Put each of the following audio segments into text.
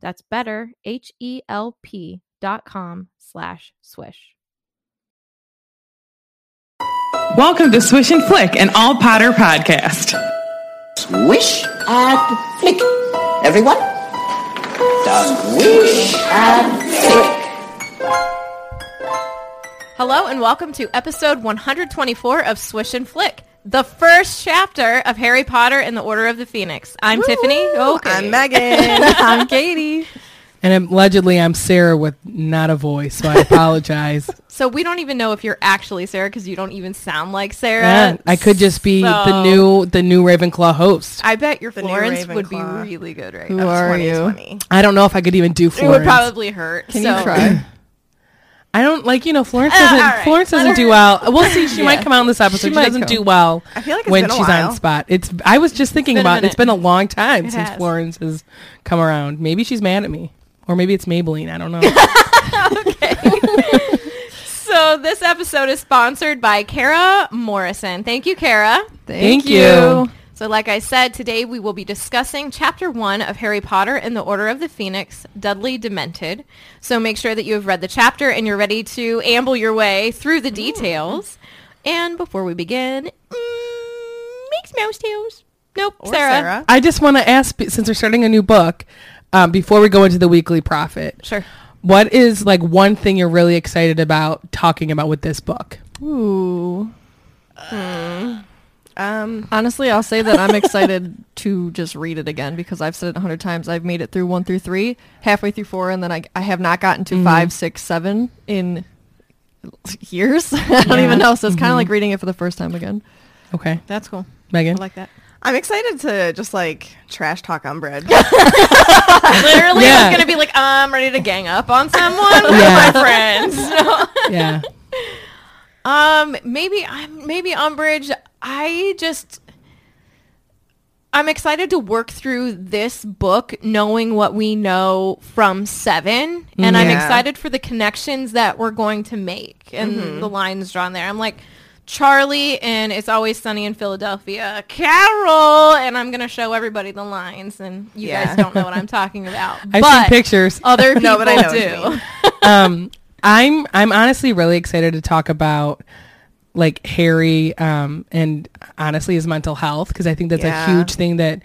That's better, H-E-L-P dot com slash swish. Welcome to Swish and Flick, an all Potter podcast. Swish and flick. Everyone? Swish and flick. Hello and welcome to episode 124 of Swish and Flick, the first chapter of Harry Potter and the Order of the Phoenix. I'm Tiffany. Okay. I'm Megan. I'm Katie. And allegedly, I'm Sarah with not a voice, so I apologize. So we don't even know if you're actually Sarah because you don't even sound like Sarah. Yeah, I could just be the new the new Ravenclaw host. I bet your The Florence would be really good right Who now. are you? I don't know if I could even do Florence. It would probably hurt. Can so- you try? I don't like you know Florence Uh, doesn't all right. Florence doesn't do well. We'll see. She might come out in this episode. She She, doesn't come. do well I feel like it's when been a she's while. on spot. It's I was just thinking been about minute. it's been a long time It since has. Florence has come around. Maybe she's mad at me. Or maybe it's Maybelline. I don't know. Okay. so this episode is sponsored by Kara Morrison. Thank you, Kara. Thank you. So, like I said, today we will be discussing Chapter 1 of Harry Potter and the Order of the Phoenix, Dudley Demented. So make sure that you have read the chapter and you're ready to amble your way through the details. And before we begin, mm, makes mouse tails. Nope, Sarah. Sarah. I just want to ask, since we're starting a new book, um, before we go into the weekly Prophet, Sure. what is like one thing you're really excited about talking about with this book? Ooh. Um, Honestly, I'll say that I'm excited to just read it again because I've said it a hundred times. I've made it through one through three, halfway through four, and then I, I have not gotten to five, six, seven in years. I don't even know. So it's kind of like reading it for the first time again. Okay, That's cool. Megan? I like that. I'm excited to just like trash talk Umbridge. Literally, I Yeah. was going to be like, I'm ready to gang up on someone with Yeah. my friends. No. yeah, Um, maybe I'm maybe Umbridge. I just I'm excited to work through this book knowing what we know from 7 and I'm excited for the connections that we're going to make and the lines drawn there. I'm like Charlie and It's Always Sunny in Philadelphia. Carol and I'm going to show everybody the lines and you Yeah. guys don't know what I'm talking about. I've but seen pictures. Other people No, but I know do. um, I'm I'm honestly really excited to talk about like Harry um, and honestly his mental health because I think that's Yeah. a huge thing that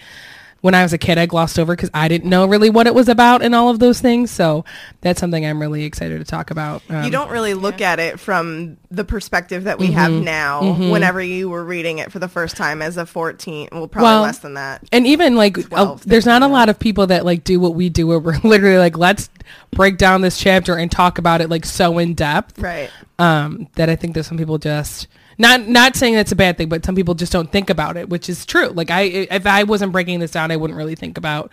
when I was a kid I glossed over because I didn't know really what it was about and all of those things. So that's something I'm really excited to talk about. Um, you don't really look at it from the perspective that we have now whenever you were reading it for the first time as a 14 well probably Well, less than that. and even like 12, uh, there's not a lot of people that like do what we do. Where we're literally like let's break down this chapter and talk about it like so in depth. Right. Um that i think that some people just not not saying that's a bad thing but some people just don't think about it which is true like i if i wasn't breaking this down i wouldn't really think about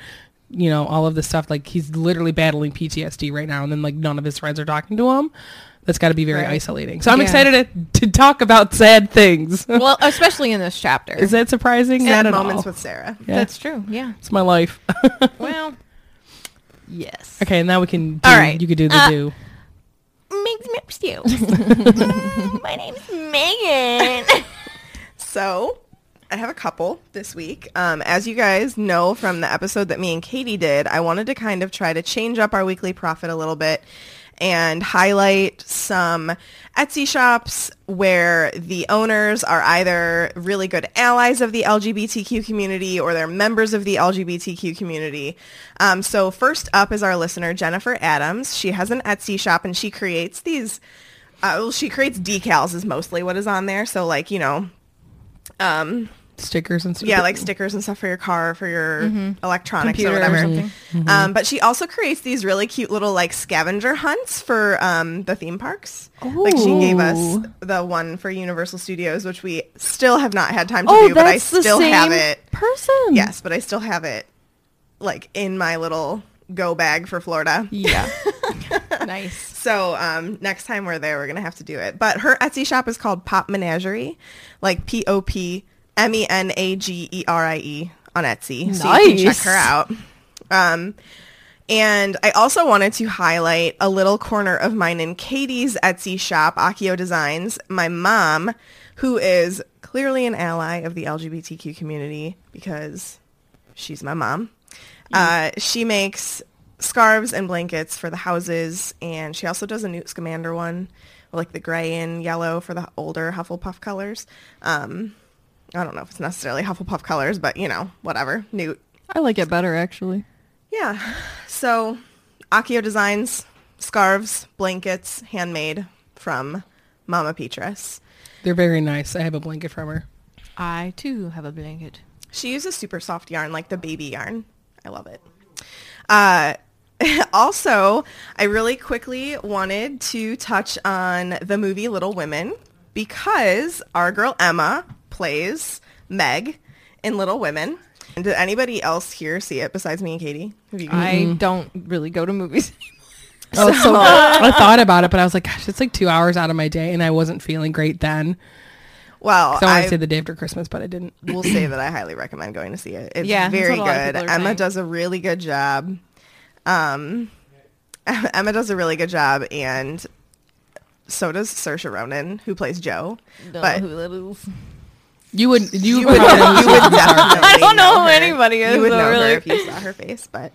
you know all of this stuff like he's literally battling ptsd right now and then like none of his friends are talking to him that's got to be very Right. isolating so i'm Yeah. excited to, to talk about sad things well, especially in this chapter. is that surprising sad not at moments all with Sarah Yeah. That's true. Yeah. it's my life Well, Yes. Okay, and now we can. Do, All right. You could do the Uh, do. Megs Mip Stew. My name's Megan. So, I have a couple this week. Um, as you guys know from the episode that me and Katie did, I wanted to kind of try to change up our weekly Prophet a little bit and highlight some Etsy shops where the owners are either really good allies of the LGBTQ community or they're members of the LGBTQ community. Um, so first up is our listener, Jennifer Adams. She has an Etsy shop and she creates these, uh, well, she creates decals is mostly what is on there. So like, you know, um, Stickers and stuff. yeah, like stickers and stuff for your car, for your electronics Computer or or whatever. something. Um, but she also creates these really cute little like scavenger hunts for um, the theme parks. Like she gave us the one for Universal Studios, which we still have not had time to Oh, do, but I that's the still have it. person. Yes, but I still have it like in my little go bag for Florida. Yeah. nice. So um, next time we're there, we're gonna have to do it. But her Etsy shop is called Pop Menagerie, like P O P M E N A G E R I E on Etsy. So you can check her out. Um, and I also wanted to highlight a little corner of mine in Katie's Etsy shop, Akio Designs. My mom, who is clearly an ally of the LGBTQ community because she's my mom. Uh, she makes scarves and blankets for the houses, and she also does a Newt Scamander one, like the gray and yellow for the older Hufflepuff colors. Um, I don't know if it's necessarily Hufflepuff colors, but you know, whatever. Newt. I like it better actually. Yeah. So, Akio Designs, scarves, blankets, handmade from Mama Petrus. They're very nice. I have a blanket from her. I too have a blanket. She uses super soft yarn, like the baby yarn. I love it. Uh, also, I really quickly wanted to touch on the movie Little Women because our girl Emma plays Meg in Little Women. And did anybody else here see it besides me and Katie? Have you- I don't really go to movies. Oh, so I thought about it, but I was like, gosh, it's like two hours out of my day, and I wasn't feeling great then. well, So I wanted to say the day after Christmas, but I didn't. We'll say that I highly recommend going to see it. It's Yeah, very what a lot of good. Emma saying. does a really good job. Um, Emma does a really good job, and so does Saoirse Ronan, who plays Jo. But You would. You, you would, probably- you would. I don't know who her. anybody is, You would though, know really. her if you saw her face, but.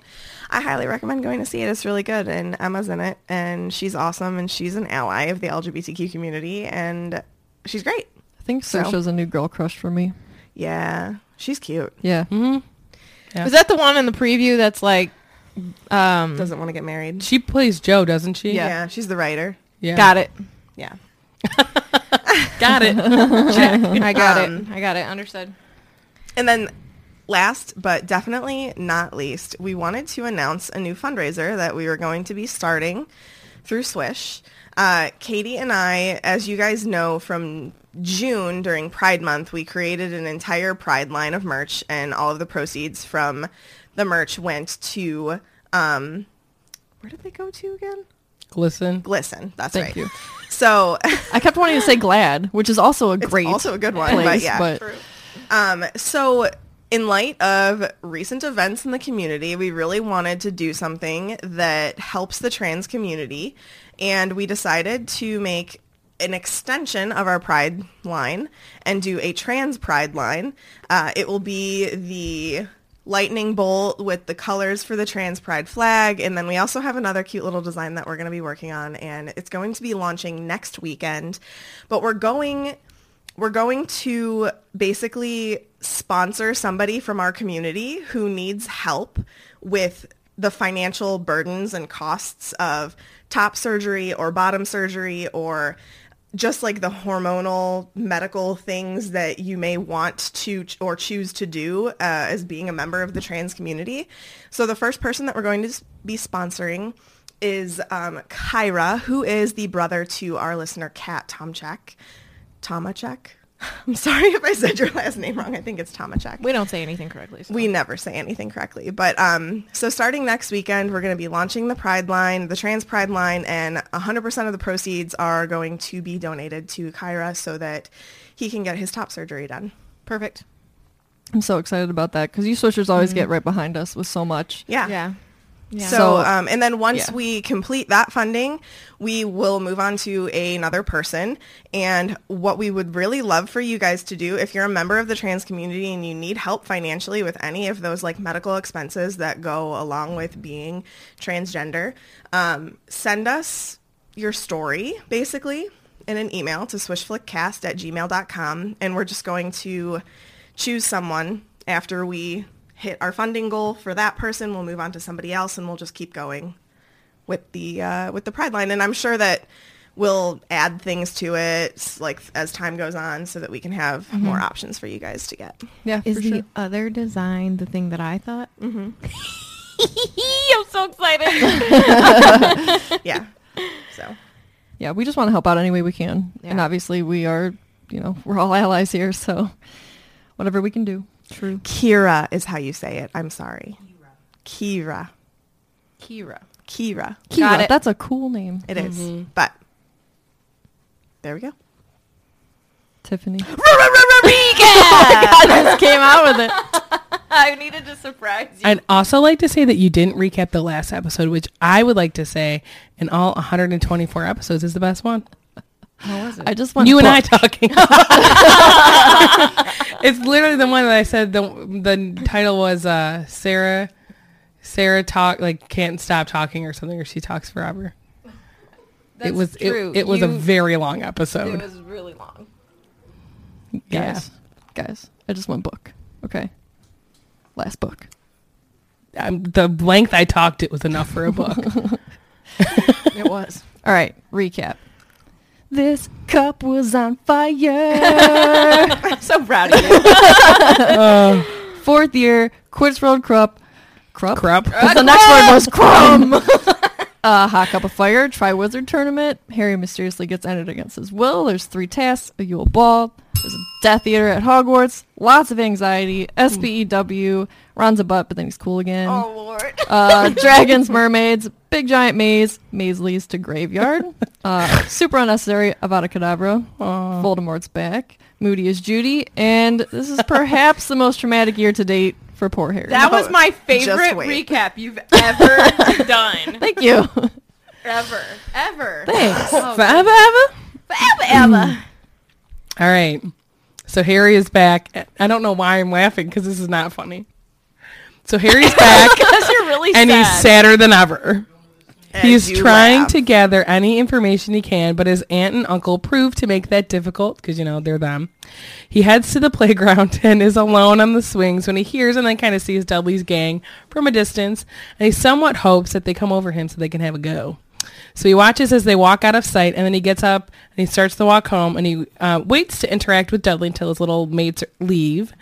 I highly recommend going to see it. It's really good, and Emma's in it, and she's awesome, and she's an ally of the LGBTQ community, and she's great. I think So- Saoirse's a new girl crush for me. Yeah, she's cute. Yeah. Yeah. Was that the one in the preview that's like, um, Doesn't want to get married. She plays Jo, doesn't she? Yeah, she's the writer. Yeah. got it. Yeah. Got it. I got Um, it. I got it. Understood. And then last but definitely not least, we wanted to announce a new fundraiser that we were going to be starting through Swish. Uh, Katie and I, as you guys know from June during Pride Month, we created an entire Pride line of merch and all of the proceeds from the merch went to, um, where did they go to again? GLSEN. GLSEN. That's Thank right. you. So I kept wanting to say GLAAD, which is also a It's great also a good one, but yeah. but Um, so in light of recent events in the community, we really wanted to do something that helps the trans community. And we decided to make an extension of our Pride line and do a trans Pride line. Uh, it will be the lightning bolt with the colors for the trans pride flag. And then we also have another cute little design that we're going to be working on and it's going to be launching next weekend. But we're going we're going to basically sponsor somebody from our community who needs help with the financial burdens and costs of top surgery or bottom surgery or just like the hormonal medical things that you may want to or choose to do uh, as being a member of the trans community. So the first person that we're going to be sponsoring is um, Kyra, who is the brother to our listener Kat Tomchek. Tomachek. I'm sorry if I said your last name wrong. I think it's Tomachek. We don't say anything correctly. So. We never say anything correctly. But um, so starting next weekend, we're going to be launching the Pride line, the Trans Pride line, and 100% of the proceeds are going to be donated to Kyra so that he can get his top surgery done. perfect. I'm so excited about that because you switchers always get right behind us with so much. Yeah. Yeah. Yeah. So, um, and then once yeah. we complete that funding, we will move on to another person. And what we would really love for you guys to do, if you're a member of the trans community and you need help financially with any of those like medical expenses that go along with being transgender, um, send us your story basically in an email to swishflickcast at gmail.com. And we're just going to choose someone after we hit our funding goal for that person. We'll move on to somebody else and we'll just keep going with the uh, with the pride line. And I'm sure that we'll add things to it like as time goes on so that we can have more options for you guys to get. Yeah, Is for the sure. other design the thing that I thought? Mm-hmm. I'm so excited. Yeah. So Yeah, we just want to help out any way we can. And obviously we are, you know, we're all allies here, so whatever we can do. True. Kira is how you say it. I'm sorry. Kira. Kira. Kira. Got Kira, it. That's a cool name. It is. Mm-hmm. But there we go. Tiffany. Recap. Oh I just came out with it. I needed to surprise you. I'd also like to say that you didn't recap the last episode, which I would like to say in all 124 episodes is the best one. How was it? I just want you and I talking. It's literally the one that I said the the title was uh, Sarah Sarah talk like can't stop talking or something or she talks forever. it was true. it, it was a very long episode. It was really long. yeah. Guys, guys, I just want book. Okay. Last book. Um, the length I talked it was enough for a book. It was. All right, recap. This cup was on fire. So proud of you. Fourth year, Quidditch World Krupp. Krupp? Crap. But uh, the next word was crumb. uh, hot cup of fire, Triwizard tournament. Harry mysteriously gets ended against his will. There's three tasks, a Yule Ball. There's a Death Eater at Hogwarts. Lots of anxiety. SPEW. Ron's a butt, but then he's cool again. oh Lord. Uh, dragons, mermaids, big giant maze. Maze leads to graveyard. Uh, super unnecessary. Avada Kedavra. Voldemort's back. Moody is Judy. And this is perhaps the most traumatic year to date for poor Harry. That was my favorite wait. recap you've ever done. Thank you. Ever. Ever. Thanks. Oh, Forever, ever? Forever, ever. Mm. All right. So Harry is back. I don't know why I'm laughing because this is not funny. So Harry's back Because you're really and sad. he's sadder than ever. He's trying laugh. to gather any information he can, but his aunt and uncle prove to make that difficult because, you know, they're them. He heads to the playground and is alone on the swings when he hears and then kind of sees Dudley's gang from a distance, and he somewhat hopes that they come over him so they can have a go. So he watches as they walk out of sight, and then he gets up and he starts to walk home, and he uh, waits to interact with Dudley until his little mates leave.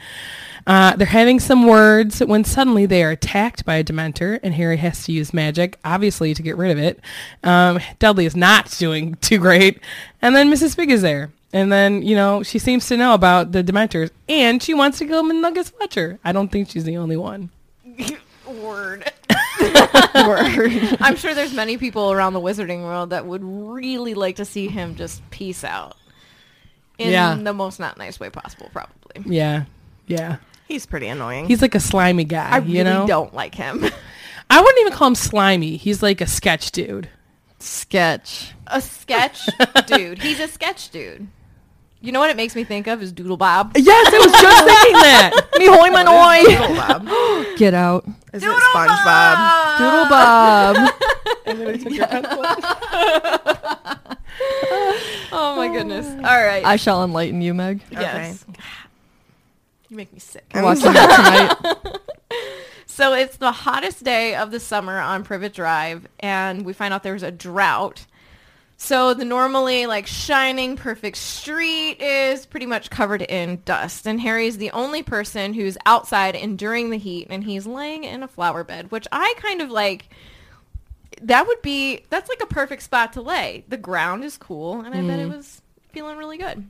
Uh, they're having some words when suddenly they are attacked by a Dementor, and Harry has to use magic, obviously, to get rid of it. Um, Dudley is not doing too great, and then Mrs. Figg is there. And then, you know, she seems to know about the Dementors, and she wants to kill Nuggets Fletcher. I don't think she's the only one. Word. Word. I'm sure there's many people around the wizarding world that would really like to see him just peace out. In Yeah. the most not nice way possible, probably. Yeah, yeah. He's pretty annoying. He's like a slimy guy, I really you know? don't like him. I wouldn't even call him slimy. He's like a sketch dude. Sketch. a sketch dude. He's a sketch dude. You know what it makes me think of is Doodle Bob. Yes, I was just thinking that. Me hoy man hoy. Doodle Bob. Get out. Is it SpongeBob? Doodle Bob. And then I took your pencil. Oh my goodness. All right. I shall enlighten you, Meg. yes. You make me sick. I'm watching that tonight. So it's the hottest day of the summer on Privet Drive, and we find out there's a drought. So the normally like shining perfect street is pretty much covered in dust, and Harry's the only person who's outside enduring the heat, and he's laying in a flower bed, which I kind of like. That would be that's like a perfect spot to lay. The ground is cool, and I bet it mm. was feeling really good.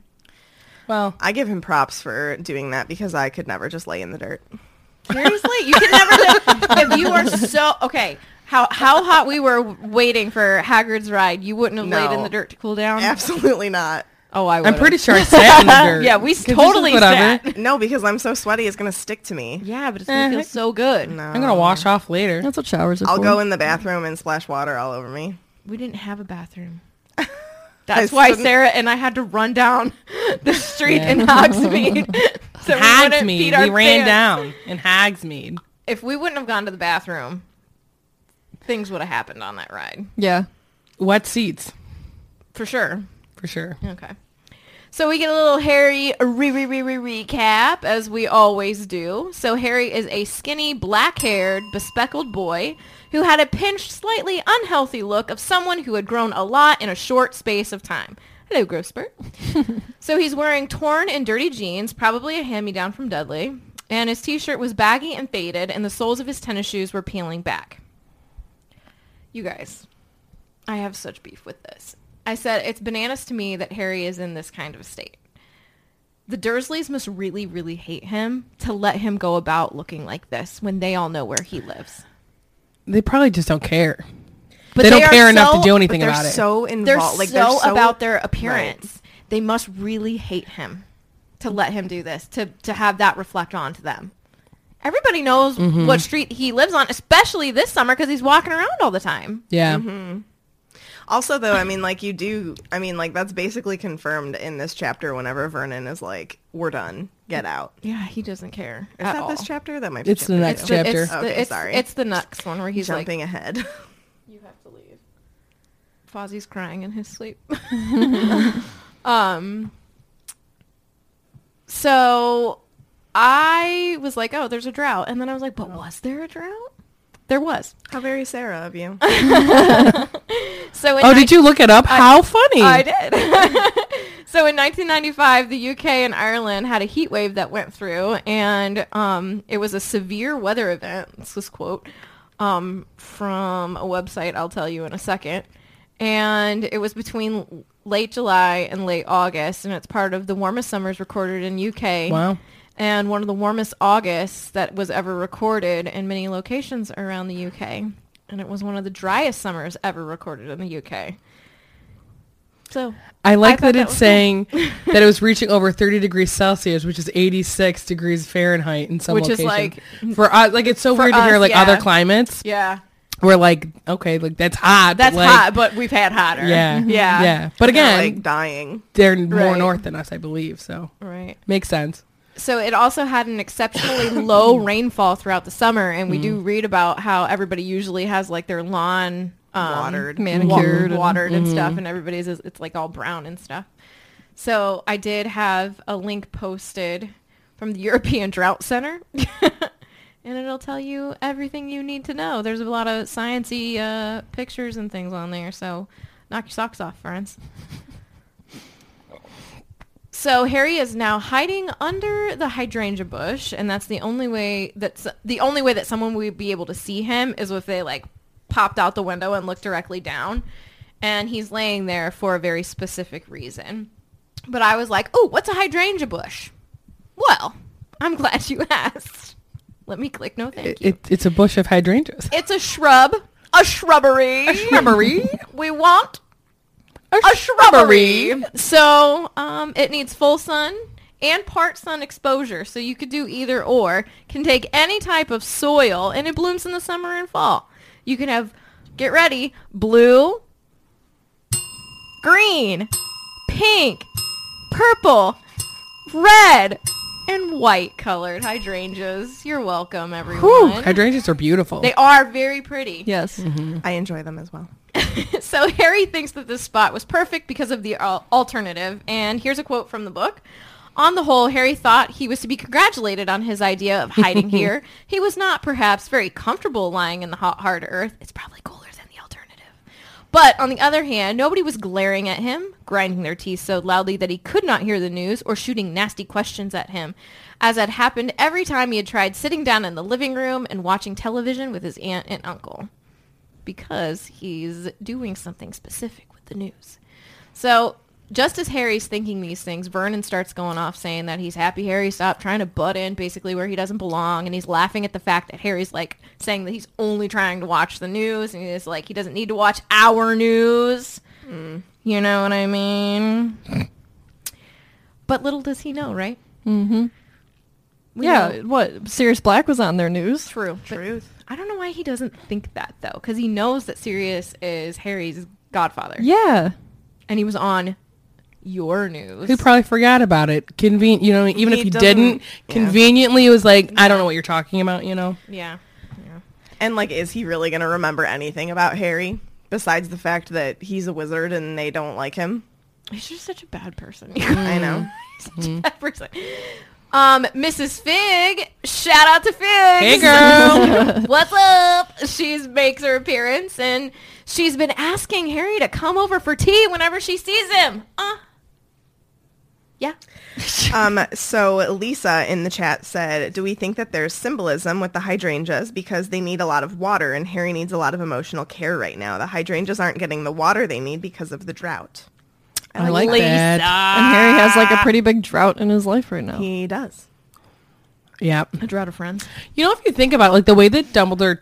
Well, I give him props for doing that because I could never just lay in the dirt. Seriously, you can never. if you were so okay, how how hot we were waiting for Hagrid's ride, you wouldn't have laid in the dirt to cool down. Absolutely not. Oh, I. Would. I'm pretty sure I sat in the dirt. Yeah, we totally sat. No, because I'm so sweaty, it's gonna stick to me. Yeah, but it's gonna Eh. feel so good. No. I'm gonna wash off later. That's what showers are I'll for. go in the bathroom and splash water all over me. We didn't have a bathroom. That's I why shouldn't- Sarah and I had to run down the street Yeah. in Hogsmeade. so we Hagsmeade. beat We ran pants. down in Hagsmeade. If we wouldn't have gone to the bathroom, things would have happened on that ride Yeah. Wet seats for sure. for sure. Okay. So we get a little Harry re re re re recap as we always do. So Harry is a skinny, black-haired, bespectacled boy who had a pinched, slightly unhealthy look of someone who had grown a lot in a short space of time. Hello, growth so he's wearing torn and dirty jeans, probably a hand-me-down from Dudley, and his t-shirt was baggy and faded, and the soles of his tennis shoes were peeling back. You guys, I have such beef with this. I said it's bananas to me that Harry is in this kind of state. The Dursleys must really, really hate him to let him go about looking like this when they all know where he lives. They probably just don't care. But they don't are care enough to so- do But anything they're about it. so They're involved. Like so, they're so about their appearance. They must really hate him to let him do this, to, to have that reflect on to them. Everybody knows Mm-hmm. what street he lives on, especially this summer because he's walking around all the time. yeah. Mm-hmm. Also, though, I mean, like you do. I mean, like that's basically confirmed in this chapter. Whenever Vernon is like, "We're done, get out." Yeah, he doesn't care. Is at that all. this chapter? That might be It's the chapter next two. the- chapter. It's, the, Okay, it's, sorry. it's the next one where he's like, Jumping ahead. You have to leave. Fozzie's crying in his sleep. um. So I was like, "Oh, there's a drought," and then I was like, "But was there a drought?" There was. How very Sarah of you. So in Oh, nine- did you look it up? How funny. I did. So in 1995, the UK and Ireland had a heat wave that went through, and um, it was a severe weather event. This was quote um, from a website I'll tell you in a second. And it was between late July and late August, and it's part of the warmest summers recorded in UK. Wow. And one of the warmest Augusts that was ever recorded in many locations around the UK. And it was one of the driest summers ever recorded in the UK. So I like thought that that it's saying that it was reaching over 30 degrees Celsius, which is 86 degrees Fahrenheit in some Which is like- mm, for us, like it's so weird to hear like yeah. other climates. Yeah. We're like, okay, like that's hot. That's like, hot, but we've had hotter. Yeah, Yeah. yeah. But They're, again, like dying. they're more north than us, I believe. So Right. makes sense. So it also had an exceptionally low rainfall throughout the summer, and we do mm. read about how everybody usually has like their lawn um, Watered. wa- Manicured and- watered and stuff, and everybody's is, it's like all brown and stuff. So I did have a link posted from the European Drought Center. And it'll tell you everything you need to know. There's a lot of sciencey uh, pictures and things on there, so knock your socks off, friends. So Harry is now hiding under the hydrangea bush, and that's the only way that's the only way that someone would be able to see him is if they like popped out the window and looked directly down. And he's laying there for a very specific reason. But I was like, "Oh, what's a hydrangea bush?" Well, I'm glad you asked. Let me click no thank you. it, it's a bush of hydrangeas. it's a shrub, a shrubbery. A shrubbery? we want a shrubbery. So um, it needs full sun and part sun exposure. So you could do either or. Can take any type of soil, and it blooms in the summer and fall. You can have, get ready, blue, green, pink, purple, red, and white colored hydrangeas. You're welcome, everyone. Whew, hydrangeas are beautiful. They are very pretty. Yes. Mm-hmm. I enjoy them as well. So Harry thinks that this spot was perfect because of the al- alternative. And here's a quote from the book. On the whole, Harry thought he was to be congratulated on his idea of hiding here. He was not perhaps very comfortable lying in the hot, hard earth. It's probably cooler than the alternative. But on the other hand, nobody was glaring at him, grinding their teeth so loudly that he could not hear the news, or shooting nasty questions at him, as had happened every time he had tried sitting down in the living room and watching television with his aunt and uncle because he's doing something specific with the news. So just as Harry's thinking these things, Vernon starts going off saying that he's happy Harry stopped trying to butt in basically where he doesn't belong. And he's laughing at the fact that Harry's like saying that he's only trying to watch the news. And he's like, he doesn't need to watch our news. You know what I mean? But little does he know, right? Mm-hmm. We yeah, know- what? Sirius Black was on their news. True. but Truth. I don't know why he doesn't think that though, because he knows that Sirius is Harry's godfather, Yeah. and he was on your news. Who probably forgot about it. Conven- you know, even He if you doesn't- didn't, yeah. conveniently it was like, I don't know what you're talking about, you know? yeah. yeah. And like, is he really going to remember anything about Harry besides the fact that he's a wizard and they don't like him? He's just such a bad person. I know. such a bad person. Um, Mrs. Figg, shout out to Figg. Hey, girl. What's up? She makes her appearance and she's been asking Harry to come over for tea whenever she sees him. Uh, yeah. Um, so Lisa in the chat said, "Do we think that there's symbolism with the hydrangeas because they need a lot of water and Harry needs a lot of emotional care right now? The hydrangeas aren't getting the water they need because of the drought." I like that. And Harry has like a pretty big drought in his life right now. He does. Yeah. A drought of friends. You know, if you think about it, like the way that Dumbledore,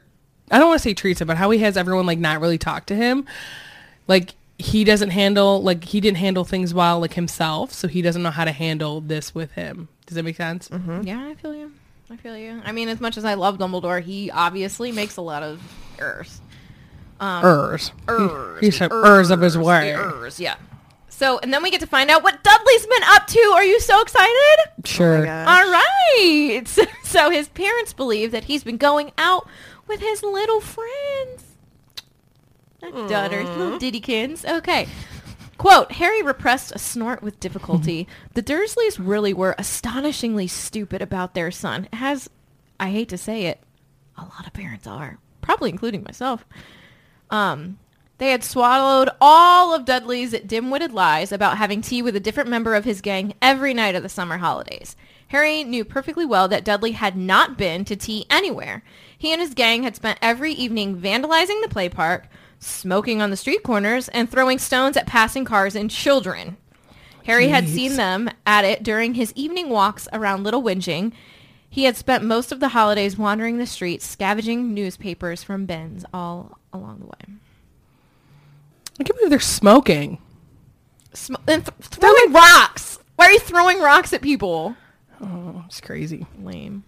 I don't want to say treats him, but how he has everyone like not really talk to him, like he doesn't handle, like he didn't handle things well, like himself, so he doesn't know how to handle this with him. Does that make sense? Yeah, I feel you. I feel you. I mean, as much as I love Dumbledore, he obviously makes a lot of errors. Um, Ers. Ers. He, he said ers of his the way. Ers, yeah. So, and then we get to find out what Dudley's been up to. Are you so excited? Sure. gosh. All right. So his parents believe that he's been going out with his little friends. Not dudders, little diddykins. Okay. Quote, Harry repressed a snort with difficulty. the Dursleys really were astonishingly stupid about their son. As, I hate to say it, a lot of parents are. Probably including myself. Um, they had swallowed all of Dudley's dim-witted lies about having tea with a different member of his gang every night of the summer holidays. Harry knew perfectly well that Dudley had not been to tea anywhere. He and his gang had spent every evening vandalizing the play park, smoking on the street corners, and throwing stones at passing cars and children. Harry had seen them at it during his evening walks around Little Whinging. He had spent most of the holidays wandering the streets, scavenging newspapers from bins all along the way. I can't believe they're smoking. Sm- and th- throwing rocks. Why are you throwing rocks at people? Oh, it's crazy. Lame.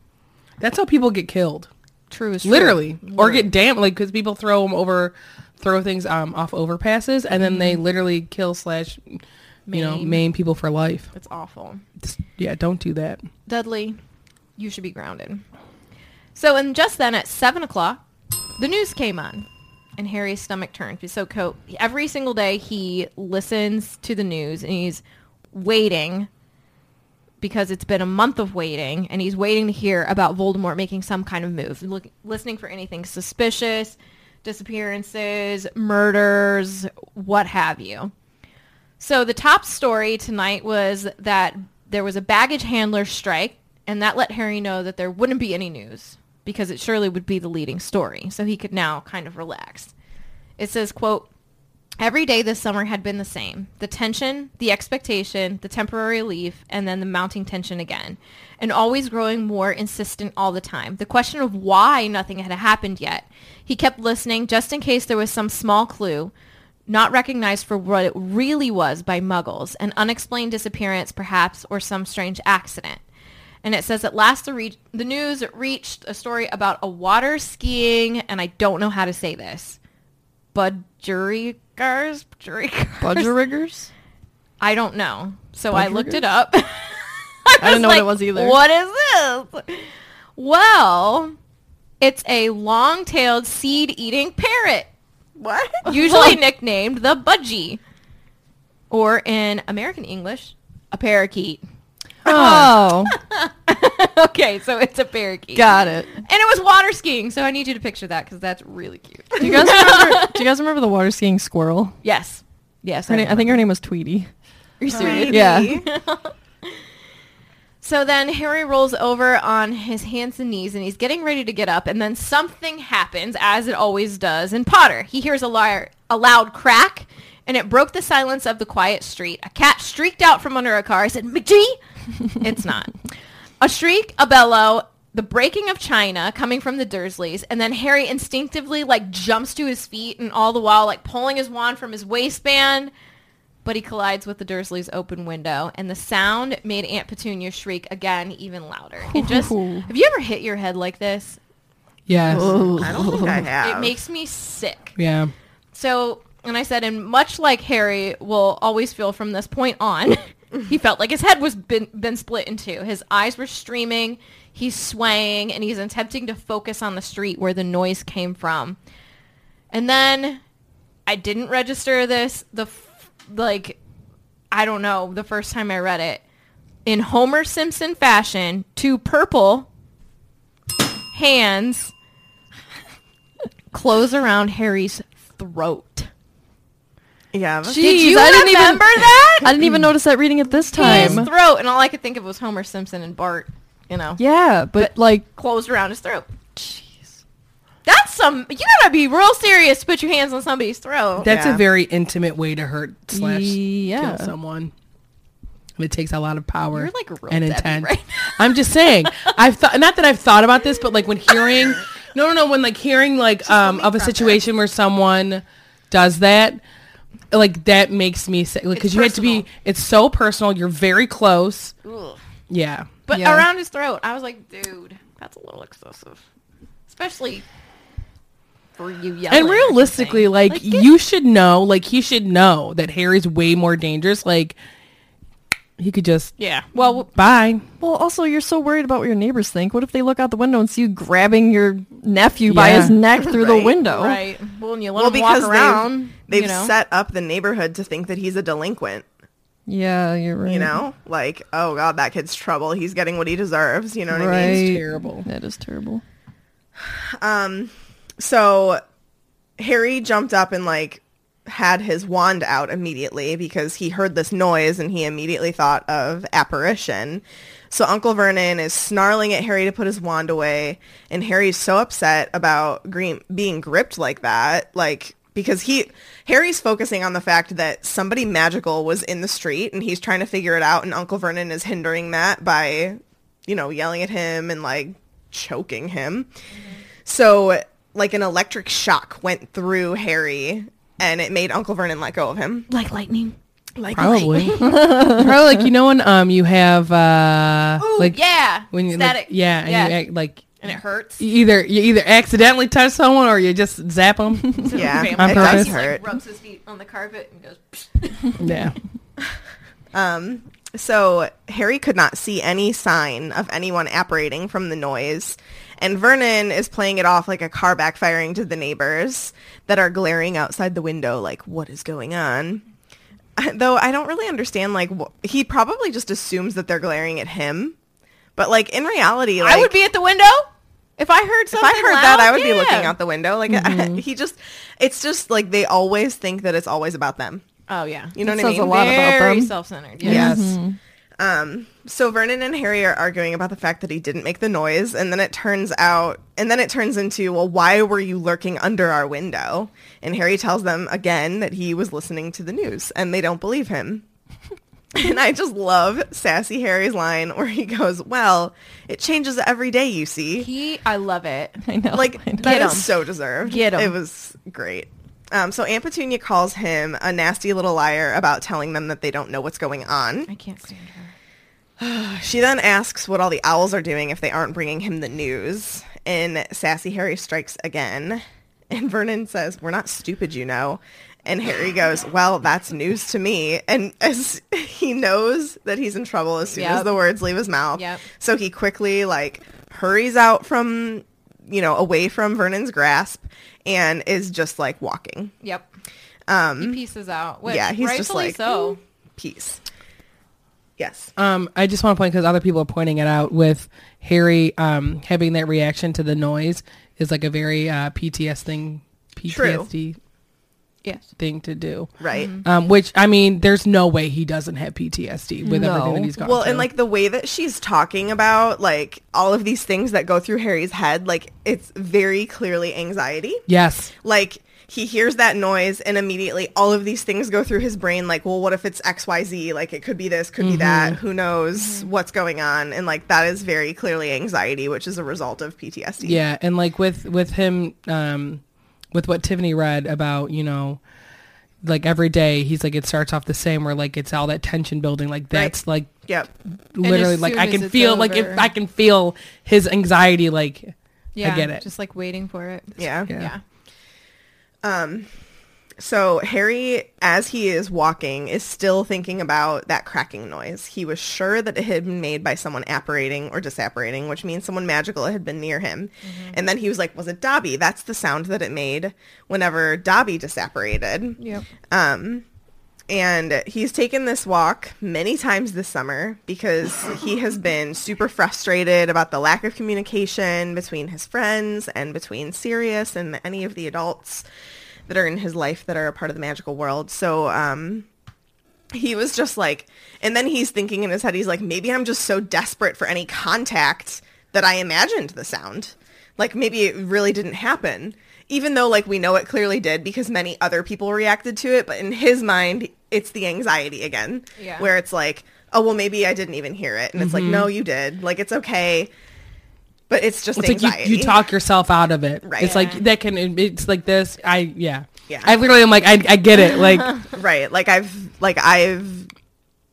That's how people get killed. True is true. Literally. Or get damaged, like, because people throw them over, throw things um, off overpasses, and then they literally kill slash, you know, Maim. maim people for life. It's awful. Just- yeah, don't do that. Dudley, you should be grounded. So, and just then at seven o'clock, the news came on, and Harry's stomach turned. So, co- every single day he listens to the news, and he's waiting because it's been a month of waiting, and he's waiting to hear about Voldemort making some kind of move, look, listening for anything suspicious, disappearances, murders, what have you. So the top story tonight was that there was a baggage handler strike, and that let Harry know that there wouldn't be any news because it surely would be the leading story. So he could now kind of relax. It says, quote, Every day this summer had been the same. The tension, the expectation, the temporary relief, and then the mounting tension again. And always growing more insistent all the time. The question of why nothing had happened yet. He kept listening just in case there was some small clue, not recognized for what it really was by muggles, an unexplained disappearance perhaps, or some strange accident. And it says at last the, re- the news reached a story about a water skiing, and I don't know how to say this, budgerigars? Budgerigars? Budgeriggers? I don't know. So I looked Budgerigars? it up. I didn't know what it was either. What is this? Well, it's a long-tailed seed-eating parrot, What? usually nicknamed the budgie, or in American English, a parakeet. Oh, okay, so it's a parakeet. got it. And it was water skiing, so I need you to picture that because that's really cute. Do you guys remember? do you guys remember the water skiing squirrel? yes. Yes. Her I, name, I think her name was Tweety. Are you serious? Yeah. So then Harry rolls over on his hands and knees and he's getting ready to get up and then something happens as it always does in Potter. He hears a, li- a loud crack and it broke the silence of the quiet street. A cat streaked out from under a car. I said, McGee? It's not. A shriek, a bellow, the breaking of china coming from the Dursleys, and then Harry instinctively like jumps to his feet and all the while like pulling his wand from his waistband. but he collides with the Dursleys' open window, and the sound made Aunt Petunia shriek again, even louder. It just have you ever hit your head like this? Yes. I don't think I have. It makes me sick. Yeah. So, and I said, and much like Harry will always feel from this point on, he felt like his head was been, been split in two. His eyes were streaming, he's swaying, and he's attempting to focus on the street where the noise came from. And then I didn't register this the f- like I don't know the first time I read it in Homer Simpson fashion. Two purple hands close around Harry's throat. Yeah. that's- Did you I didn't even- remember that? I didn't even notice that reading it this time. His time. throat, and all I could think of was Homer Simpson and Bart. You know, Yeah, but like, closed around his throat. Jeez, that's some. You gotta be real serious to put your hands on somebody's throat. That's Yeah. a very intimate way to hurt slash Yeah. kill someone. It takes a lot of power You're like a real and intent. right I'm just saying. I've thought not that I've thought about this, but like when hearing no no no when like hearing like um of a situation where someone does that, like that makes me sick. Because It's you had to be it's so personal. You're very close. Yeah. but Yeah. around his throat, I was like, dude, that's a little excessive, especially for you yelling. and realistically, like, get- you should know, like he should know that Harry's way more dangerous. Like he could just yeah. Well, bye. well, also you're so worried about what your neighbors think. What if they look out the window and see you grabbing your nephew by Yeah. his neck through the Right, window? right. Well, and you let well, him walk because around. they've, they've you know? set up the neighborhood to think that he's a delinquent. Yeah, you're right. You know, like, oh god, that kid's trouble. He's getting what he deserves. You know what I mean? right? It's terrible. That is terrible. Um, so Harry jumped up and like had his wand out immediately because he heard this noise and he immediately thought of apparition. So Uncle Vernon is snarling at Harry to put his wand away and Harry's so upset about green being gripped like that, like because he Harry's focusing on the fact that somebody magical was in the street and he's trying to figure it out and Uncle Vernon is hindering that by you know yelling at him and like choking him. Mm-hmm. So, like an electric shock went through Harry, and it made Uncle Vernon let go of him. like lightning. Like Probably. Probably like you know when um you have uh Ooh, like yeah, when you like, static. yeah, and yeah, you act, like and it hurts. you either you either accidentally touch someone or you just zap them. Yeah, Family On it purpose. does hurt. Like, rubs his feet on the carpet and goes. yeah. Um, so Harry could not see any sign of anyone apparating from the noise, and Vernon is playing it off like a car backfiring to the neighbors that are glaring outside the window, like, "What is going on?" Though I don't really understand. Like, wh- he probably just assumes that they're glaring at him, but like in reality, like, I would be at the window if I heard if something. I heard that, I would be looking out the window. Like he just, it's just like they always think that it's always about them. Oh yeah, You know That what I says mean? a lot about Very them. self-centered. Yes. Yes. Um, so Vernon and Harry are arguing about the fact that he didn't make the noise, and then it turns out, and then it turns into, well, why were you lurking under our window? And Harry tells them again that he was listening to the news, and they don't believe him. and I just love sassy Harry's line where he goes, "Well, it changes every day, you see." He, I love it. I know. like I know. that is so deserved. Get 'em. It was great. Um, so Aunt Petunia calls him a nasty little liar about telling them that they don't know what's going on. I can't stand her. She then asks what all the owls are doing if they aren't bringing him the news. And Sassy Harry strikes again. And Vernon says, We're not stupid, you know. And Harry goes, Well, that's news to me. And as he knows that he's in trouble as soon as the words leave his mouth. Yep. So he quickly like hurries out from, you know, away from Vernon's grasp and is just like walking. Yep. Um, He pieces out. Which, yeah, he's just like, so. peace. Yes. Um, I just want to point because other people are pointing it out with Harry um, having that reaction to the noise is like a very uh, PTS thing, PTSD Yes. thing to do. Right. Um, which I mean, there's no way he doesn't have PTSD with No. everything that he's gone Well, through. and like the way that she's talking about like all of these things that go through Harry's head, like it's very clearly anxiety. yes, Like he hears that noise and immediately all of these things go through his brain like, well, what if it's XYZ? Like it could be this, could be that. Who knows what's going on? And like that is very clearly anxiety, which is a result of PTSD. yeah, and like with with him, um, with what Tiffany read about, you know, like every day he's like it starts off the same where like it's all that tension building like that's like Yep. literally like I can it's feel like if I can feel his anxiety like Yeah, i get it. Just like waiting for it. Yeah. Yeah. Yeah. So Harry, as he is walking, is still thinking about that cracking noise. He was sure that it had been made by someone apparating or disapparating, which means someone magical had been near him. And then he was like, was it Dobby? That's the sound that it made whenever Dobby disapparated. Yep. Um, and he's taken this walk many times this summer because he has been super frustrated about the lack of communication between his friends and between Sirius and any of the adults that are in his life that are a part of the magical world. So um, he was just like, and then he's thinking in his head, he's like, maybe I'm just so desperate for any contact that I imagined the sound. Like maybe it really didn't happen. Even though like we know it clearly did because many other people reacted to it, but in his mind, it's the anxiety again. Yeah. Where it's like, oh well maybe I didn't even hear it. And it's like, mm-hmm. no, you did. Like it's okay. But it's just it's like anxiety. you, you talk yourself out of it. Right. It's like that can it's like this. I yeah. Yeah. I literally am like I I get it. Like right like i've like i've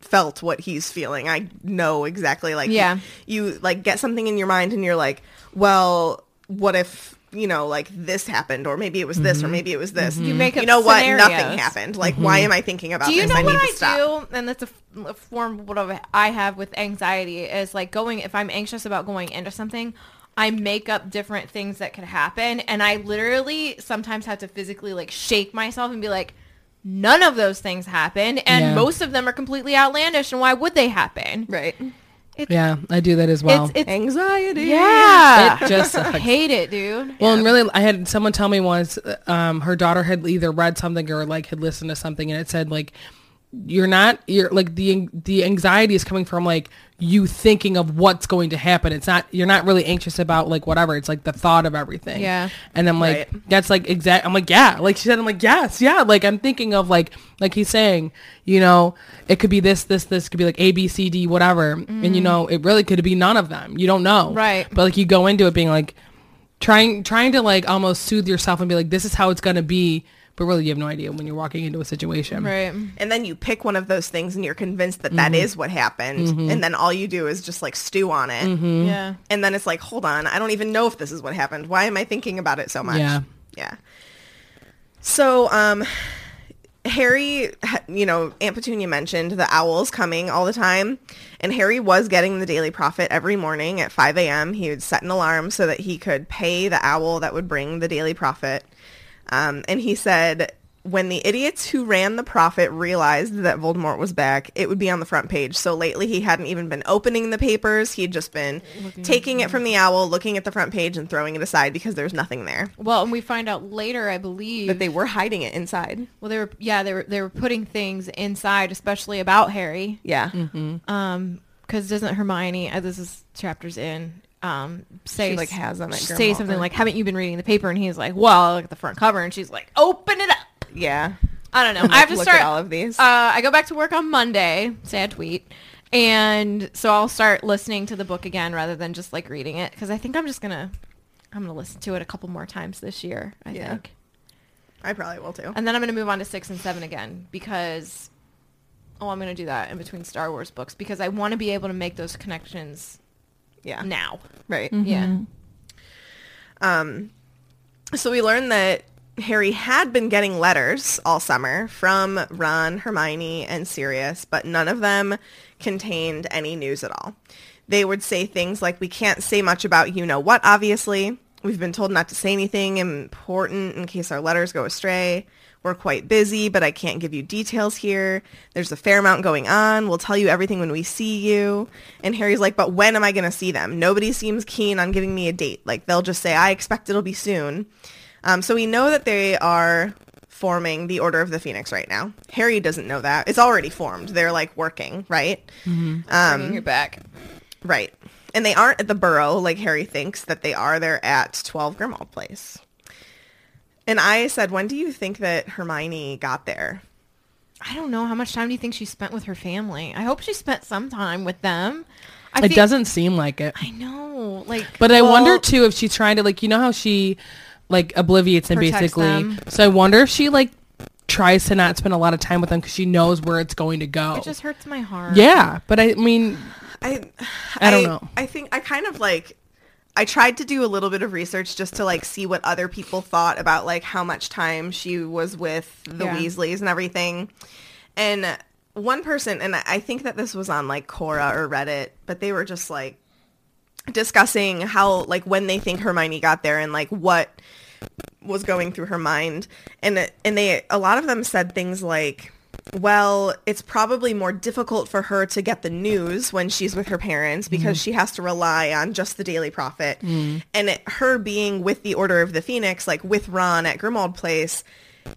felt what he's feeling i know exactly like Yeah. you like get something in your mind and you're like well what if you know like this happened or maybe it was this or mm-hmm. maybe it was this mm-hmm. you make you up know what scenarios. nothing happened like why mm-hmm. am i thinking about Do you this know i what I stop do? And that's a form of what I have with anxiety is like going, if I'm anxious about going into something, I make up different things that could happen. And I literally sometimes have to physically like shake myself and be like, none of those things happen, And Yeah. most of them are completely outlandish. And why would they happen? right yeah, I do that as well. It's, it's, anxiety yeah. it just sucks. hate it, dude. Well, and really, I had someone tell me once, um, her daughter had either read something or like had listened to something, and it said like, "You're not, you're like the the anxiety is coming from like you thinking of what's going to happen. It's not you're not really anxious about like whatever. It's like the thought of everything. Yeah. And I'm like, Right. that's like exact. I'm like, yeah. Like she said, I'm like, yes, yeah. Like I'm thinking of like like he's saying, you know, it could be this, this, this could be like A, B, C, D, whatever, and you mm. know, it really could be none of them. You don't know, Right. But like you go into it being like trying trying to like almost soothe yourself and be like, this is how it's gonna be, but really you have no idea when you're walking into a situation. Right. and then you pick one of those things and you're convinced that that Mm-hmm. is what happened and then all you do is just like stew on it Mm-hmm. Yeah. and then it's like hold on i don't even know if this is what happened why am i thinking about it so much Yeah. yeah so um harry you know aunt petunia mentioned the owls coming all the time and harry was getting the daily prophet every morning at 5 a.m he would set an alarm so that he could pay the owl that would bring the daily prophet um, and he said when the idiots who ran the prophet realized that Voldemort was back, it would be on the front page. So lately he hadn't even been opening the papers. He'd just been taking it from the owl, looking at the front page and throwing it aside because there's nothing there. Well, and we find out later, I believe, that they were hiding it inside. well, they were, yeah, they were, they were putting things inside, especially about Harry. Yeah. Um, because doesn't Hermione, uh, this is chapters in, um, say like, has them say something like, "Haven't you been reading the paper?" And he's like, "Well, look at the front cover," and she's like, "Open it up." Yeah. I don't know. I have to Look start at all of these. Uh, I go back to work on Monday. Sad tweet. And so I'll start listening to the book again rather than just like reading it because I think I'm just gonna I'm gonna listen to it a couple more times this year. I Yeah. think, I probably will too. and then I'm gonna move on to six and seven again because oh I'm gonna do that in between Star Wars books because I want to be able to make those connections Yeah. now. Right. Yeah. Um, so we learned that Harry had been getting letters all summer from Ron, Hermione, and Sirius, but none of them contained any news at all. They would say things like, we can't say much about you know what, obviously. We've been told not to say anything important in case our letters go astray. We're quite busy, but I can't give you details here. There's a fair amount going on. We'll tell you everything when we see you. And Harry's like, but when am I going to see them? Nobody seems keen on giving me a date. Like they'll just say, I expect it'll be soon. Um, so we know that they are forming the Order of the Phoenix right now. Harry doesn't know that. It's already formed. They're like working, right? Bringing it back. Right. And they aren't at the Burrow like Harry thinks that they are. They're at 12 Grimmauld Place. And I said, when do you think that Hermione got there? I don't know how much time do you think she spent with her family. I hope she spent some time with them. I It feel- doesn't seem like it. I know, like, But I well, wonder too if she's trying to like you know how she like obliviates him basically. them. So I wonder if she like tries to not spend a lot of time with them because she knows where it's going to go. It just hurts my heart. yeah, but I mean, I I don't know. I think I kind of like I tried to do a little bit of research just to like see what other people thought about like how much time she was with the Yeah. Weasleys and everything. And one person and I think that this was on like Quora or Reddit, but they were just like discussing how like when they think Hermione got there and like what was going through her mind and and they a lot of them said things like well it's probably more difficult for her to get the news when she's with her parents because mm-hmm. she has to rely on just the daily prophet. Mm. And it, her being with the order of the phoenix like with ron at grimmauld place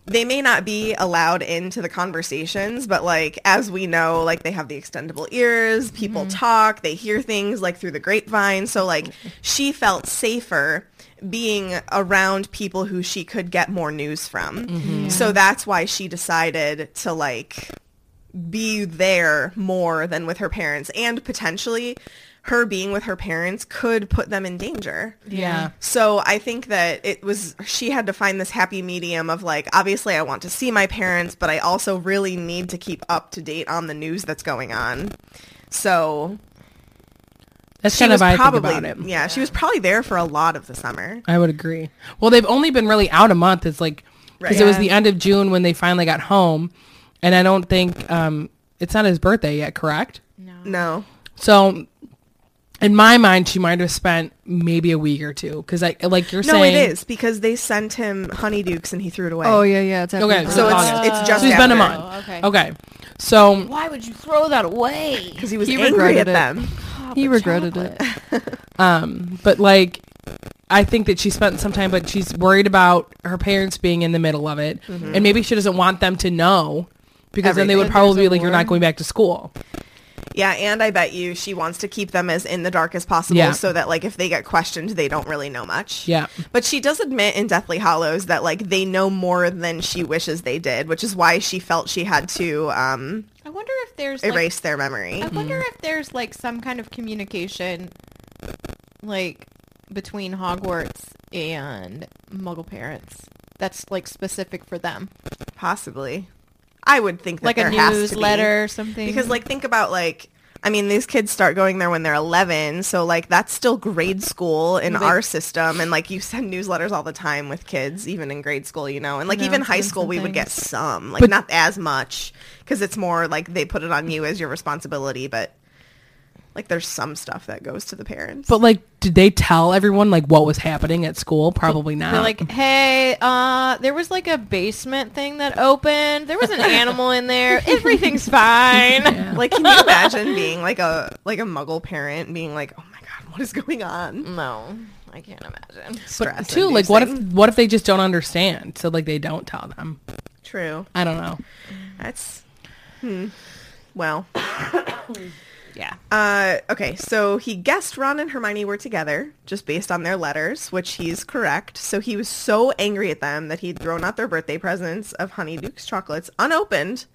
they may not be allowed into the conversations, but like as we know, like they have the extendable ears, people mm-hmm. talk, they hear things like through the grapevine. So like she felt safer being around people who she could get more news from. Mm-hmm. So that's why she decided to like be there more than with her parents and potentially her being with her parents could put them in danger. yeah. So I think that it was she had to find this happy medium of like obviously I want to see my parents, but I also really need to keep up to date on the news that's going on. So That's she kind of how I probably think about it. yeah, she was probably there for a lot of the summer. I would agree. Well, they've only been really out a month. It's like because Right. it was the end of June when they finally got home, and I don't think um, it's not his birthday yet. Correct? No. No. So, in my mind, she might have spent maybe a week or two because, I like you're No, saying, no, it is because they sent him honeydukes and he threw it away. Oh yeah, yeah. It's after Okay, So it's it's just So it's been a after, month. okay. Okay, so Why would you throw that away? because he was He angry regretted at it. He regretted it. Um, but like, I think that she spent some time, but she's worried about her parents being in the middle of it, and maybe she doesn't want them to know because then they would probably be like, "You're not going back to school." Yeah, and I bet you she wants to keep them as in the dark as possible Yeah. so that like if they get questioned, they don't really know much. Yeah. But she does admit in Deathly Hallows that like they know more than she wishes they did, which is why she felt she had to um, I wonder if there's like, erase their memory. I wonder mm-hmm. if there's like some kind of communication, like between Hogwarts and Muggle parents. That's like specific for them, Possibly. I would think that like a there has to be. newsletter or something. Because like think about like I mean these kids start going there when they're 11, so like that's still grade school in They- our system and like you send newsletters all the time with kids even in grade school, you know. And like even high school and we would get some, like But- not as much cuz it's more like they put it on you as your responsibility, but like there's some stuff that goes to the parents. But like, did they tell everyone like what was happening at school? Probably not. They're like, hey, uh, there was like a basement thing that opened. There was an animal in there. Everything's fine. like can you imagine being like a like a muggle parent being like, "Oh my god, what is going on?" No, I can't imagine. but Stress too, like, what if what if they just don't understand? So like, they don't tell them. True. I don't know. That's hmm. Well, Yeah. uh, okay. So he guessed Ron and Hermione were together just based on their letters, which he's correct. So he was so angry at them that he'd thrown out their birthday presents of Honeyduke's chocolates unopened,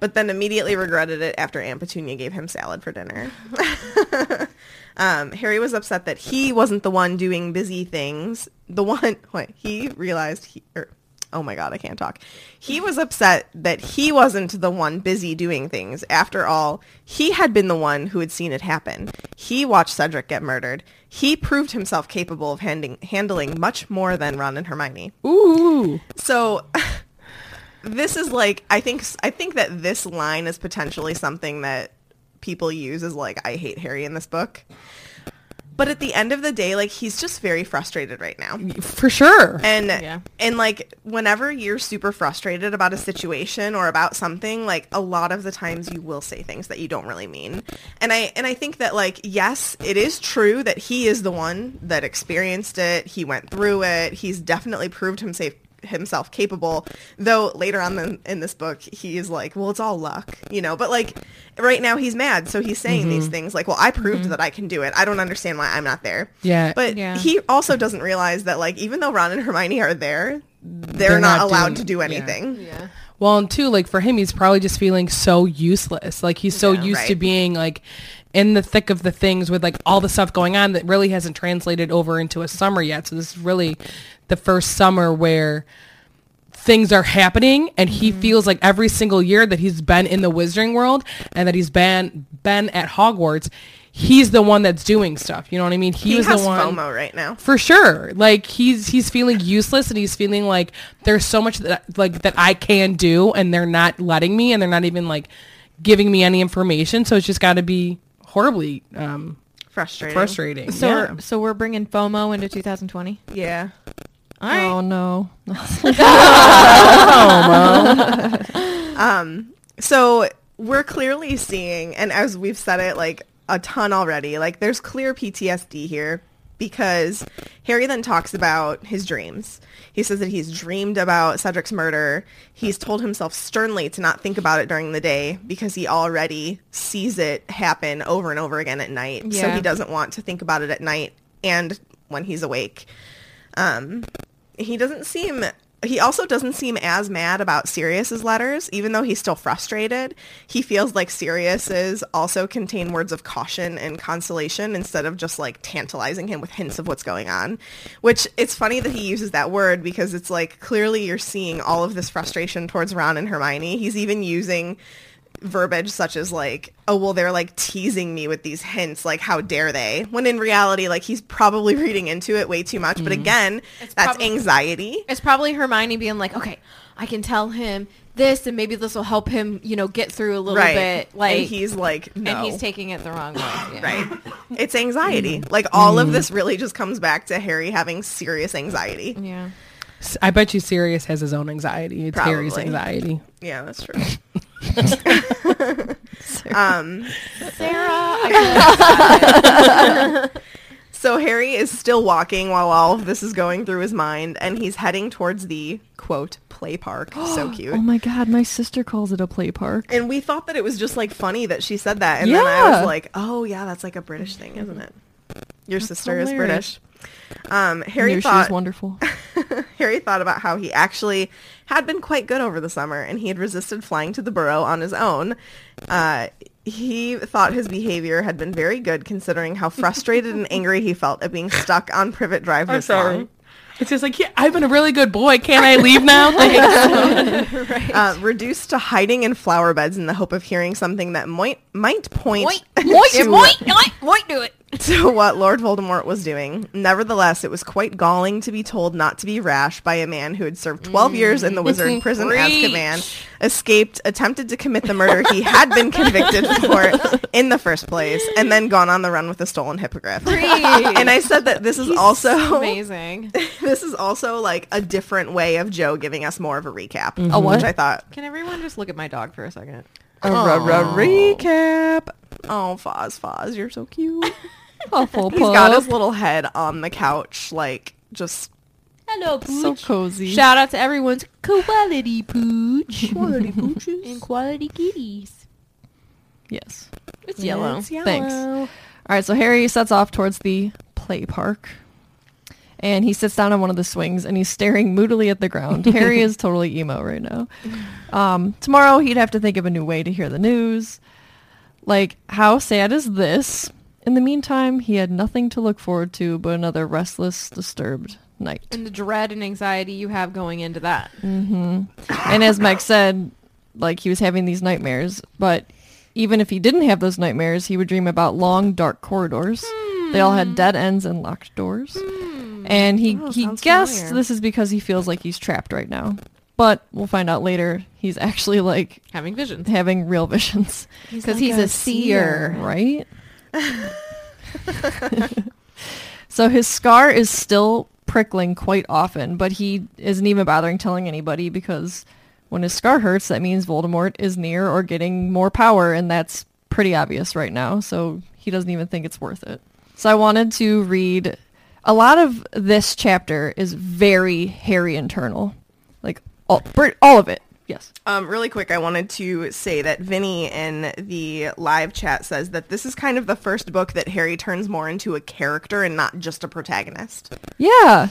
but then immediately regretted it after Aunt Petunia gave him salad for dinner. um, Harry was upset that he wasn't the one doing busy things. The one, what, he realized he, or, oh my God, I can't talk. He was upset that he wasn't the one busy doing things. After all, he had been the one who had seen it happen. He watched Cedric get murdered. He proved himself capable of handing, handling much more than Ron and Hermione. Ooh. So this is like I think I think that this line is potentially something that people use as like I hate Harry in this book. But at the end of the day, like he's just very frustrated right now. For sure. And Yeah. and like whenever you're super frustrated about a situation or about something, like a lot of the times you will say things that you don't really mean. And I and I think that like yes, it is true that he is the one that experienced it. He went through it. He's definitely proved himself himself capable though later on in, in this book he is like well it's all luck you know but like right now he's mad so he's saying these mm-hmm. things like well i proved mm-hmm. that i can do it i don't understand why i'm not there Yeah. but Yeah. he also doesn't realize that like even though Ron and Hermione are there, they're, They're not, not allowed doing- to do anything. Yeah. Well, and two, like for him, he's probably just feeling so useless. Like he's so Yeah, used to being like in the thick of the things with like all the stuff going on that really hasn't translated over into a summer yet. So this is really the first summer where things are happening and he Mm-hmm. feels like every single year that he's been in the wizarding world and that he's been been at Hogwarts he's the one that's doing stuff you know what I mean He, was has the one FOMO right now. for sure like he's he's feeling useless and he's feeling like there's so much that like that I can do and they're not letting me and they're not even like giving me any information so it's just got to be horribly um Frustrating. frustrating So yeah. so we're bringing FOMO into 2020. Yeah. Right. Oh no. Um, so we're clearly seeing, and as we've said it like a ton already, like there's clear PTSD here because Harry then talks about his dreams. He says that he's dreamed about Cedric's murder. He's told himself sternly to not think about it during the day because he already sees it happen over and over again at night. So he doesn't want to think about it at night and when he's awake. Um, he doesn't seem he also doesn't seem as mad about Sirius's letters, even though he's still frustrated. He feels like Sirius's also contain words of caution and consolation instead of just like tantalizing him with hints of what's going on. Which it's funny that he uses that word because it's like clearly you're seeing all of this frustration towards Ron and Hermione. He's even using verbiage such as like, oh well they're like teasing me with these hints, like how dare they? When in reality, like he's probably reading into it way too much. But mm-hmm. again, It's that's probably- anxiety. It's probably Hermione being like, okay, I can tell him this, and maybe this will help him, you know, get through a little right. bit. Like, and he's like, no. and he's taking it the wrong way. yeah. right. It's anxiety. Mm-hmm. Like all of mm-hmm. this really just comes back to Harry having serious anxiety. Yeah. I bet you Sirius has his own anxiety. It's Harry's anxiety. Yeah, that's true. um, Sarah, so Harry is still walking while all of this is going through his mind, and he's heading towards the quote play park. so cute. Oh my god, my sister calls it a play park. And we thought that it was just like funny that she said that, and then I was like, "Oh yeah, that's like a British thing, isn't it?" Your sister is. British. Um, Harry Knew thought she was wonderful. Harry thought about how he actually had been quite good over the summer and he had resisted flying to the burrow on his own. Uh, he thought his behavior had been very good considering how frustrated and angry he felt at being stuck on Privet Drive this long. It's just like, yeah, I've been a really good boy. Can't I leave now? Thanks. Uh, reduced to hiding in flower beds in the hope of hearing something that might might point Moit, to, moit, moit, moit, do it. to what Lord Voldemort was doing. Nevertheless, it was quite galling to be told not to be rash by a man who had served 12 years in the mm-hmm. wizard prison Azkaban, escaped, attempted to commit the murder he had been convicted for in the first place, and then gone on the run with a stolen hippogriff. And I said that this is also amazing. this is also like a different way of Jo giving us more of a recap, A what? which I thought Can everyone just look at my dog for a second? A ra- ra- recap. Oh, Foz, Foz, you're so cute. Awful He's got his little head on the couch, like just Hello, Pooch. So cozy. Shout out to everyone's quality pooch. Quality pooches. and quality kitties. yes. It's yellow. Thanks. All right, so Harry sets off towards the play park. And he sits down on one of the swings and he's staring moodily at the ground. Harry is totally emo right now. Um, tomorrow he'd have to think of a new way to hear the news. Like, how sad is this? In the meantime, he had nothing to look forward to but another restless, disturbed night. And the dread and anxiety you have going into that. Mm-hmm. And as Mike said, like he was having these nightmares, but even if he didn't have those nightmares, he would dream about long, dark corridors. They all had hmm. dead ends and locked doors. Hmm. And he, Oh, he guessed familiar. this is because he feels like he's trapped right now. But we'll find out later he's actually like Having visions. having real visions. Because he's, a seer. Right? so his scar is still prickling quite often, but he isn't even bothering telling anybody because when his scar hurts, that means Voldemort is near or getting more power, and that's pretty obvious right now. So he doesn't even think it's worth it. So I wanted to read. A lot of this chapter is very Harry internal, like all, all of it. Yes. Um, really quick, I wanted to say that Vinny in the live chat says that this is kind of the first book that Harry turns more into a character and not just a protagonist. Yeah.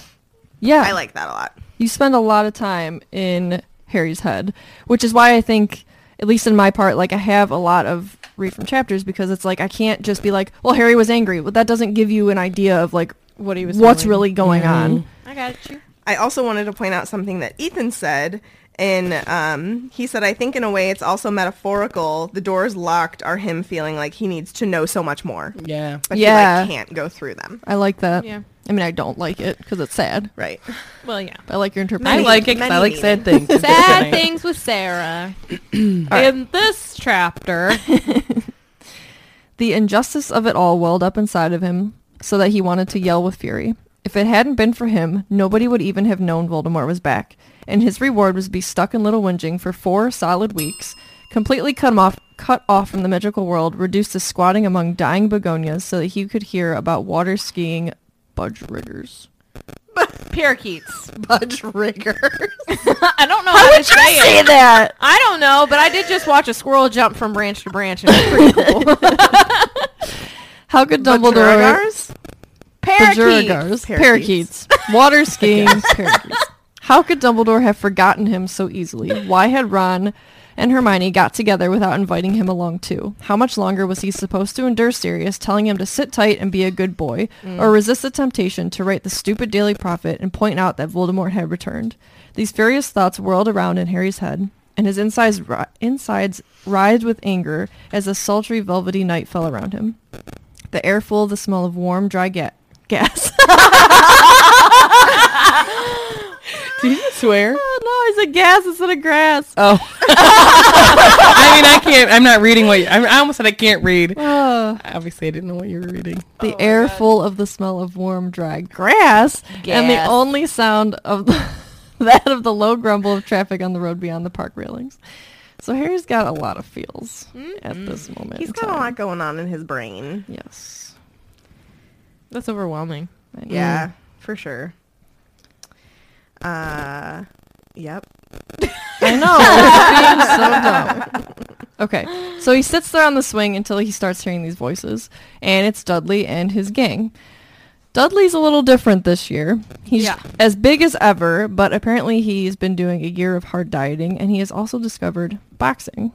Yeah. I like that a lot. you spend a lot of time in Harry's head, which is why I think, at least in my part, like I have a lot of read from chapters because it's like I can't just be like, well, Harry was angry, but that doesn't give you an idea of like What he was what's feeling. really going on. I got you. I also wanted to point out something that Ethan said. And um, he said, I think in a way it's also metaphorical. The doors locked are him feeling like he needs to know so much more, Yeah. but Yeah. he like, can't go through them. I like that. Yeah. I mean, I don't like it because it's sad. Right. Well, yeah. I like your interpretation. I interpretation. like it 'cause I like sad things. Sad things with Sarah. In this chapter, The injustice of it all welled up inside of him so that he wanted to yell with fury. If it hadn't been for him, nobody would even have known Voldemort was back, and his reward was to be stuck in Little Whinging for four solid weeks, completely cut off, cut off from the magical world, reduced to squatting among dying begonias so that he could hear about water skiing budge riggers. parakeets. Budge riggers. I don't know how, to say it. Say that. I don't know, but I did just watch a squirrel jump from branch to branch, and it was pretty cool. How could Dumbledore? Duragars? Parakeet. Bajuragars, Parakeets. parakeets, water skiing, parakeets. How could Dumbledore have forgotten him so easily? Why had Ron and Hermione got together without inviting him along too? How much longer was he supposed to endure Sirius telling him to sit tight and be a good boy, or resist the temptation to write the stupid Daily Prophet and point out that Voldemort had returned? These furious thoughts whirled around in Harry's head, and his insides, ri- insides writhed with anger as a sultry, velvety night fell around him. The air full of the smell of warm, dry ga- gas. Do you swear? Oh, no, I said gas instead of grass. Oh. I mean, I can't. I'm not reading what. You, I, I almost said I can't read. Uh, Obviously, I didn't know what you were reading. the air full of the smell of warm, dry grass, and the only sound of the, that of the low grumble of traffic on the road beyond the park railings. So Harry's got a lot of feels at this moment. He's got a lot going on in his brain. Yes. That's overwhelming. I know. Yeah, for sure. Uh, yep. I know. being so dumb. Okay, so he sits there on the swing until he starts hearing these voices, and it's Dudley and his gang. Dudley's a little different this year. He's Yeah. as big as ever, but apparently he's been doing a year of hard dieting, and he has also discovered boxing.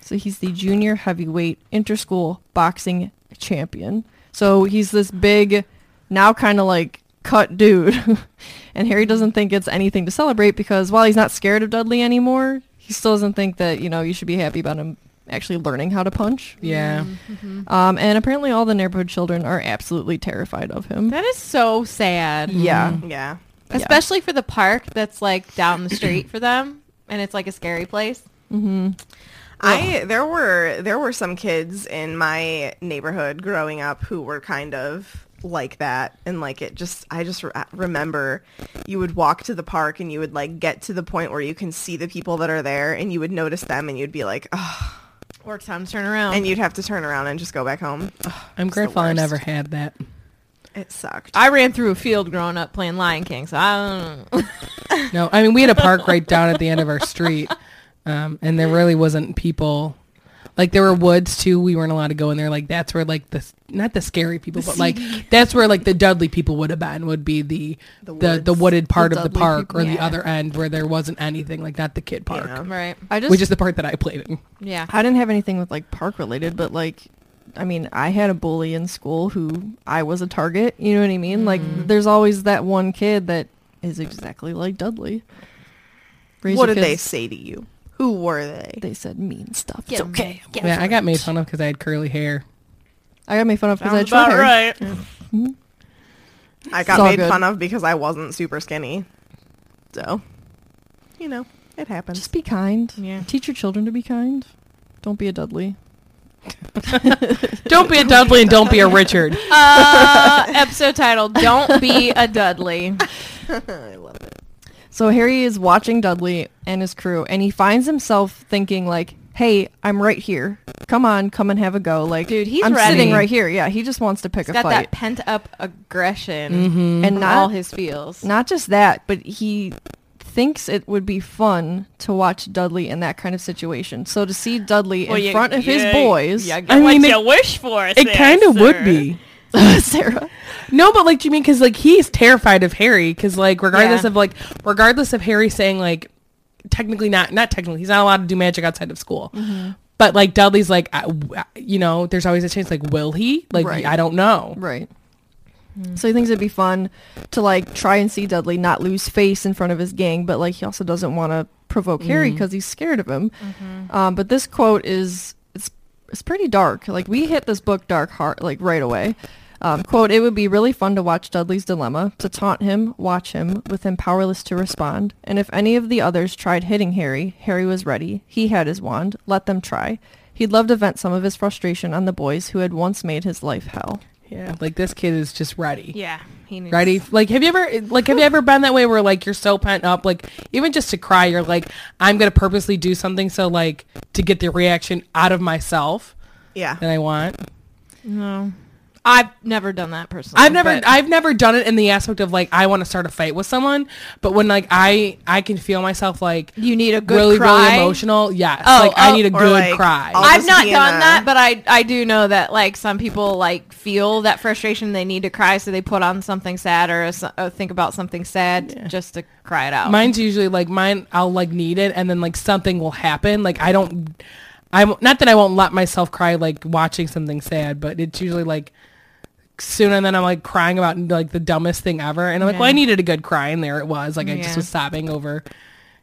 So he's the junior heavyweight interschool boxing champion. So he's this big, now kind of like cut dude. and Harry doesn't think it's anything to celebrate because while he's not scared of Dudley anymore, he still doesn't think that, you know, you should be happy about him actually learning how to punch. Yeah. Mm-hmm. Mm-hmm. Um, and apparently all the neighborhood children are absolutely terrified of him. That is so sad. Mm-hmm. Yeah. Yeah. Especially for the park that's like down the street for them, and it's like a scary place. I there were there were some kids in my neighborhood growing up who were kind of like that and like it just I just re- remember you would walk to the park and you would like get to the point where you can see the people that are there and you would notice them and you'd be like oh Work time to turn around. and you'd have to turn around and just go back home Ugh, I'm grateful I worst. never had that. it sucked I ran through a field growing up playing Lion King, so I don't know. No, I mean we had a park right down at the end of our street, um, and there really wasn't people. Like there were woods too. We weren't allowed to go in there. Like that's where like the not the scary people, but like that's where like the Dudley people would have been. Would be the the the, woods. wooded part of the Dudley park people, or the yeah. other end where there wasn't anything like not the kid park, Yeah. right. I just which is the part that I played in. Yeah. I didn't have anything with like park related, but like I mean, I had a bully in school who I was a target, you know what I mean? Like mm-hmm. there's always that one kid that is exactly like Dudley. Raise what your did they kids- say to you who were they They said mean stuff. Get it's okay. Yeah, I got made fun of because I had curly hair. I got made fun of because I had Sounds short about hair. right. I It's got made good. fun of because I wasn't super skinny so you know it happens Just be kind. Yeah. Teach your children to be kind. Don't be a Dudley. Don't be a Dudley and don't be a Richard. Uh, episode title: Don't be a Dudley. I love it So Harry is watching Dudley and his crew, and he finds himself thinking like, "Hey, I'm right here. Come on, come and have a go." Like, Dude, he's I'm sitting right here. Yeah, he just wants to pick He's a got fight, that pent up aggression mm-hmm. and and not all his feels. not just that, but he thinks it would be fun to watch Dudley in that kind of situation. So to see Dudley in front of his boys, I mean, it, wish for. It. It kind of would be. Sarah. No, but like, do you mean because like he's terrified of Harry? Because like, regardless Yeah. of like, regardless of Harry saying like, technically not, not technically, he's not allowed to do magic outside of school. Mm-hmm. But like Dudley's like, I- w- you know, there's always a chance. Like, will he? Like, Right. I don't know. Right. So he thinks it'd be fun to like try and see Dudley not lose face in front of his gang, but like he also doesn't want to provoke Harry because he's scared of him. Um, but this quote is it's pretty dark. Like we hit this book dark heart like right away. Um, quote, it would be really fun to watch Dudley's dilemma, to taunt him, watch him, with him powerless to respond. And if any of the others tried hitting Harry, Harry was ready. He had his wand. Let them try. He'd love to vent some of his frustration on the boys who had once made his life hell. Yeah, like this kid is just ready. Yeah, he needs Ready? Like, have you ever, like, have you ever been that way where, like, you're so pent up, like, even just to cry, you're like, I'm gonna purposely do something so, like, to get the reaction out of myself Yeah. that I want. No, I've never done that personally. I've never, but- I've never done it in the aspect of like, I want to start a fight with someone, but when like I, I can feel myself like you need a good really, cry. really emotional. Yes, Oh, like I oh, need a or, good like, cry. I'll I've just not be in done a- that, but I I do know that like some people like feel that frustration. They need to cry, so they put on something sad or, a s- or think about something sad just to cry it out. Mine's usually like mine. I'll like need it, and then like something will happen. Like I don't. I'm not that I won't let myself cry like watching something sad, but it's usually like soon, and then I'm like crying about like the dumbest thing ever, and I'm like, well, I needed a good cry, and there it was. Like I just was sobbing over,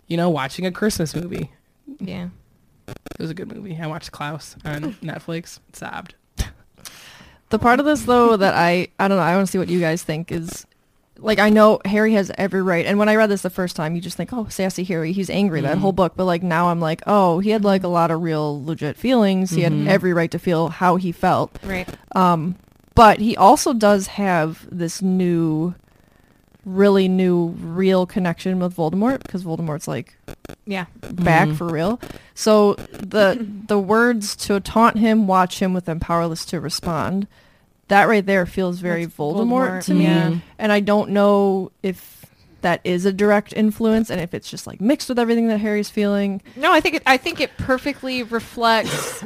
you know, watching a Christmas movie. yeah. It was a good movie. I watched Klaus on Netflix. Sobbed. The part of this though that I I don't know, I want to see what you guys think is like I know Harry has every right and when I read this the first time you just think, "Oh, sassy Harry, he's angry that mm-hmm. whole book." But like now I'm like, "Oh, he had like a lot of real legit feelings. He had mm-hmm. every right to feel how he felt." Right. Um, But he also does have this new really new real connection with Voldemort because Voldemort's like Yeah. back mm-hmm. for real. So the the words to taunt him, watch him with them powerless to respond. That right there feels very Voldemort, Voldemort, to me, yeah. and I don't know if that is a direct influence and if it's just like mixed with everything that Harry's feeling. No, I think it, I think it perfectly reflects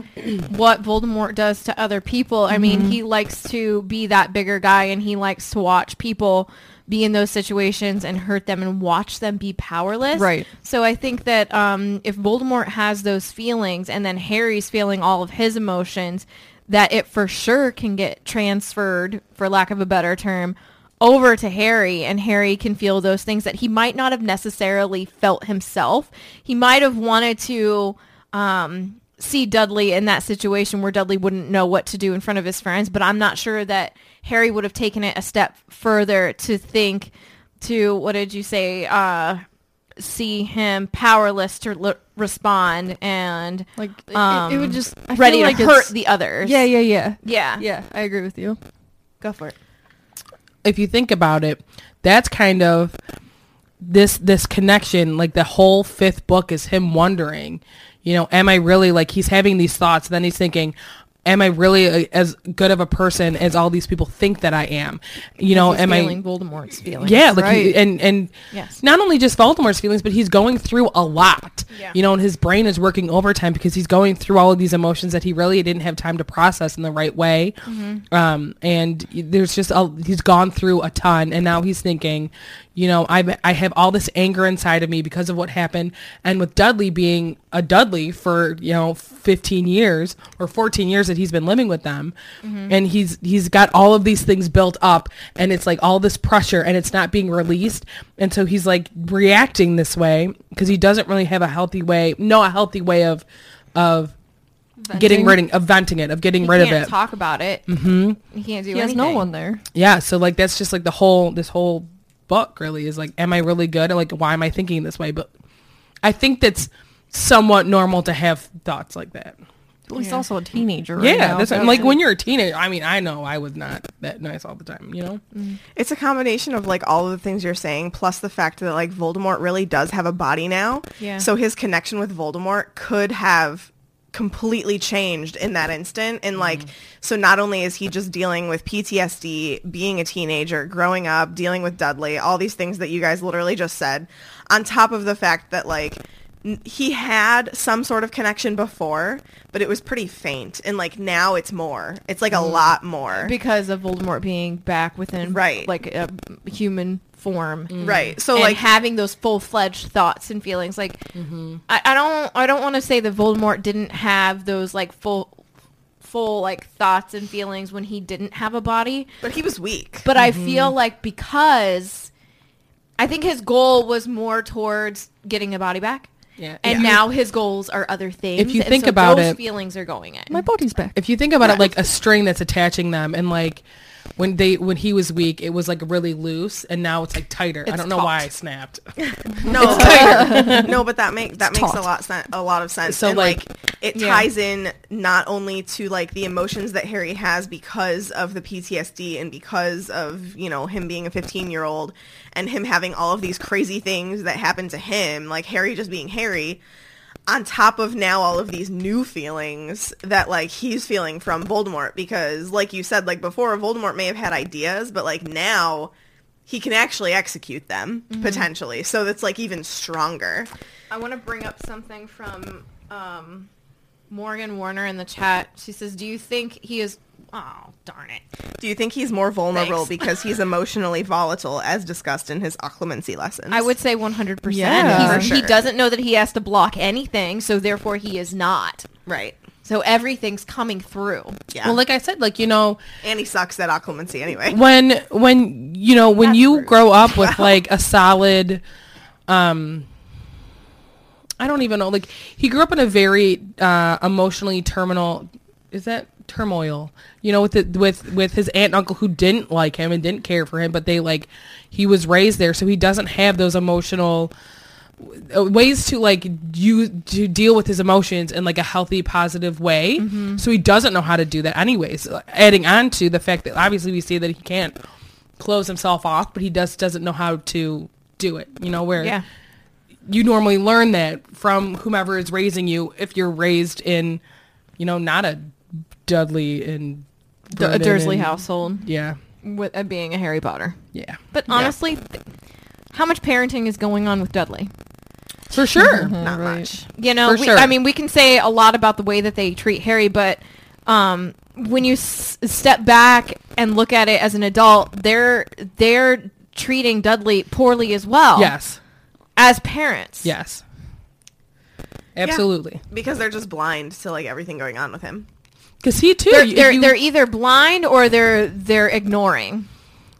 what Voldemort does to other people. I mean, he likes to be that bigger guy, and he likes to watch people be in those situations and hurt them and watch them be powerless. Right. So I think that um, if Voldemort has those feelings, and then Harry's feeling all of his emotions, that it for sure can get transferred, for lack of a better term, over to Harry and Harry can feel those things that he might not have necessarily felt himself. He might have wanted to um, see Dudley in that situation where Dudley wouldn't know what to do in front of his friends, but I'm not sure that Harry would have taken it a step further to think to what did you say uh see him powerless to l- respond and Like it- um, it, it would just I ready feel to like hurt the others. Yeah, yeah, yeah, yeah, yeah. I agree with you. Go for it. if you think about it, that's kind of this this connection. Like the whole fifth book is him wondering, you know, am I really like he's having these thoughts, And then he's thinking, am I really a, as good of a person as all these people think that I am? You know, He's am I feeling Voldemort's feelings? yeah, like he, and and Yes. not only just Voldemort's feelings, but he's going through a lot. Yeah. You know, and his brain is working overtime because he's going through all of these emotions that he really didn't have time to process in the right way. Mm-hmm. Um, and there's just a, he's gone through a ton, and now he's thinking, you know, I I have all this anger inside of me because of what happened, and with Dudley being a Dudley for you know 15 years or 14 years that he's been living with them, Mm-hmm. and he's he's got all of these things built up, and it's like all this pressure, and it's not being released, and so he's like reacting this way because he doesn't really have a healthy way, no, a healthy way of of getting rid of, of venting it, of getting He rid of can't it. talk about it. Mm-hmm. He can't do He has no one there. Yeah, so like that's just like the whole this whole book really is like, am I really good? Or like, why am I thinking this way? But I think that's somewhat normal to have thoughts like that. Well, he's Yeah. also a teenager. Right yeah, now, that's so- like when you're a teenager. I mean, I know I was not that nice all the time. You know, mm. It's a combination of like all of the things you're saying, plus the fact that like Voldemort really does have a body now. Yeah. So his connection with Voldemort could have completely changed in that instant. And mm-hmm. like, so not only is he just dealing with PTSD, being a teenager, growing up, dealing with Dudley, all these things that you guys literally just said, on top of the fact that like n- he had some sort of connection before, but it was pretty faint. And like now it's more. It's like a mm-hmm. lot more. because of Voldemort being back within Right. like a human form. Mm. right. So and like having those full fledged thoughts and feelings, like mm-hmm. I, I don't, I don't want to say that Voldemort didn't have those like full full like thoughts and feelings when he didn't have a body. But he was weak. But I mm-hmm. feel like because I think his goal was more towards getting a body back. Yeah. And Yeah. now his goals are other things. If you and think so about those it- feelings are going in. My body's back. if you think about it like a string that's attaching them and like when they when he was weak it was like really loose and now it's like tighter i don't know why i snapped No, no, but that makes that makes a lot sen- a lot of sense. So, and like- like, it Yeah. ties in not only to like the emotions that Harry has because of the PTSD and because of you know him being a 15 year old and him having all of these crazy things that happen to him, like Harry just being Harry. On top of now all of these new feelings that like he's feeling from Voldemort because like you said like before Voldemort may have had ideas but like now he can actually execute them potentially. So that's like even stronger. I want to bring up something from um, Morgan Warner in the chat. She says, "Do you think he is?" Oh, darn it! Do you think he's more vulnerable Thanks. because he's emotionally volatile, as discussed in his occlumency lessons? I would say 100. percent Yeah. For He sure. doesn't know that he has to block anything, so therefore he is not. right. So everything's coming through. Yeah. well like i said like you know and he sucks at occlumency anyway. when when you know when That's you rude. grow up with like a solid um i don't even know like he grew up in a very uh emotionally terminal is that turmoil you know with the, with with his aunt and uncle who didn't like him and didn't care for him but they like he was raised there so he doesn't have those emotional uh, ways to like you to deal with his emotions in like a healthy positive way so he doesn't know how to do that anyways adding on to the fact that obviously we see that he can't close himself off but he just doesn't know how to do it you know where Yeah. you normally learn that from whomever is raising you if you're raised in you know not a dudley and D- a Vernon Dursley and- household yeah with uh, being a Harry Potter. yeah But honestly, th- how much parenting is going on with Dudley? for sure Not right. much. You know, For we, sure. I mean, we can say a lot about the way that they treat Harry, but um, when you s- step back and look at it as an adult, they're they're treating Dudley poorly as well. yes as parents. yes absolutely Because they're just blind to like everything going on with him. Because he too They're, you- they're, you- they're either blind or they're they're ignoring.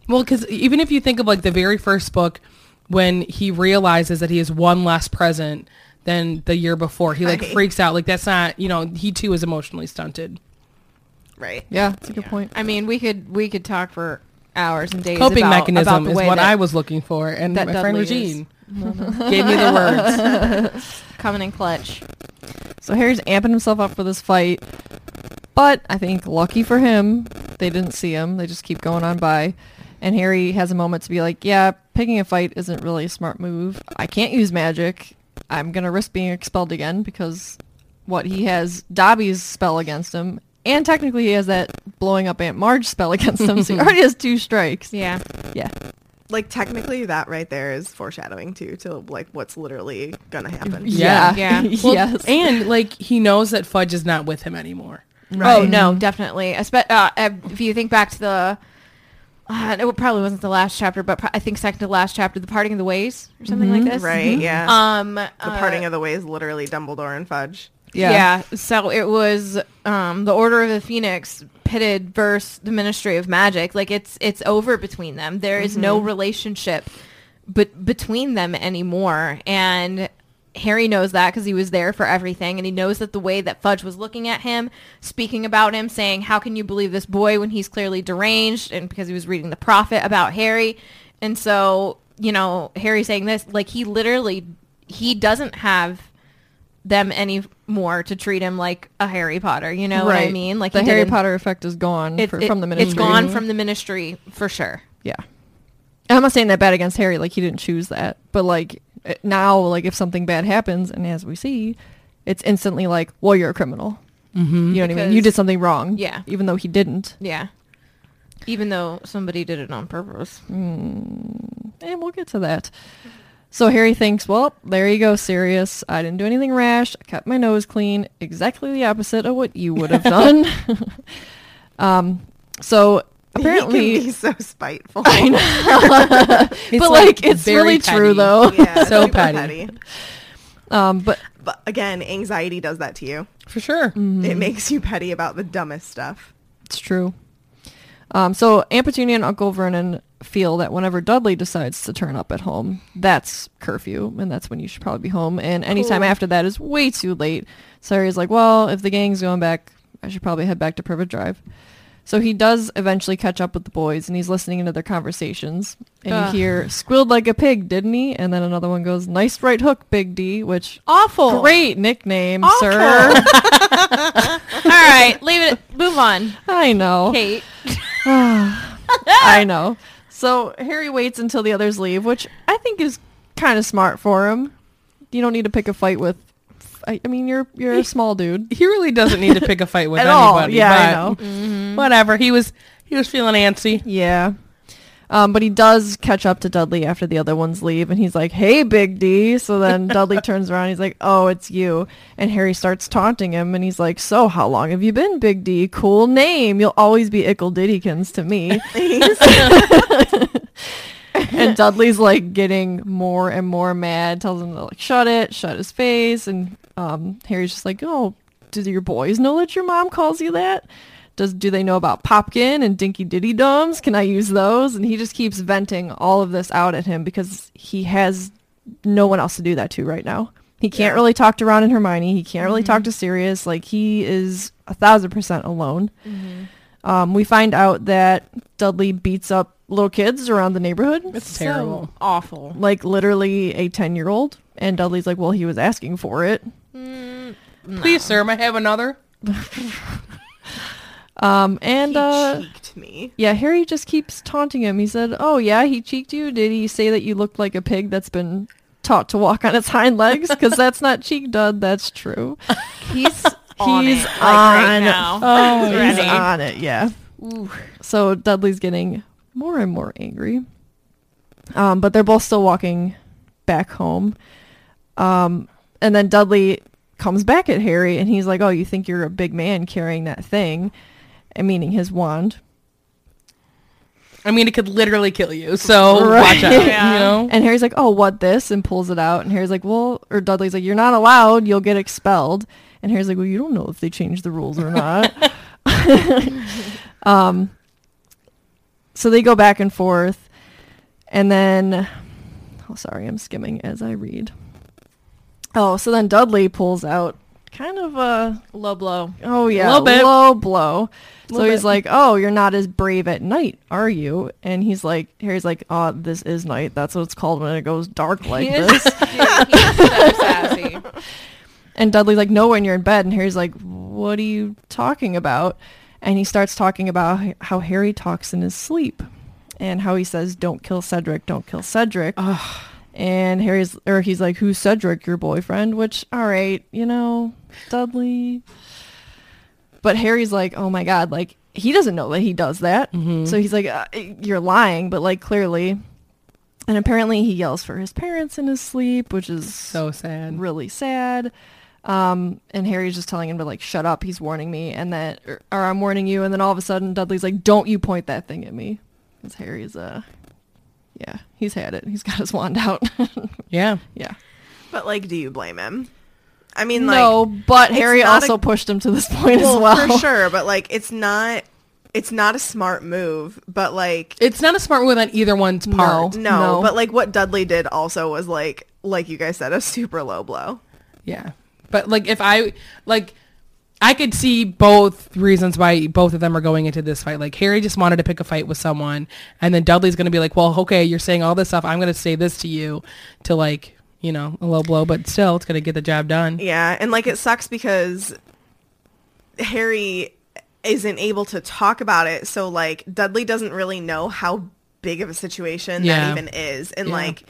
Well, because even if you think of like the very first book, when he realizes that he is one less present than the year before, he like Right. freaks out. Like that's not, you know, he too is emotionally stunted. Right. Yeah, that's a good point. I mean, we could we could talk for hours and days. Coping about, mechanism about the is way what that I was looking for, and that my friend Dudley Regine gave me the words. coming in clutch. So Harry's amping himself up for this fight, but I think lucky for him, they didn't see him. They just keep going on by, and Harry has a moment to be like, "Yeah, picking a fight isn't really a smart move. I can't use magic. I'm gonna risk being expelled again because what he has Dobby's spell against him, and technically he has that blowing up Aunt Marge spell against him. so he already has two strikes. Yeah. Yeah, Like technically that right there is foreshadowing too to like what's literally gonna happen. Yeah. Yeah. Well, yes. and like he knows that Fudge is not with him anymore. Oh no, definitely. Espe- uh, uh, if you think back to the, uh, it probably wasn't the last chapter, but pro- I think second to last chapter, the parting of the ways or something like this. Right, yeah. Um, the parting of the ways literally Dumbledore and Fudge. yeah, Yeah. So it was um, the Order of the Phoenix pitted versus the Ministry of Magic. Like it's it's over between them. There is no relationship, but between them anymore. And Harry knows that because he was there for everything, and he knows that the way that Fudge was looking at him, speaking about him, saying, "How can you believe this boy when he's clearly deranged?" and because he was reading the prophet about Harry, and so you know Harry saying this, like he literally he doesn't have them anymore to treat him like a Harry Potter. You know what I mean? Like the Harry Potter effect is gone it- for, it- from the ministry. It's gone from the ministry for sure. Yeah. I'm not saying that bad against Harry, like he didn't choose that. But like now, like if something bad happens, and as we see, it's instantly like, well, you're a criminal. Mm-hmm. You know what I mean? You did something wrong. Yeah. Even though he didn't. Yeah. Even though somebody did it on purpose. And we'll get to that. So Harry thinks, well, there you go, Sirius. I didn't do anything rash. I kept my nose clean. Exactly the opposite of what you would have done. um, so apparently, he can be so spiteful. I know. but like, it's very really true though. yeah, So super petty. Um, but But again, anxiety does that to you. For sure. It makes you petty about the dumbest stuff. It's true. Um, so Aunt Petunia and Uncle Vernon feel that whenever Dudley decides to turn up at home, that's curfew, and that's when you should probably be home. And anytime Cool. after that is way too late. So he's like, well, if the gang's going back, I should probably head back to Privet Drive. So he does eventually catch up with the boys, and he's listening into their conversations. And Ugh. you hear, squealed like a pig, didn't he? And then another one goes, nice right hook, Big D, which, Awful. great nickname, Awful. sir. All right, leave it. Move on, I know. Kate. I know. So Harry waits until the others leave, which I think is kind of smart for him. You don't need to pick a fight with. I, I mean, you're you're a small dude. He really doesn't need to pick a fight with At all. anybody. Yeah, I but know. Whatever. He was he was feeling antsy. Yeah. Um, but he does catch up to Dudley after the other ones leave, and he's like, "Hey, Big D." So then Dudley turns around, he's like, "Oh, it's you." And Harry starts taunting him, and he's like, "So, how long have you been, Big D? Cool name. You'll always be Ickle Diddykins to me." and Dudley's like getting more and more mad, tells him to like shut it, shut his face, and um, Harry's just like, "Oh, do your boys know that your mom calls you that? Does do they know about Popkin and Dinky Diddy Dums? Can I use those?" And he just keeps venting all of this out at him because he has no one else to do that to right now. He can't really talk to Ron and Hermione. He can't really talk to Sirius. Like he is a thousand percent alone. Um, we find out that Dudley beats up little kids around the neighborhood. It's terrible. So awful. like literally a 10 year old and dudley's like well he was asking for it. Please, sir, may I have another? um and he uh cheeked me. yeah harry just keeps taunting him. He said oh yeah he cheeked you? Did he say that you looked like a pig that's been taught to walk on its hind legs? Because that's not cheek dud. That's true. He's on he's it, like, right on oh he's on it yeah. So dudley's getting more and more angry um but they're both still walking back home um and then dudley comes back at harry and he's like oh you think you're a big man carrying that thing and meaning his wand I mean, it could literally kill you. So Right. watch out. Yeah. You know. and harry's like oh what this and pulls it out and harry's like well or dudley's like you're not allowed you'll get expelled and harry's like well you don't know if they changed the rules or not um so they go back and forth and then oh sorry i'm skimming as i read oh so then dudley pulls out kind of a Low blow. oh yeah bit. low blow so he's bit. like oh you're not as brave at night are you and he's like harry's like oh this is night that's what it's called when it goes dark like He is- this Dude, he's so sassy. and Dudley's like, no, when you're in bed. And Harry's like, what are you talking about? And he starts talking about how Harry talks in his sleep and how he says, don't kill Cedric, don't kill Cedric. Ugh. And Harry's, or he's like, who's Cedric, your boyfriend? Which, all right, you know, Dudley. But Harry's like, oh my God, like, he doesn't know that he does that. So he's like, uh, you're lying, but like, clearly. And apparently he yells for his parents in his sleep, which is So sad. really sad. Um, and Harry's just telling him to like shut up. He's warning me, and that or, or I'm warning you. And then all of a sudden, Dudley's like, "Don't you point that thing at me," because Harry's uh, yeah, he's had it. He's got his wand out. Yeah. yeah. But like, do you blame him? I mean, like, no, but Harry also a- pushed him to this point well, as well. for sure. But like, it's not. It's not a smart move. But like, It's not a smart move on either one's part. no, No. But like, what Dudley did also was like, like you guys said, a super low blow. Yeah. But like if I like I could see both reasons why both of them are going into this fight. Like Harry just wanted to pick a fight with someone and then Dudley's going to be like, "Well, okay, you're saying all this stuff. I'm going to say this to you to like, you know, a low blow, but still it's going to get the job done." Yeah, and like it sucks because Harry isn't able to talk about it, so like Dudley doesn't really know how big of a situation Yeah. that even is. And Yeah. like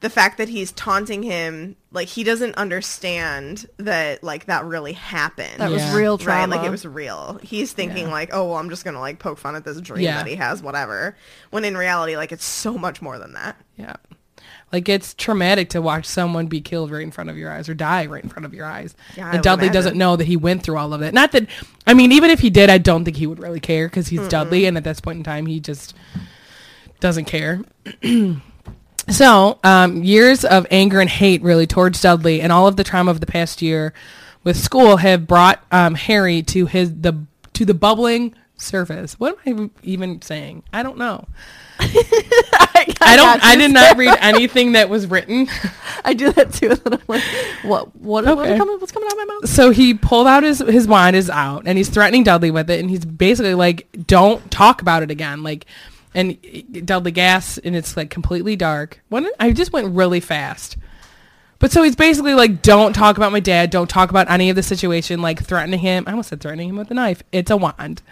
the fact that he's taunting him, like he doesn't understand that like that really happened. that was Yeah. real Right, trauma. like it was real. He's thinking Yeah. like, oh, well, I'm just gonna like poke fun at this dream Yeah. that he has, whatever. When in reality, like it's so much more than that. Yeah. Like it's traumatic to watch someone be killed right in front of your eyes or die right in front of your eyes. Yeah, and would Dudley doesn't know that he went through all of it. Not that, I mean, even if he did, I don't think he would really care because he's Dudley, and at this point in time, he just doesn't care. So, um, years of anger and hate really towards Dudley and all of the trauma of the past year with school have brought um, Harry to his the to the bubbling surface. What am I even saying? I don't know. I, don't. got I did not read anything that was written. I do that too. And I'm like, what? What? Okay. coming, what's coming out of my mouth? So he pulled out his his wand is out and he's threatening Dudley with it and he's basically like, "Don't talk about it again." Like, and Dudley gas and it's like completely dark. When I just went really fast. But so he's basically like, "Don't talk about my dad. Don't talk about any of the situation." Like threatening him. I almost said threatening him with a knife. It's a wand.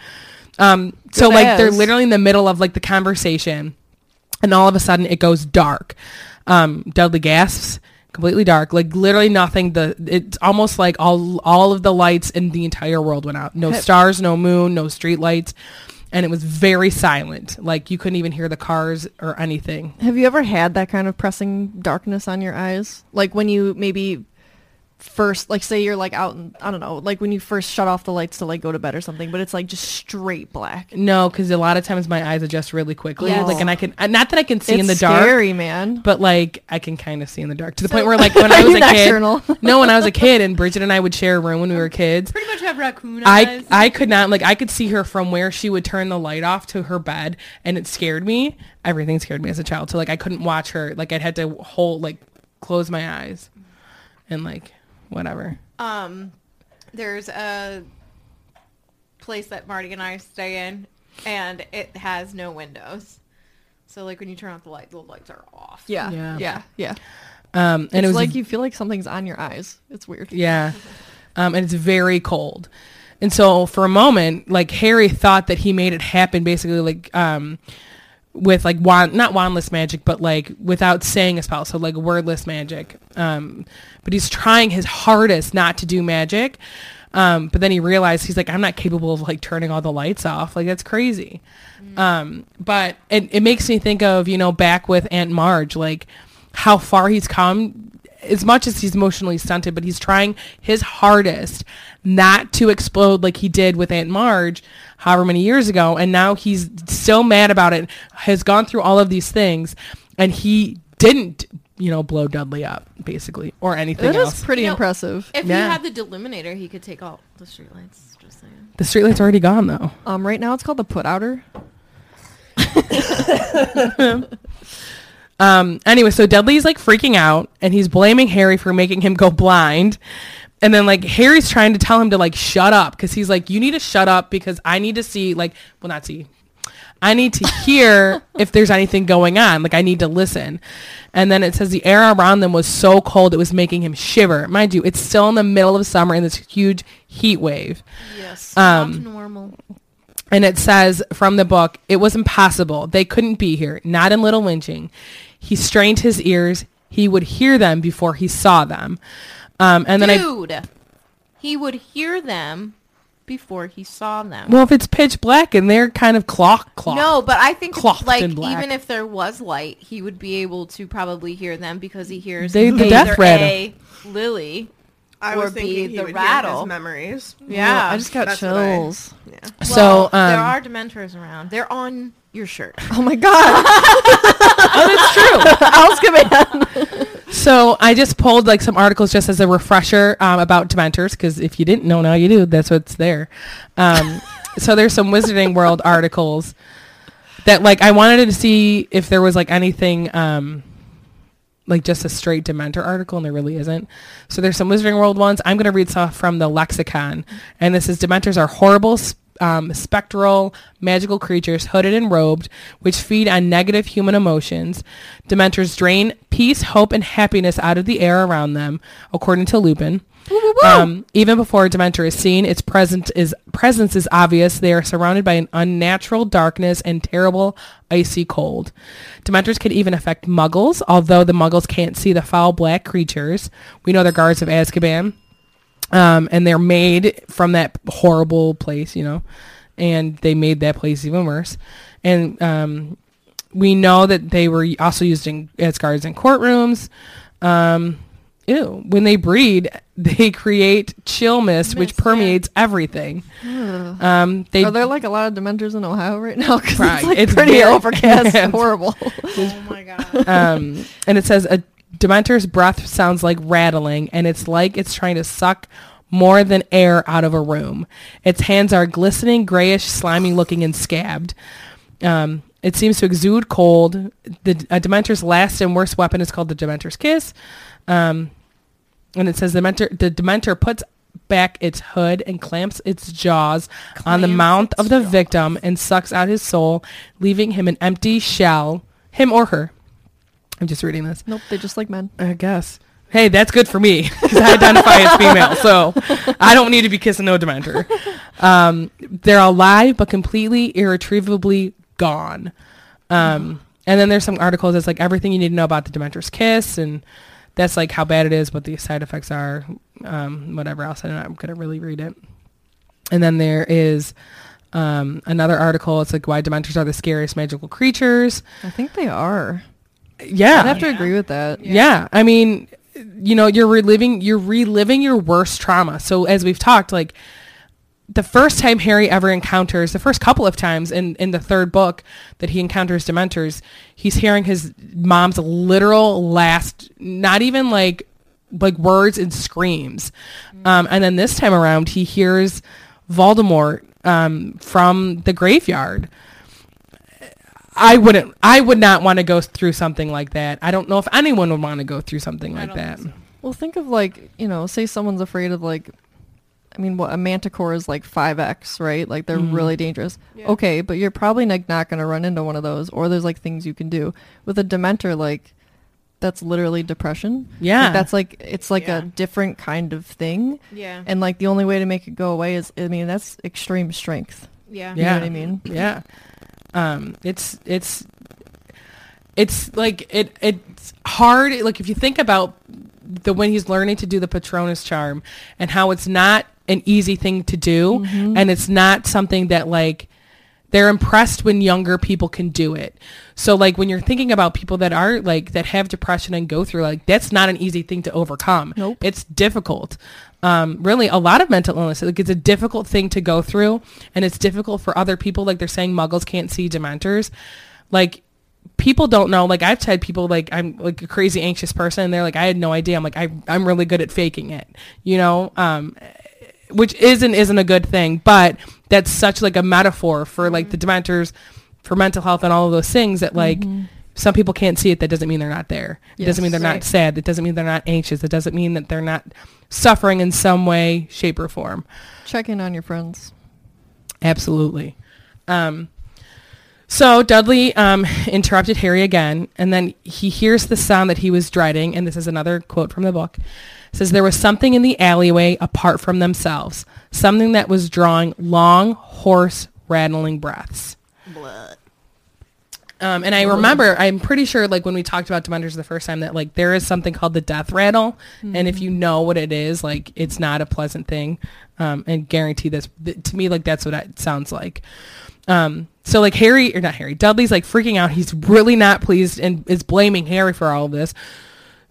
Um. So like they're literally in the middle of like the conversation, and all of a sudden it goes dark. Um. Dudley gasps. Completely dark, like literally nothing. The it's almost like all all of the lights in the entire world went out. No stars, no moon, no street lights, and it was very silent. Like you couldn't even hear the cars or anything. Have you ever had that kind of pressing darkness on your eyes? Like when you maybe first, like say you're like out, in, I don't know, like when you first shut off the lights to like go to bed or something, but it's like just straight black. No, because a lot of times my eyes adjust really quickly. Yes. Like, and I can uh, not that I can see it's in the dark, scary, man. but like I can kind of see in the dark to the point where like when I was a Nocturnal. kid, no, when I was a kid and Bridget and I would share a room when we were kids. Pretty much have raccoon I eyes. I could not like I could see her from where she would turn the light off to her bed, and it scared me. Everything scared me as a child. So like I couldn't watch her. Like I'd had to hold like close my eyes, and like whatever. um, there's a place that Marty and I stay in, and it has no windows. So like when you turn off the light, the lights are off. yeah, Yeah. yeah, yeah, Um, and it's it was like you feel like something's on your eyes. It's weird. Yeah. Um, and it's very cold. And so for a moment, like Harry thought that he made it happen basically like um with like wand not wandless magic, but like without saying a spell, so like wordless magic. Um but he's trying his hardest not to do magic. Um, but then he realized he's like, I'm not capable of like turning all the lights off. Like that's crazy. Um, but it, it makes me think of, you know, back with Aunt Marge, like how far he's come as much as he's emotionally stunted, but he's trying his hardest not to explode like he did with Aunt Marge however many years ago. And now he's so mad about it, has gone through all of these things, and he didn't, you know, blow Dudley up, basically, or anything That else. is pretty You know, impressive. If Yeah. he had the deluminator, he could take all the streetlights. Just saying. the streetlight's already gone, though. Um, right now it's called the put outer. Um, anyway, so Dudley's like freaking out and he's blaming Harry for making him go blind. And then like Harry's trying to tell him to like shut up because he's like, you need to shut up because I need to see like, well, not see. I need to hear if there's anything going on. Like I need to listen. And then it says the air around them was so cold it was making him shiver. Mind you, it's still in the middle of summer in this huge heat wave. Yes. Um, not normal. And it says from the book, it was impossible. They couldn't be here, not in Little Whinging. He strained his ears. He would hear them before he saw them. Um, and then I, Dude, he would hear them before he saw them. well, if it's pitch black and they're kind of clock clock. No, but I think like even if there was light, he would be able to probably hear them because he hears They- the death. A, Lily. I Or was thinking be he the would rattle. his memories. Yeah, I just got That's what I- chills. Yeah. So Well, um, there are Dementors around. They're on your shirt. Oh my god. oh, House command. that's true. so I just pulled like some articles just as a refresher um, about Dementors because if you didn't know, now you do. That's what's there. Um, so there's some Wizarding World articles that like I wanted to see if there was like anything um, like just a straight Dementor article, and there really isn't. So there's some Wizarding World ones. I'm going to read stuff from the lexicon, and this is Dementors are horrible, um, spectral, magical creatures hooded and robed, which feed on negative human emotions. Dementors drain peace, hope, and happiness out of the air around them, according to Lupin. Um, even before a Dementor is seen, its presence is presence is obvious. They are surrounded by an unnatural darkness and terrible icy cold. Dementors can even affect Muggles, although the Muggles can't see the foul black creatures. We know they're guards of Azkaban, um, and they're made from that horrible place, you know, and they made that place even worse. And um, we know that they were also used in, as guards in courtrooms. Um, ew. When they breed, they create chill mist, which Mist, yeah. permeates everything. Um, they Are there like a lot of Dementors in Ohio right now? Because Right. it's like It's pretty very- overcast, and horrible. Oh my god. um, and it says a Dementor's breath sounds like rattling, and it's like it's trying to suck more than air out of a room. Its hands are glistening, grayish, slimy looking, and scabbed. Um, it seems to exude cold. The a Dementor's last and worst weapon is called the Dementor's kiss. Um, and it says the Dementor, the Dementor puts back its hood and clamps its jaws on the mouth of the jaws. victim and sucks out his soul, leaving him an empty shell, him or her. I'm just reading this. nope, they just like men. I guess. Hey, that's good for me because I identify as female, so I don't need to be kissing no Dementor. Um, they're alive but completely irretrievably gone. Um, and then there's some articles that's like everything you need to know about the Dementor's kiss, and that's like how bad it is, what the side effects are, um, whatever else. I'm not gonna really read it. And then there is um, another article. It's like why Dementors are the scariest magical creatures. I think they are. Yeah, I'd have to agree with that. yeah. I mean, you know, you're reliving you're reliving your worst trauma. So as we've talked, like the first time Harry ever encounters the first couple of times in in the third book that he encounters Dementors, he's hearing his mom's literal last not even like like words and screams. Um, and then this time around he hears Voldemort um, from the graveyard. I wouldn't. I would not want to go through something like that. I don't know if anyone would want to go through something like that. so. Well, think of like you know, say someone's afraid of like, I mean, what a manticore is like five x, right? Like they're Mm-hmm. really dangerous. Yeah. Okay, but you're probably like not gonna run into one of those, or there's like things you can do with a Dementor, like. That's literally depression. Like, Yeah. that's like it's like Yeah. a different kind of thing, Yeah. and like the only way to make it go away is, I mean, that's extreme strength. yeah. You know what I mean? Yeah. Um, it's it's it's like it it's hard. Like if you think about the when he's learning to do the Patronus charm and how it's not an easy thing to do, Mm-hmm. and it's not something that like they're impressed when younger people can do it. So like when you're thinking about people that are like that have depression and go through like that's not an easy thing to overcome. Nope. It's difficult. Um, really, a lot of mental illness. Like it's a difficult thing to go through, and it's difficult for other people. Like they're saying, Muggles can't see Dementors. Like people don't know. Like I've had people like I'm like a crazy anxious person, and they're like, I had no idea. I'm like I I'm really good at faking it. You know. Um, which isn't isn't a good thing, but that's such like a metaphor for like the Dementors, for mental health and all of those things that like some people can't see it. That doesn't mean they're not there. It doesn't mean they're Yes. not sad. It doesn't mean they're not anxious. It doesn't mean that they're not suffering in some way, shape, or form. Check in on your friends. Absolutely. Um, so Dudley um, interrupted Harry again, and then he hears the sound that he was dreading, and this is another quote from the book. Says there was something in the alleyway apart from themselves, something that was drawing long, hoarse, rattling breaths. Blood. Um, and I remember, I'm pretty sure, like when we talked about Dementors the first time, that like there is something called the death rattle, and if you know what it is, like it's not a pleasant thing. Um, and guarantee this th- to me, like that's what it sounds like. Um, so like Harry or not Harry, Dudley's like freaking out. He's really not pleased and is blaming Harry for all of this.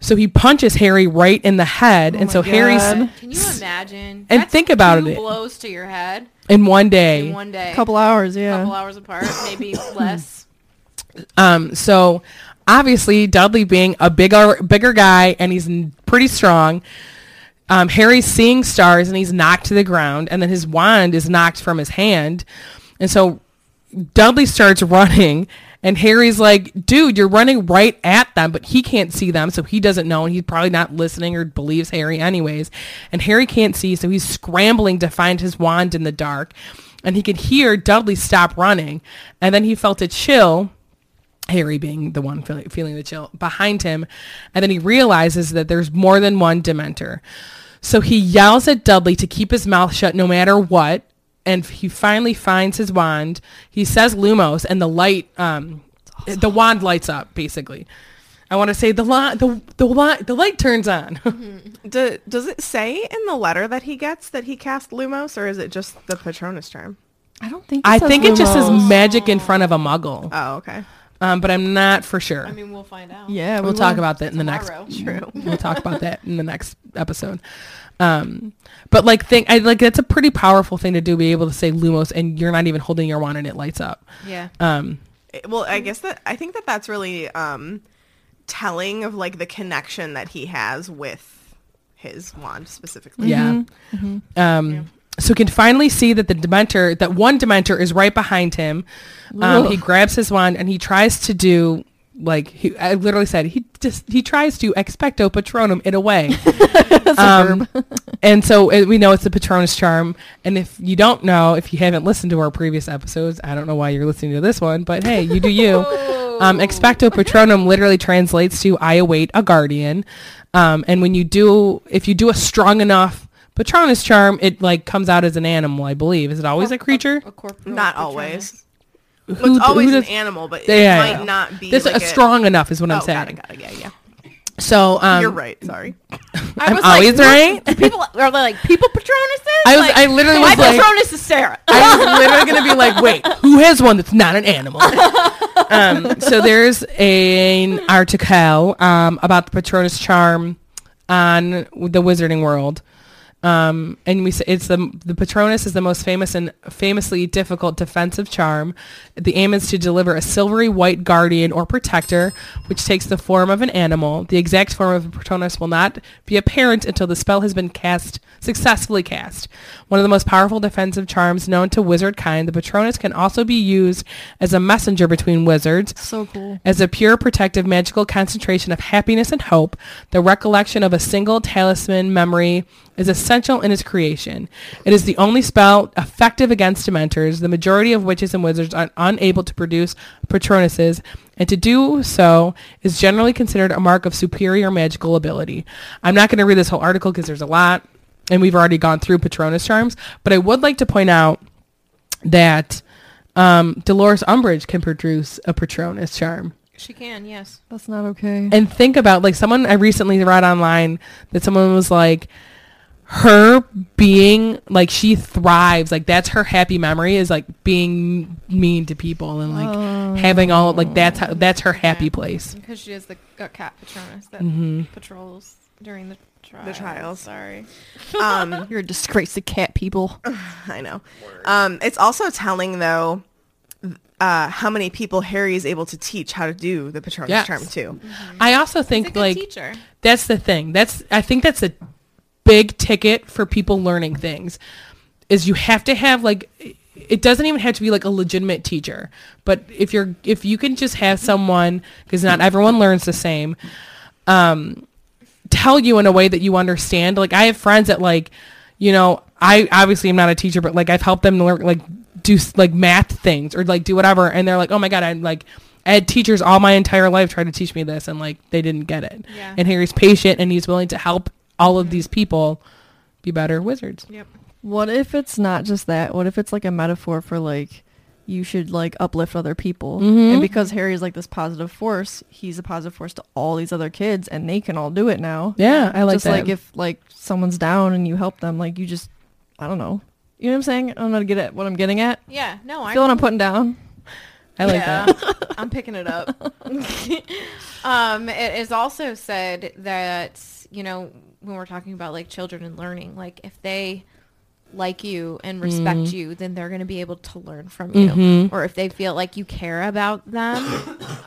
So he punches Harry right in the head, and my so Harry's Can you imagine? And That's think about two it. blows to your head in one day. in one day. A couple hours, yeah. A couple hours apart, maybe less. Um, so obviously Dudley being a bigger bigger guy and he's pretty strong. Um, Harry's seeing stars and he's knocked to the ground, and then his wand is knocked from his hand, and so Dudley starts running, and Harry's like, "Dude, you're running right at them," but he can't see them, so he doesn't know, and he's probably not listening or believes Harry anyways. And Harry can't see, so he's scrambling to find his wand in the dark, and he could hear Dudley stop running, and then he felt a chill Harry being the one feeling, feeling the chill behind him. And then he realizes that there's more than one Dementor. So he yells at Dudley to keep his mouth shut no matter what. And he finally finds his wand. He says Lumos and the light, um, the wand lights up basically. I want to say the light, the, the light, the light turns on. Do, does it say in the letter that he gets that he cast Lumos, or is it just the Patronus charm? I don't think. it I says think it just says magic in front of a muggle. Oh, okay. um, but I'm not for sure. I mean, we'll find out. Yeah, we we'll talk about that in the next. Tomorrow. True. We'll talk about that in the next episode. Um, but like, think I like that's a pretty powerful thing to do. Be able to say Lumos, and you're not even holding your wand, and it lights up. Yeah. Um, well, I guess that I think that that's really um, telling of like the connection that he has with his wand specifically. Yeah. Um, So he can finally see that the Dementor, that one Dementor is right behind him. Um, he grabs his wand and he tries to do like he, I literally said he just he tries to expecto patronum in a way. um, and so uh, we know it's the Patronus charm. And if you don't know, if you haven't listened to our previous episodes, I don't know why you're listening to this one, but hey, you do you. Um, expecto patronum literally translates to I await a guardian. Um, and when you do, if you do a strong enough Patronus charm, it like comes out as an animal, I believe. Is it always a creature? A corporeal Not Patronus. always. Who- Well, it's who always does- an animal, but it Yeah, might yeah. not be This like a strong enough is what I'm oh, saying. got it, got it, yeah, yeah. So um, You're right. Sorry. I I'm was always like, right. Do people are they like people Patronuses? I was- Like, I literally my was like- Patronus is Sarah. I was literally gonna be like, wait, who has one that's not an animal? um, so there's an article um, about the Patronus charm on the Wizarding World. Um, and we say it's the the Patronus is the most famous and famously difficult defensive charm. The aim is to deliver a silvery white guardian or protector, which takes the form of an animal. The exact form of a Patronus will not be apparent until the spell has been cast successfully cast. One of the most powerful defensive charms known to wizard kind, the Patronus can also be used as a messenger between wizards. So cool. As a pure protective magical concentration of happiness and hope, the recollection of a single talisman memory is essential in its creation. It is the only spell effective against dementors, the majority of witches and wizards are unable to produce patronuses, and to do so is generally considered a mark of superior magical ability. I'm not going to read this whole article because there's a lot, and we've already gone through patronus charms, but I would like to point out that um, Dolores Umbridge can produce a patronus charm. She can, yes. That's not okay. And think about like someone I recently read online that someone was like her being like she thrives like that's her happy memory is like being mean to people and like having all like that's how that's her happy place. Because she is the a cat Patronus that Mm-hmm. patrols during the trials. trials. Sorry. Um, You're a disgrace to cat people. I know. Um, it's also telling though uh, how many people Harry is able to teach how to do the Patronus Yes. charm too. I also think like teacher. that's the thing. That's I think that's a big ticket for people learning things is you have to have like it doesn't even have to be like a legitimate teacher but if you're if you can just have someone because not everyone learns the same um tell you in a way that you understand like i have friends that like you know i obviously am not a teacher but like i've helped them learn like do like math things or like do whatever and they're like oh my god i'm like I had teachers all my entire life try to teach me this and like they didn't get it. Yeah. And Harry's patient and he's willing to help all of these people be better wizards. Yep. What if it's not just that? What if it's like a metaphor for like you should like uplift other people? Mhm. And because Harry's like this positive force, he's a positive force to all these other kids and they can all do it now. Yeah, I like just that. like if like someone's down and you help them, like you just I don't know. You know what I'm saying? I don't know to get at what I'm getting at. Yeah. No, I Feel what I'm putting down? I like yeah, that. I'm picking it up. um, it is also said that you know when we're talking about like children and learning, like if they like you and respect Mm. you, then they're going to be able to learn from you. Mhm. Or if they feel like you care about them,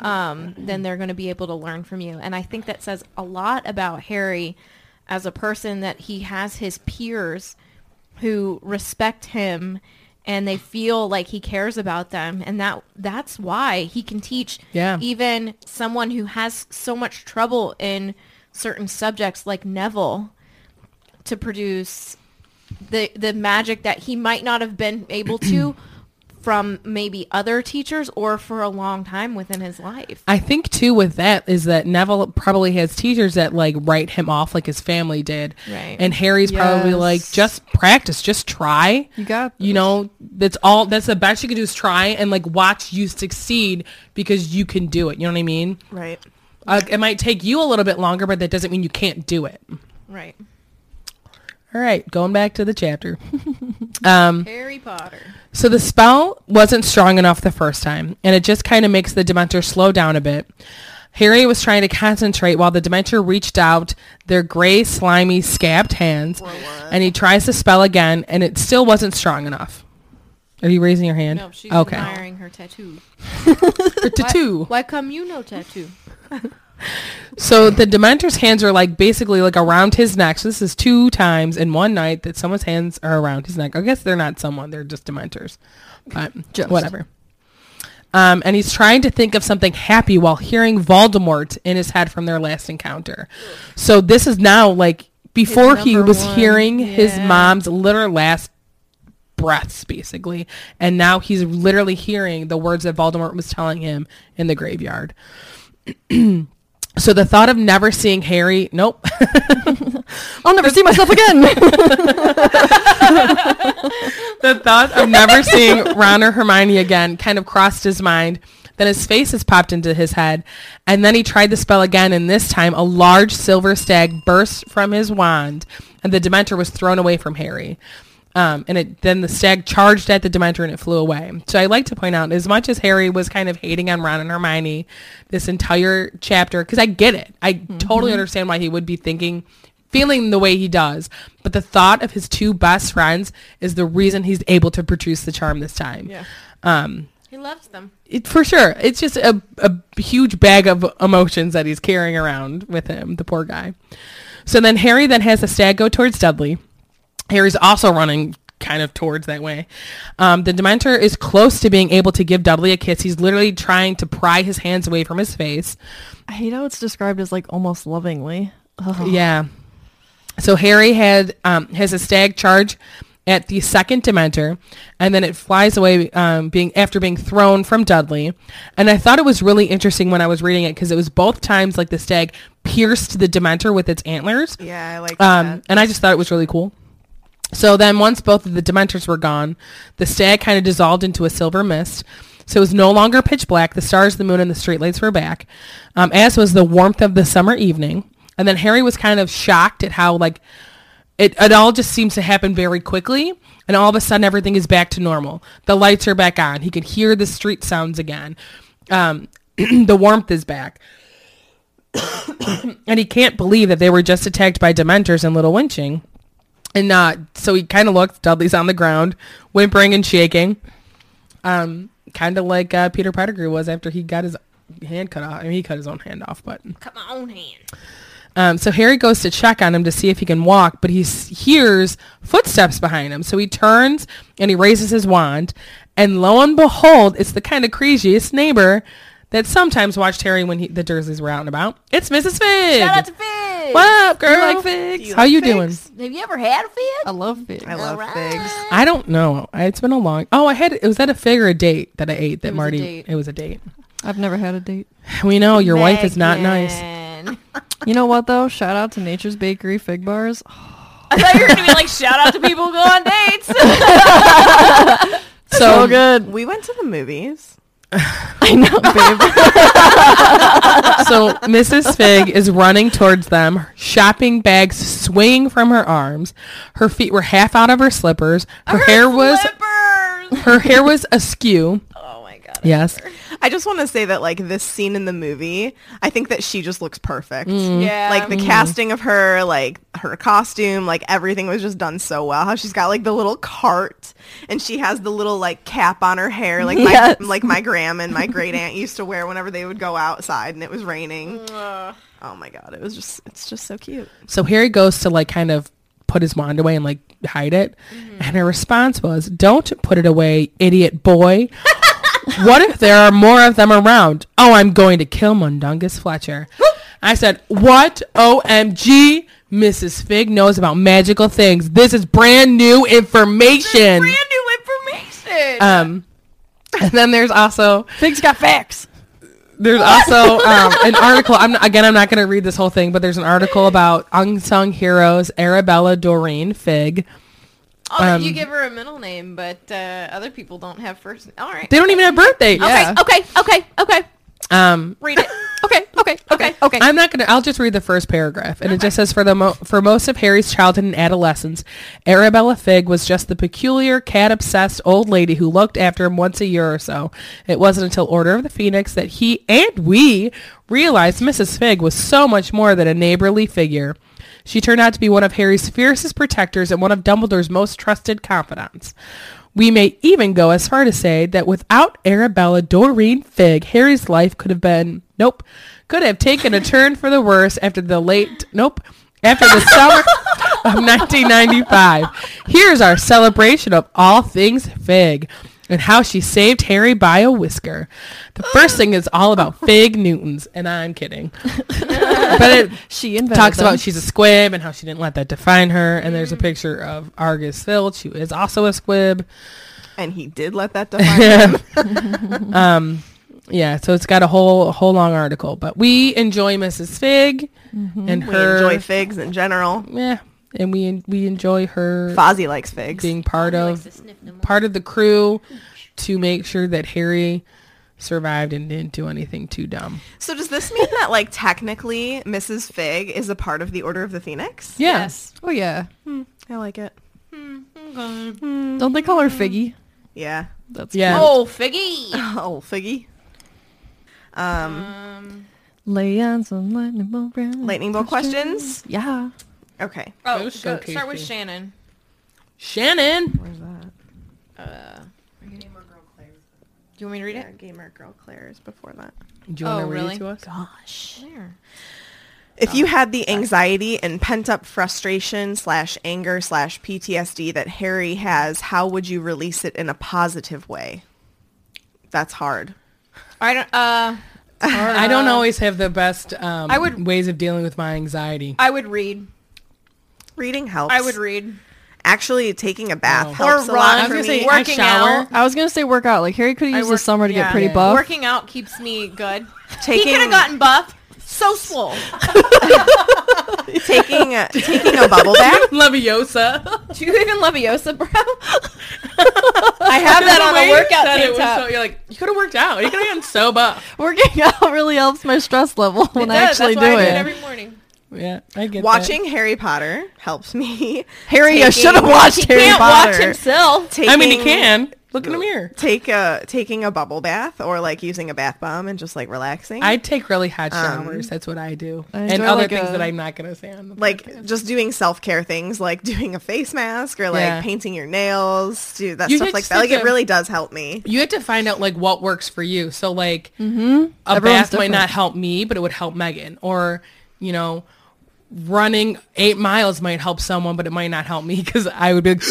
um, then they're going to be able to learn from you. And I think that says a lot about Harry as a person that he has his peers who respect him and they feel like he cares about them and that that's why he can teach Yeah. even someone who has so much trouble in certain subjects like Neville to produce the the magic that he might not have been able to from maybe other teachers or for a long time within his life. I think too with that is that Neville probably has teachers that like write him off like his family did. Right. And Harry's probably like just practice, just try. You got You know, that's all that's the best you can do is try and like watch you succeed because you can do it. You know what I mean? Right. Uh, it might take you a little bit longer, but that doesn't mean you can't do it. Right. All right, going back to the chapter. um, Harry Potter. so the spell wasn't strong enough the first time, and it just kind of makes the Dementor slow down a bit. Harry was trying to concentrate while the Dementor reached out their gray, slimy, scabbed hands, and he tries to spell again, and it still wasn't strong enough. Are you raising your hand? No, she's okay. admiring her tattoo. For tattoo. Why come you no tattoo? So the Dementor's hands are like basically like around his neck. So this is two times in one night that someone's hands are around his neck. I guess they're not someone; they're just Dementors. But Just. whatever. Um, and he's trying to think of something happy while hearing Voldemort in his head from their last encounter. So this is now like before he was one. hearing his mom's literal last breaths, basically, and now he's literally hearing the words that Voldemort was telling him in the graveyard. So the thought of never seeing Harry, nope. I'll never see myself again. the thought of never seeing Ron or Hermione again kind of crossed his mind. Then his face has popped into his head, and then he tried the spell again, and this time a large silver stag burst from his wand, and the Dementor was thrown away from Harry. Um, and it, then the stag charged at the Dementor and it flew away. So I like to point out, as much as Harry was kind of hating on Ron and Hermione this entire chapter, because I get it. I totally understand why he would be thinking, feeling the way he does. But the thought of his two best friends is the reason he's able to produce the charm this time. Yeah. Um, He loves them. it, for sure. It's just a, a huge bag of emotions that he's carrying around with him, the poor guy. So then Harry then has the stag go towards Dudley. Harry's also running kind of towards that way. Um, the Dementor is close to being able to give Dudley a kiss. He's literally trying to pry his hands away from his face. I hate how it's described as like almost lovingly. Ugh. Yeah. So Harry had um, has a stag charge at the second Dementor, and then it flies away, um, being after being thrown from Dudley. And I thought it was really interesting when I was reading it because it was both times like the stag pierced the Dementor with its antlers. Yeah, I like Um, that. and I just thought it was really cool. So then once both of the Dementors were gone, the stag kind of dissolved into a silver mist. So it was no longer pitch black. The stars, the moon, and the streetlights were back, um, as was the warmth of the summer evening. And then Harry was kind of shocked at how like it, it all just seems to happen very quickly. And all of a sudden everything is back to normal. The lights are back on. He can hear the street sounds again. Um, the warmth is back. and he can't believe that they were just attacked by Dementors in Little Whinging. And not so he kind of looks. Dudley's on the ground, whimpering and shaking, um, kind of like uh, Peter Pettigrew was after he got his hand cut off. I mean, he cut his own hand off, but cut my own hand. um, so Harry goes to check on him to see if he can walk, but he hears footsteps behind him. So he turns and he raises his wand, and lo and behold, it's the kind of craziest neighbor that sometimes watched Harry when he, the Dursleys were out and about. It's Mrs. Figg. Shout out to Figg. what up, girl? You like figs? How you doing? Have you ever had a fig? I love figs. I love Alright. figs. I don't know. It's been a long. Oh, I had. It was that a fig or a date that I ate that It was a Marty. date. It was a date. I've never had a date. We know your wife is not nice. You know what though? Shout out to Nature's Bakery fig bars. I thought you were gonna be like, shout out to people who go on dates. So, So good. We went to the movies. I know, babe. so Mrs. Figg is running towards them, shopping bags swinging from her arms. Her feet were half out of her slippers. Her hair was her hair was askew. God. Yes. I just want to say that like this scene in the movie, I think that she just looks perfect. Mm. Yeah. Like the mm. casting of her, like her costume, like everything was just done so well. How she's got like the little cart and she has the little like cap on her hair, like my Yes. like my grandma and my great aunt used to wear whenever they would go outside and it was raining. Oh my god, it was just it's just so cute. So Harry goes to like kind of put his wand away and like hide it. Mm-hmm. And her response was, Don't put it away, idiot boy. what if there are more of them around? Oh, I'm going to kill Mundungus Fletcher. I said, What? OMG? Mrs. Figg knows about magical things. This is brand new information. Brand new information. Um, and then there's also Figg's got facts. there's also um, an article. I'm not, again, I'm not going to read this whole thing, but there's an article about unsung heroes Arabella Doreen Fig. oh, um, you give her a middle name, but uh, other people don't have first. All right. They don't even have birthdays. Yeah. Okay. Okay. Okay. Okay. Um, Read it. Okay, okay. Okay, okay, okay. I'm not gonna. I'll just read the first paragraph, and it just says for the mo- for most of Harry's childhood and adolescence, Arabella Figg was just the peculiar cat obsessed old lady who looked after him once a year or so. It wasn't until Order of the Phoenix that he and we realized Mrs. Figg was so much more than a neighborly figure. She turned out to be one of Harry's fiercest protectors and one of Dumbledore's most trusted confidants. We may even go as far to say that without Arabella Doreen Figg, Harry's life could have been, nope, could have taken a turn for the worse after the late, nope, after the summer of 1995. Here's our celebration of all things Fig and how she saved Harry by a whisker. The first thing is all about Fig Newtons, and I'm kidding. but it she talks them. about she's a squib and how she didn't let that define her. And there's a picture of Argus Filch, who is also a squib. And he did let that define him. um, yeah, so it's got a whole whole long article. But we enjoy Mrs. Figg and We her. enjoy figs in general. Yeah, and we we enjoy her Fozzie likes figs. being part He of likes to sniff them part of the crew to make sure that Harry survived and didn't do anything too dumb. So does this mean that like technically Mrs. Figg is a part of the Order of the Phoenix? Yeah. Yes. Oh yeah. I like it. Don't they call her Figgy? Yeah. That's Yeah. Oh, Figgy. Oh, Figgy. Um, Um, Lay on some lightning bolt. round lightning bolt questions. Yeah. Okay. oh, Go go, start with me. Shannon. Shannon. Where's that? Uh, do you want me to read Yeah, it? gamer girl Claire's before that. Do you want Oh, to read really? it to us? Gosh. There. If you had the anxiety and pent up frustration slash anger slash PTSD that Harry has, how would you release it in a positive way? That's hard. I don't. Uh, I don't always have the best um, I would- ways of dealing with my anxiety. I would read. Reading helps. I would read. Actually, taking a bath Oh. helps Or a lot run. for I was gonna me. say, I Working shower. out. I was gonna say work out. Like Harry could I use work- the summer to yeah. get pretty buff. Working out keeps me good. Taking- he could have gotten buff. So swole. taking a, taking a bubble bath. Leviosa. Do you even Leviosa, bro? I have that on a workout Said tank top. so- you're like, you could have worked out. You could have gotten so buff. Working out really helps my stress level when It I does. actually That's why do I it. do it every morning. Yeah, I get Watching Harry Potter helps me. Harry, Taking- should have watched He Harry can't Potter. watch himself. Taking. I mean, he can look in the mirror. take a taking a bubble bath or like using a bath bomb and just like relaxing. I take really hot Um, showers. That's what I do, I and other like, things a- that I'm not gonna say on the like podcast. just doing self care things like doing a face mask or like Yeah. painting your nails, do that You stuff like that. Like it really does help me. You have to find out like what works for you. So like a Everyone's bath might not help me, but it would help Megan. Or you know, running eight miles might help someone, but it might not help me because I would be. Like,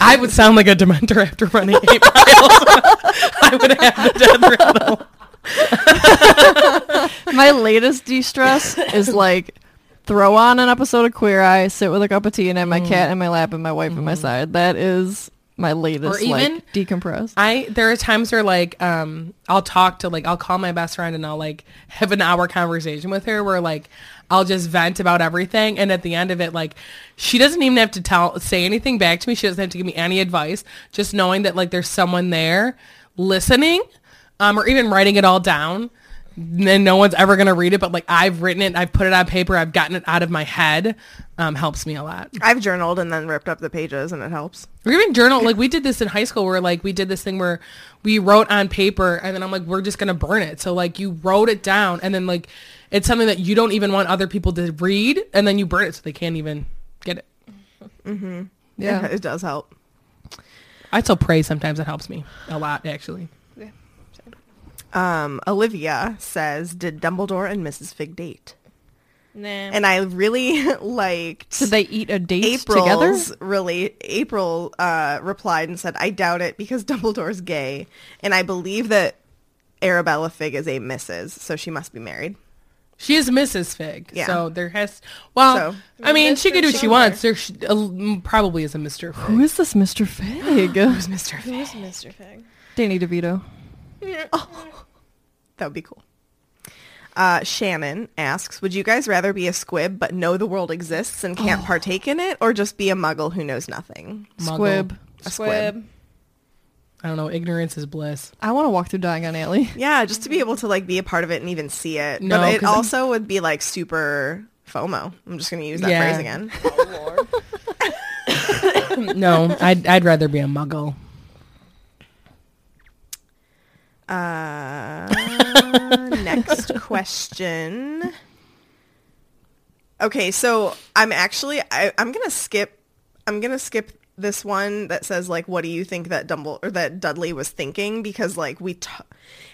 I would sound like a dementor after running eight miles. I would have the death rattle. My latest de-stress is like throw on an episode of Queer Eye, sit with a cup of tea, and have my mm. cat in my lap and my wife at my mm. side. That is my latest Or even- like decompress. I there are times where like um I'll talk to like I'll call my best friend and I'll like have an hour conversation with her where like I'll just vent about everything and at the end of it like she doesn't even have to tell say anything back to me. She doesn't have to give me any advice. Just knowing that like there's someone there listening um or even writing it all down and no one's ever gonna read it but like I've written it, I've put it on paper, I've gotten it out of my head um helps me a lot. I've journaled and then ripped up the pages and it helps. Or even journal, like we did this in high school where like we did this thing where we wrote on paper and then I'm like, we're just going to burn it. So like you wrote it down and then like it's something that you don't even want other people to read and then you burn it so they can't even get it. Yeah. it does help. I still pray sometimes. It helps me a lot actually. Um, Olivia says, "Did Dumbledore and Mrs. Figg date?" Nah. And I really liked. Did they eat a date together? Really April uh, replied and said, "I doubt it because Dumbledore's gay, and I believe that Arabella Figg is a Mrs. So she must be married." She is Mrs. Figg. Yeah. So there has, well, So- I mean, she Mr. could do what she Silver. wants. There sh- uh, probably is a Mr. Figg. Who is this Mr. Figg? Who's Mr. Figg. Who's Mr. Figg? Danny DeVito. That would be cool. Uh, Shannon asks, "Would you guys rather be a squib but know the world exists and can't partake in it, or just be a Muggle who knows nothing?" Muggle. Squib. A squib. Squib. I don't know. Ignorance is bliss. I want to walk through Diagon Alley. Yeah, just to be able to like be a part of it and even see it. No, but it 'cause I'm- also would be like super FOMO. I'm just gonna use that Yeah. phrase again. no, I'd I'd rather be a muggle. Uh, next question. Okay, so I'm actually I, I'm gonna skip. I'm gonna skip this one that says like, what do you think that Dumble or that Dudley was thinking? Because like we, t-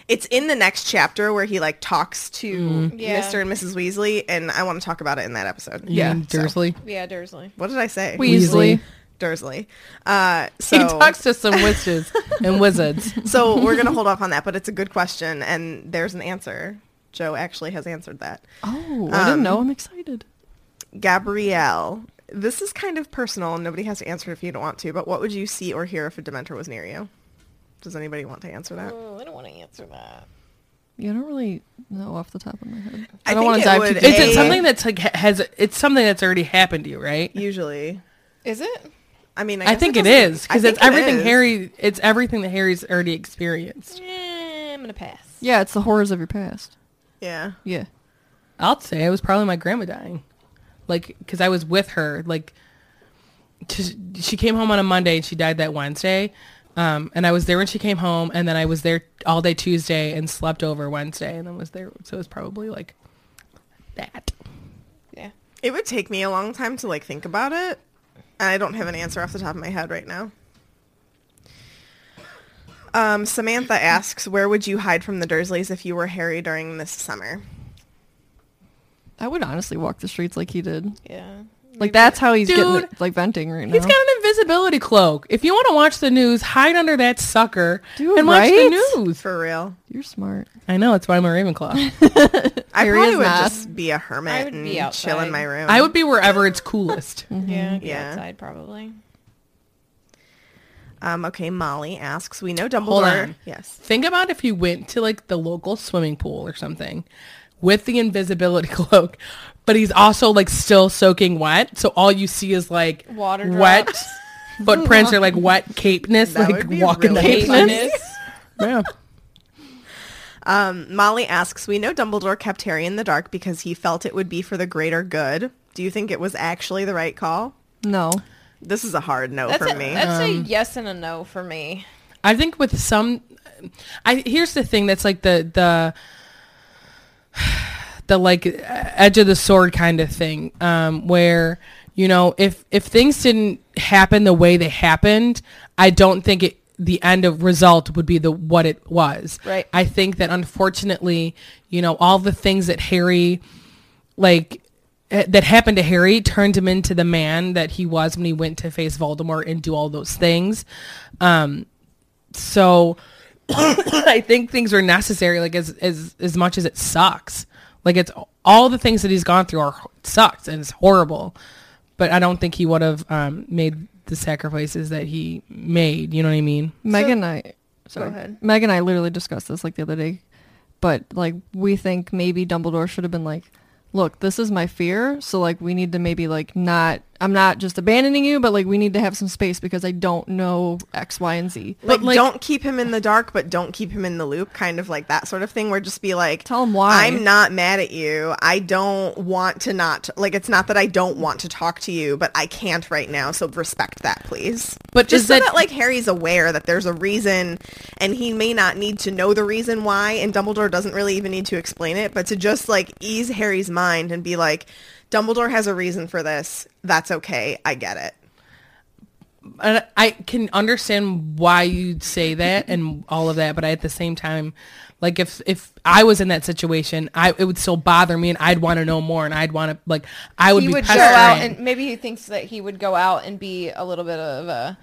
it's in the next chapter where he like talks to Yeah. Mr. and Mrs. Weasley, and I want to talk about it in that episode. You Yeah, mean so- Dursley. Yeah, Dursley. What did I say? Weasley. Dursley. Uh, so he talks to some witches and wizards. So we're gonna hold off on that, but it's a good question, and there's an answer. Jo actually has answered that. Oh, I didn't know. I'm excited. Gabrielle, this is kind of personal, and nobody has to answer if you don't want to. But what would you see or hear if a Dementor was near you? Does anybody want to answer that? Oh, I don't want to answer that. You don't really know off the top of my head. I I, don't want to dive would- too deep. Is it something that's like has it's something that's already happened to you, right? Usually, Is it? I mean, I, I, think it doesn't- is I because it's think it everything. Harry. It's everything that Harry's already experienced. Eh, I'm gonna pass. Yeah, it's the horrors of your past. Yeah, Yeah. I'll say it was probably my grandma dying, like because I was with her. Like, 'cause she came home on a Monday and she died that Wednesday, um, and I was there when she came home, and then I was there all day Tuesday and slept over Wednesday, and then was there. So it was probably like that. Yeah. it would take me a long time to like think about it, and I don't have an answer off the top of my head right now. Um, Samantha asks, "Where would you hide from the Dursleys if you were Harry during this summer?" I would honestly walk the streets like he did. Yeah. Like that's how he's getting Dude, it, like venting right now. He's got an invisibility cloak. If you want to watch the news, hide under that sucker Dude, and watch right? the news. For real, You're smart. I know it's why I'm a Ravenclaw. I probably would not. just be a hermit I would and be chill in my room. I would be wherever it's coolest. Yeah. Yeah. outside probably. Um, okay, Molly asks, "We know Dumbledore." Hold on. Yes. Think about if you went to like the local swimming pool or something with the invisibility cloak, but he's also like still soaking wet, so all you see is like Water wet drops. footprints or like wet capeness, That like walking really the funny. capeness. Yeah. Um, Molly asks, "We know Dumbledore kept Harry in the dark because he felt it would be for the greater good. Do you think it was actually the right call?" No. This is a hard no That's, for a, me. that's a yes and a no for me. I think with some, I here's the thing that's like the the the like edge of the sword kind of thing, um, where you know if if things didn't happen the way they happened, I don't think it the end of result would be the what it was. Right. I think that unfortunately, you know, all the things that Harry like eh, that happened to Harry turned him into the man that he was when he went to face Voldemort and do all those things. Um, so I think things were necessary, like as as as much as it sucks. Like it's all the things that he's gone through are sucks and it's horrible. But I don't think he would have um, made the sacrifices that he made. You know what I mean? Meg and I sorry. ahead. Meg and I literally discussed this like the other day. But like we think maybe Dumbledore should have been like, Look, this is my fear, so like we need to maybe like not I'm not just abandoning you, but like we need to have some space because I don't know X, Y, and Z. like, like- don't keep him in the dark, but don't keep him in the loop, kind of like that sort of thing, where just be like, Tell him why. I'm not mad at you. I don't want to not, like, it's not that I don't want to talk to you, but I can't right now, so respect that, please. But Just so that- that, like, Harry's aware that there's a reason, and he may not need to know the reason why, and Dumbledore doesn't really even need to explain it, but to just, like, ease Harry's mind and be like, Dumbledore has a reason for this. That's okay. I get it. and I can understand why you'd say that and all of that, but at the same time, like if if I was in that situation, I it would still bother me, and I'd want to know more, and I'd want to like I would he be would go pestering. out and maybe he thinks that he would go out and be a little bit of a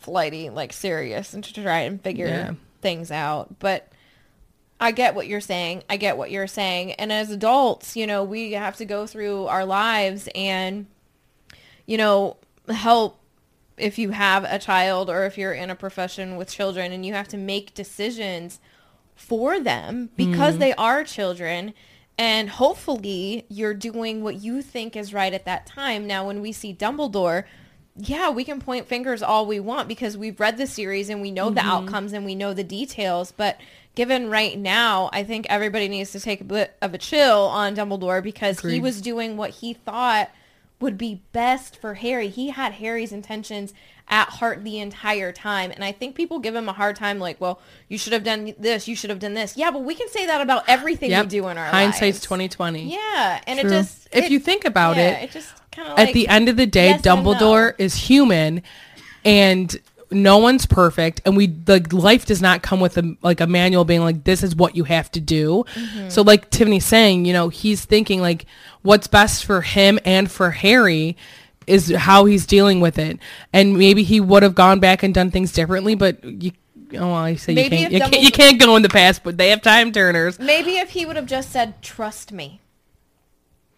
flighty, like serious, and to try and figure Yeah. things out. But I get what you're saying. I get what you're saying. And as adults, you know, we have to go through our lives and, you know, help if you have a child or if you're in a profession with children and you have to make decisions for them because mm-hmm. they are children and hopefully you're doing what you think is right at that time now when we see dumbledore yeah, we can point fingers all we want because we've read the series and we know the mm-hmm. outcomes and we know the details. But given right now, I think everybody needs to take a bit of a chill on Dumbledore because he was doing what he thought would be best for Harry. He had Harry's intentions at heart the entire time. And I think people give him a hard time like, well, you should have done this, you should have done this. Yeah, but we can say that about everything Yep. we do in our lives. Hindsight's lives. twenty twenty. Yeah, and True. it just If it- you think about yeah, it, it just kind of like At the end of the day, yes and no. Dumbledore is human, and no one's perfect, and we like life does not come with a like a manual being like this is what you have to do. Mm-hmm. So like Tiffany's saying, you know, he's thinking like what's best for him and for Harry is how he's dealing with it, and maybe he would have gone back and done things differently, but you. Oh, well, I say you can't you, can't. You can't go in the past, but they have time turners. Maybe if he would have just said, "Trust me,"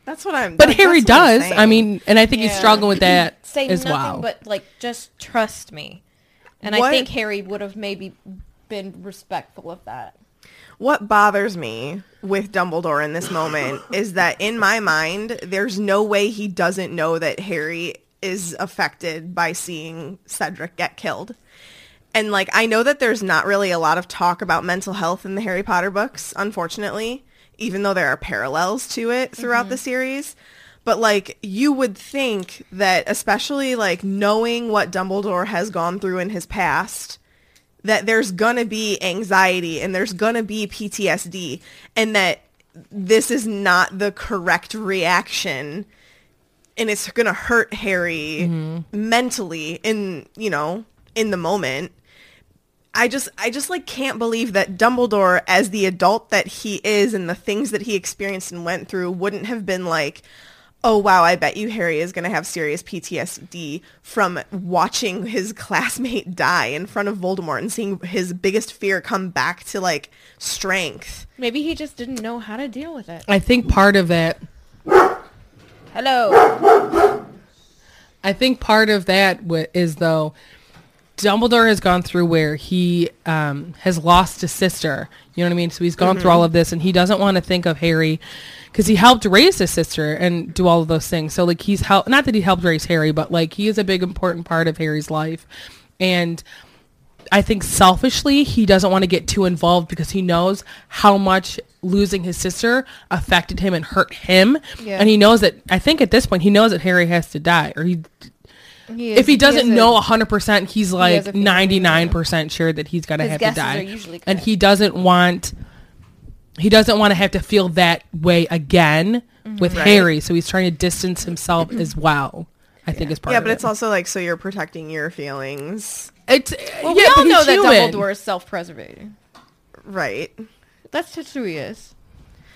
That's what I'm. But like, Harry that's what I'm does. I mean, and I think he's struggling with that say as nothing well. but like just trust me. And I think Harry would have maybe been respectful of that. what bothers me with Dumbledore in this moment is that in my mind, there's no way he doesn't know that Harry is affected by seeing Cedric get killed. And like I know that there's not really a lot of talk about mental health in the Harry Potter books, unfortunately, even though there are parallels to it throughout the mm-hmm. series. But like you would think that especially like knowing what Dumbledore has gone through in his past, that there's gonna be anxiety and there's gonna be PTSD and that this is not the correct reaction and it's gonna hurt Harry mm-hmm. mentally in you know in the moment. I just I just like can't believe that Dumbledore as the adult that he is and the things that he experienced and went through wouldn't have been like oh wow I bet you Harry is going to have serious PTSD from watching his classmate die in front of Voldemort and seeing his biggest fear come back to like strength. Maybe he just didn't know how to deal with it. I think part of it Hello. I think part of that is though Dumbledore has gone through where he um, has lost a sister. You know what I mean? So he's gone through all of this, and he doesn't want to think of Harry because he helped raise his sister and do all of those things. So like he's helped. Not that he helped raise Harry, but like he is a big important part of Harry's life, and. I think selfishly he doesn't want to get too involved because he knows how much losing his sister affected him and hurt him. Yeah. And he knows that I think at this point he knows that Harry has to die or he He if he doesn't has a- know 100% he's like has 99% sure that he's going to have to die and he doesn't want he doesn't want to have to feel that way again Mm-hmm. with Right. Harry so he's trying to distance himself as well I think is part yeah, of but it. it's also like so you're protecting your feelings, it's Well, yeah, we all but he's know that human. Dumbledore is self-preservating. right? That's just who he is.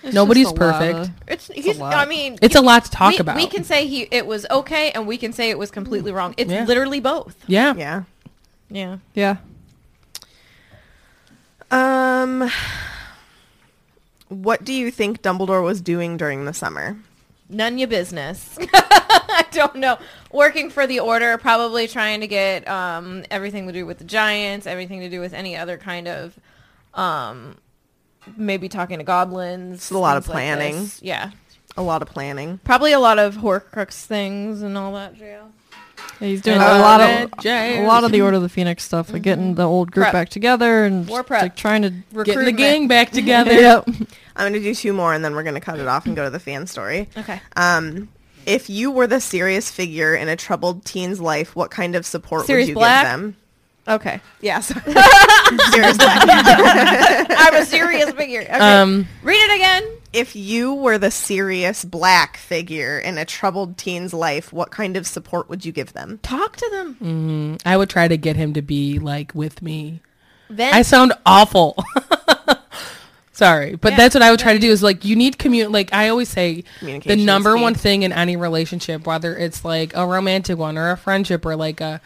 It's Nobody's just lot perfect. It's he's. I mean, It's a lot to talk we, about. We can say he it was okay, and we can say it was completely wrong. It's Yeah. literally both. yeah. Yeah. Yeah. yeah. Um, what do you think Dumbledore was doing during the summer? None your business. I don't know. Working for the order, probably trying to get um, everything to do with the Giants, everything to do with any other kind of, um, maybe talking to goblins. It's a lot of things like planning. yeah, A lot of planning. probably a lot of Horcrux things and all that jail. Yeah, he's doing And a lot of Jails. a lot of the Order of the Phoenix stuff, like getting the old group Prep. back together and War prep. like trying to Getting the gang back together. yep. I'm going to do two more and then we're going to cut it off and go to the fan story. Okay. Um, if you were the serious figure in a troubled teen's life, what kind of support Sirius would you Black? give them? Okay. Yes. Sirius Black. I'm a serious figure. Okay. Um, Read it again. If you were the Sirius Black figure in a troubled teen's life, what kind of support would you give them? Talk to them. I would try to get him to be like with me. Vent. I sound awful. Sorry, but Yeah, that's what I would try to do is like you need commun like I always say the number one thing in any relationship, whether it's like a romantic one or a friendship or like a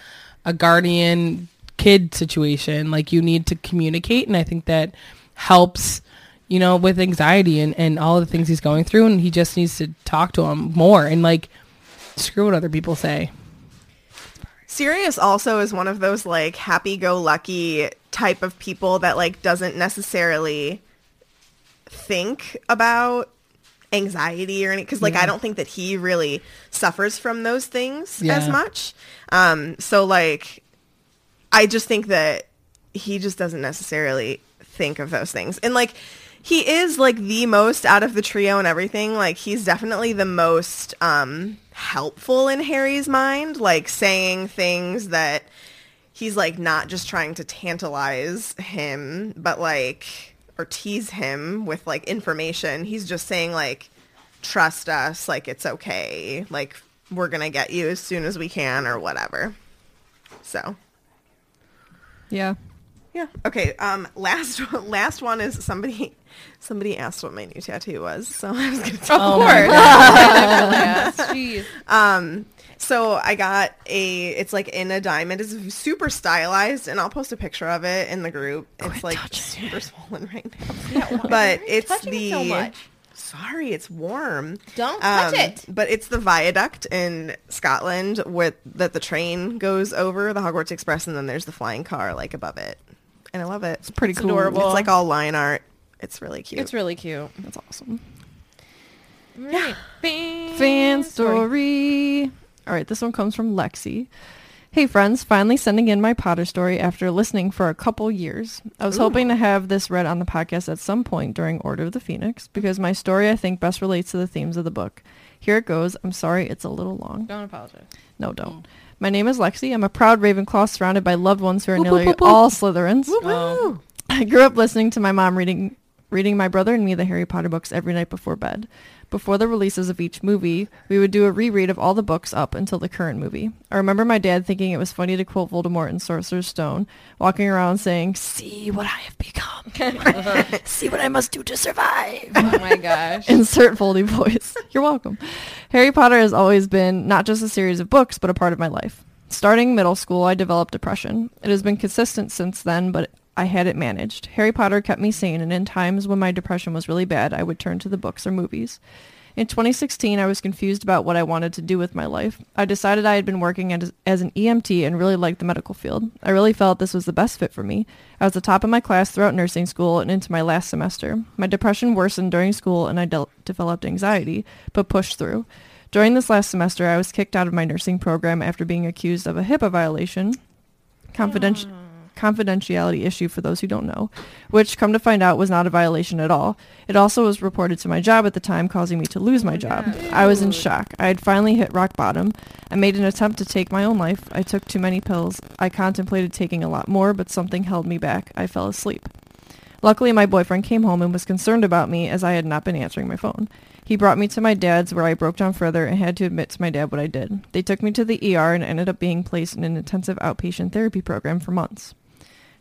a guardian kid situation, like you need to communicate and I think that helps you know with anxiety and and all of the things he's going through and he just needs to talk to him more and like screw what other people say. Sirius also is one of those like happy-go-lucky type of people that like doesn't necessarily think about anxiety or anything because like I don't think that he really suffers from those things Yeah. as much. Um, so like I just think that he just doesn't necessarily think of those things. And like he is like the most out of the trio and everything. Like he's definitely the most um helpful in Harry's mind, like saying things that he's like not just trying to tantalize him, but like or tease him with like information. He's just saying like trust us, like it's okay. Like we're going to get you as soon as we can or whatever. So, Yeah. Yeah. Okay. Um. Last last one is somebody. Somebody asked what my new tattoo was, so I was gonna. Tell Oh my Jeez. Um. So I got a. It's like in a diamond. It's super stylized, and I'll post a picture of it in the group. It's like super swollen right now. but it's the. it so much? Sorry, it's warm. Don't touch Um, it. But it's the viaduct in Scotland with that the train goes over the Hogwarts Express, and then there's the flying car like above it, and I love it. It's pretty cool. adorable. It's like all line art. It's really cute. It's really cute. That's awesome. Right. Fan, Fan story. All right, this one comes from Lexi. Hey friends, finally sending in my Potter story after listening for a couple years. I was hoping to have this read on the podcast at some point during Order of the Phoenix because my story I think best relates to the themes of the book. Here it goes. I'm sorry it's a little long. Don't apologize. No, don't. Mm. My name is Lexi. I'm a proud Ravenclaw surrounded by loved ones who are nearly whoop, whoop, whoop. all Slytherins. Oh. I grew up listening to my mom reading reading my brother and me the Harry Potter books every night before bed. Before the releases of each movie, we would do a reread of all the books up until the current movie. I remember my dad thinking it was funny to quote Voldemort in Sorcerer's Stone, walking around saying, "See what I have become. See what I must do to survive." Oh my gosh. Insert Voldy voice. You're welcome. Harry Potter has always been not just a series of books, but a part of my life. Starting middle school, I developed depression. It has been consistent since then, but I had it managed. Harry Potter kept me sane, and in times when my depression was really bad, I would turn to the books or movies. In 2016, I was confused about what I wanted to do with my life. I decided I had been working as, an EMT and really liked the medical field. I really felt this was the best fit for me. I was the top of my class throughout nursing school and into my last semester. My depression worsened during school and I del- developed anxiety, but pushed through. During this last semester, I was kicked out of my nursing program after being accused of a HIPAA violation, confidential confidentiality issue for those who don't know, which come to find out was not a violation at all. It also was reported to my job at the time, causing me to lose my job. I was in shock. I had finally hit rock bottom. I made an attempt to take my own life. I took too many pills. I contemplated taking a lot more, but something held me back. I fell asleep. Luckily, my boyfriend came home and was concerned about me as I had not been answering my phone. He brought me to my dad's where I broke down further and had to admit to my dad what I did. They took me to the ER and ended up being placed in an intensive outpatient therapy program for months.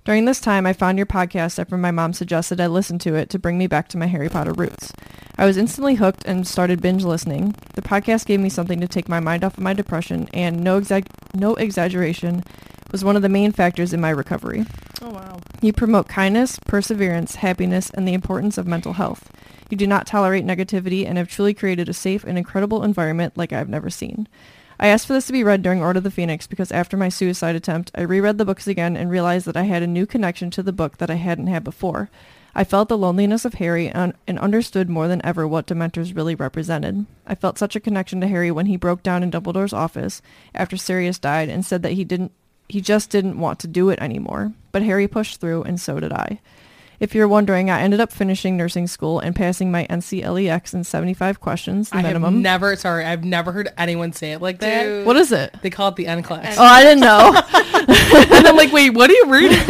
During this time, I found your podcast after my mom suggested I listen to it to bring me back to my Harry Potter roots. I was instantly hooked and started binge listening. The podcast gave me something to take my mind off of my depression, and no, exag- no exaggeration, was one of the main factors in my recovery. Oh wow. You promote kindness, perseverance, happiness, and the importance of mental health. You do not tolerate negativity and have truly created a safe and incredible environment like I've never seen. I asked for this to be read during Order of the Phoenix because after my suicide attempt, I reread the books again and realized that I had a new connection to the book that I hadn't had before. I felt the loneliness of Harry and, and understood more than ever what Dementors really represented. I felt such a connection to Harry when he broke down in Dumbledore's office after Sirius died and said that he didn't he just didn't want to do it anymore. But Harry pushed through and so did I. If you're wondering, I ended up finishing nursing school and passing my NCLEX in 75 questions, the I minimum. have never, sorry, I've never heard anyone say it like that. Dude. what is it? They call it the N class. Oh, I didn't know. and I'm like, wait, what are you reading?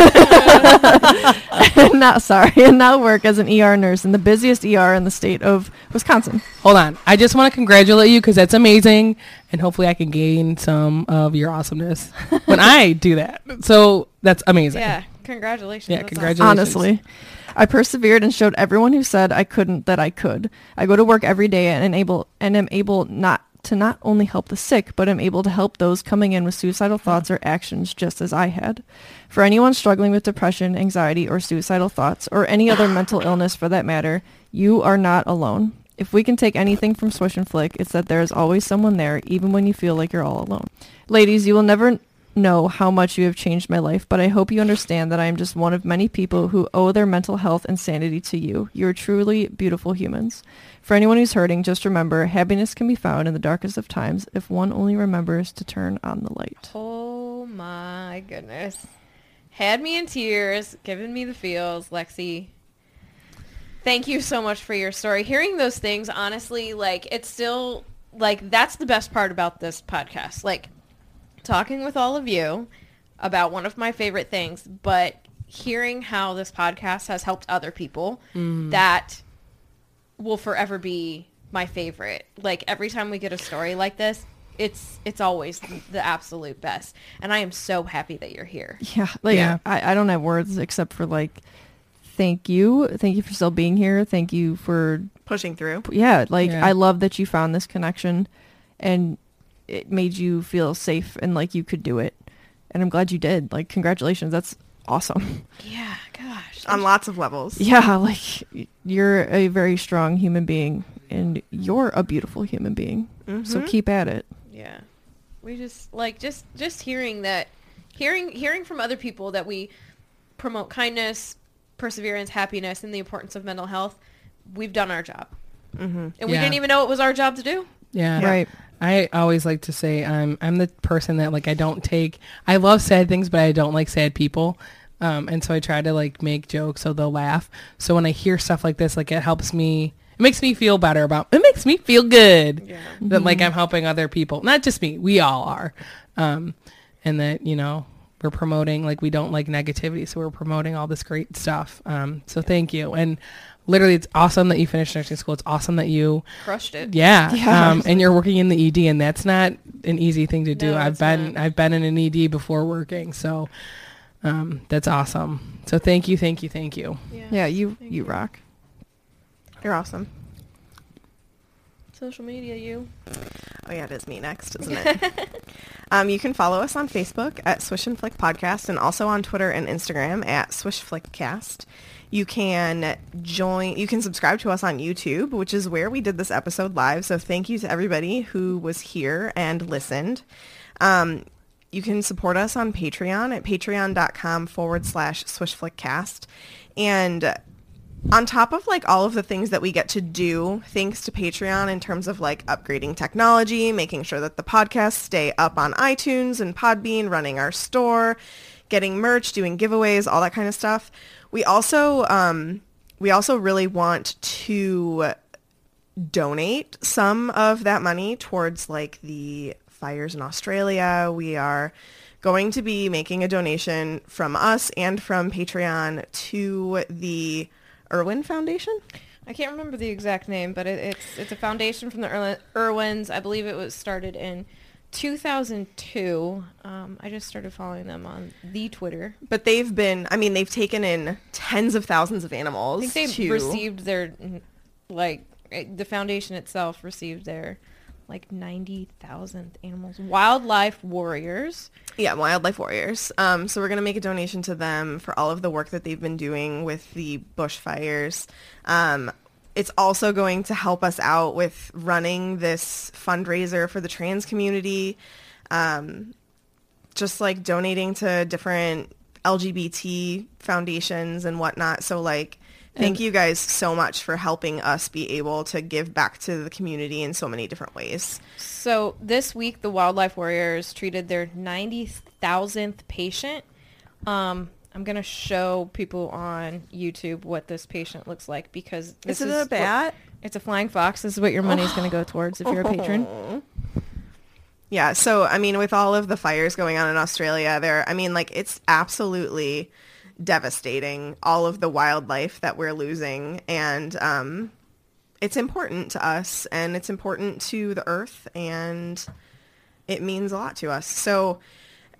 and now, sorry, and now work as an ER nurse in the busiest ER in the state of Wisconsin. Hold on. I just want to congratulate you because that's amazing. And hopefully I can gain some of your awesomeness when I do that. So that's amazing. Yeah. Congratulations. Yeah, That's congratulations. Honestly, I persevered and showed everyone who said I couldn't that I could. I go to work every day and able and am able not to not only help the sick, but am able to help those coming in with suicidal thoughts or actions just as I had. For anyone struggling with depression, anxiety, or suicidal thoughts, or any other mental illness for that matter, you are not alone. If we can take anything from Swish and Flick, it's that there is always someone there, even when you feel like you're all alone. Ladies, you will never know how much you have changed my life, but I hope you understand that I am just one of many people who owe their mental health and sanity to you. You are truly beautiful humans. For anyone who's hurting, just remember happiness can be found in the darkest of times if one only remembers to turn on the light. Oh my goodness. Had me in tears, giving me the feels, Lexi. Thank you so much for your story. Hearing those things, honestly, like it's still like that's the best part about this podcast. Like talking with all of you about one of my favorite things, but hearing how this podcast has helped other people, mm. that will forever be my favorite. Like every time we get a story like this, it's it's always the absolute best. And I am so happy that you're here. Yeah, like Yeah. I, I don't have words except for like thank you. Thank you for still being here. Thank you for Pushing through. yeah, like Yeah. I love that you found this connection and it made you feel safe and like you could do it. And I'm glad you did. Like congratulations. That's awesome. Yeah, gosh. On lots of levels. Yeah, like you're a very strong human being and you're a beautiful human being. So keep at it. Yeah. We just like just just hearing that hearing hearing from other people that we promote kindness, perseverance, happiness and the importance of mental health, we've done our job. Mm-hmm. And we didn't even know it was our job to do. Yeah. Right. I always like to say I'm I'm the person that like I don't take I love sad things but I don't like sad people. Um, and so I try to like make jokes so they'll laugh. So when I hear stuff like this, like it helps me it makes me feel better about it makes me feel good that like I'm helping other people. Not just me, we all are. Um, and that, you know, we're promoting like we don't like negativity, so we're promoting all this great stuff. Um, so thank you. And literally it's awesome that you finished nursing school. It's awesome that you Crushed it. yeah. Yeah. Um, and you're working in the ED and that's not an easy thing to do. No, I've been not. I've been in an ED before working. So um, that's awesome. So thank you, thank you, thank you. Yeah, you you rock. You're awesome. Social media, you. Oh yeah, it is me next, isn't it? um, you can follow us on Facebook at Swish and Flick Podcast and also on Twitter and Instagram at Swish Flick Cast. You can join, you can subscribe to us on YouTube, which is where we did this episode live. So thank you to everybody who was here and listened. Um, you can support us on Patreon at patreon.com forward slash swishflickcast. And on top of like all of the things that we get to do thanks to Patreon in terms of like upgrading technology, making sure that the podcasts stay up on iTunes and Podbean, running our store, getting merch, doing giveaways, all that kind of stuff. We also um, we also really want to donate some of that money towards like the fires in Australia. We are going to be making a donation from us and from Patreon to the Irwin Foundation. I can't remember the exact name, but it, it's it's a foundation from the Irwin- Irwins. I believe it was started in 2002. Um, I just started following them on the Twitter. But they've been, I mean, they've taken in tens of thousands of animals. I think they to- received their like eh, the foundation itself received their like 90,000 animals. Wildlife warriors. Yeah, Wildlife Warriors. Um, so we're going to make a donation to them for all of the work that they've been doing with the bushfires. Um, it's also going to help us out with running this fundraiser for the trans community. Um, just like donating to different LGBT foundations and whatnot. So like, thank you guys so much for helping us be able to give back to the community in so many different ways. So this week, the Wildlife Warriors treated their 90,000th patient. Um, I'm gonna show people on YouTube what this patient looks like because this Is it a what- bat? it's a flying fox. This is what your money's gonna go towards if you're a patron. Yeah, so I mean, with all of the fires going on in Australia, there, I mean, like it's absolutely devastating. All of the wildlife that we're losing, and um, it's important to us, and it's important to the earth, and it means a lot to us. So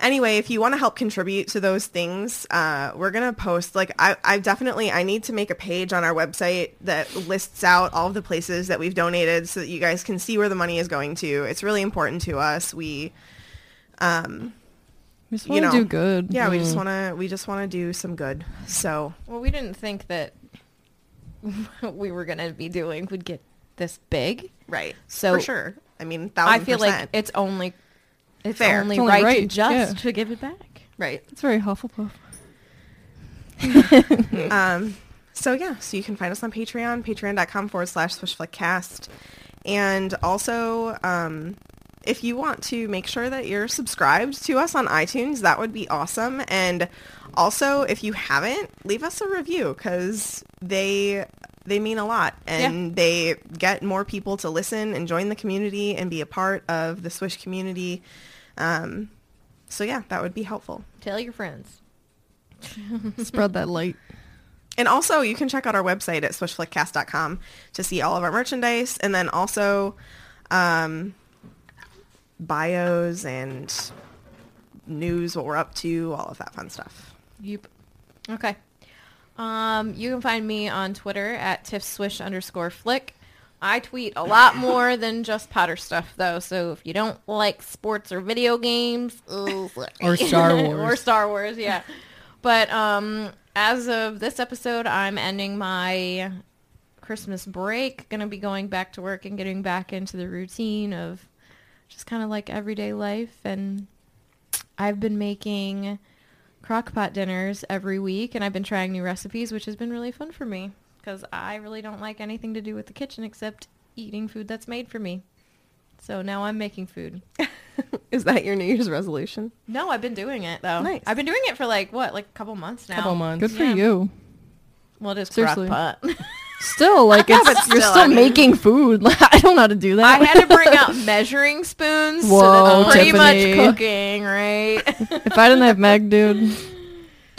anyway, if you want to help contribute to those things, uh, we're gonna post. Like, I, I definitely, I need to make a page on our website that lists out all of the places that we've donated, so that you guys can see where the money is going to. It's really important to us. We, um, We just You want to know, do good. yeah, we just want to, we just want to do some good. So Well, we didn't think that what we were gonna be doing would get this big. right, So- for sure. I mean, thousand I feel like it's only it's Fair. only It's only right, right, and just yeah. to give it back. Right. It's very Hufflepuff. Um, so yeah, so you can find us on Patreon, patreon.com forward slash swishflickcast. And also, um, if you want to make sure that you're subscribed to us on iTunes, that would be awesome. And also, if you haven't, leave us a review because they they mean a lot and they get more people to listen and join the community and be a part of the Swish community. Um, so yeah, that would be helpful. Tell your friends. Spread that light. And also, you can check out our website at swishflickcast.com to see all of our merchandise, and then also um, bios and news, what we're up to, all of that fun stuff. Yep. Okay. Um, you can find me on Twitter at tiffswish underscore flick. I tweet a lot more than just Potter stuff, though. So if you don't like sports or video games, oh. Or Star Wars, or. Star Wars, yeah. But um, as of this episode, I'm ending my Christmas break. Gonna be going back to work and getting back into the routine of just kind of like everyday life. And I've been making crockpot dinners every week, and I've been trying new recipes, which has been really fun for me because I really don't like anything to do with the kitchen except eating food that's made for me. So now I'm making food. Is that your New Year's resolution? No, I've been doing it though. Nice. I've been doing it for like what, like a couple months now. Couple months. Good for Yeah. you. Well, it is Seriously. crockpot. Still, like it's you're still, still I mean- making food. I don't know how to do that. I had to bring out measuring spoons, so Whoa, that's pretty Tiffany. much cooking, right? if I didn't have Meg, dude.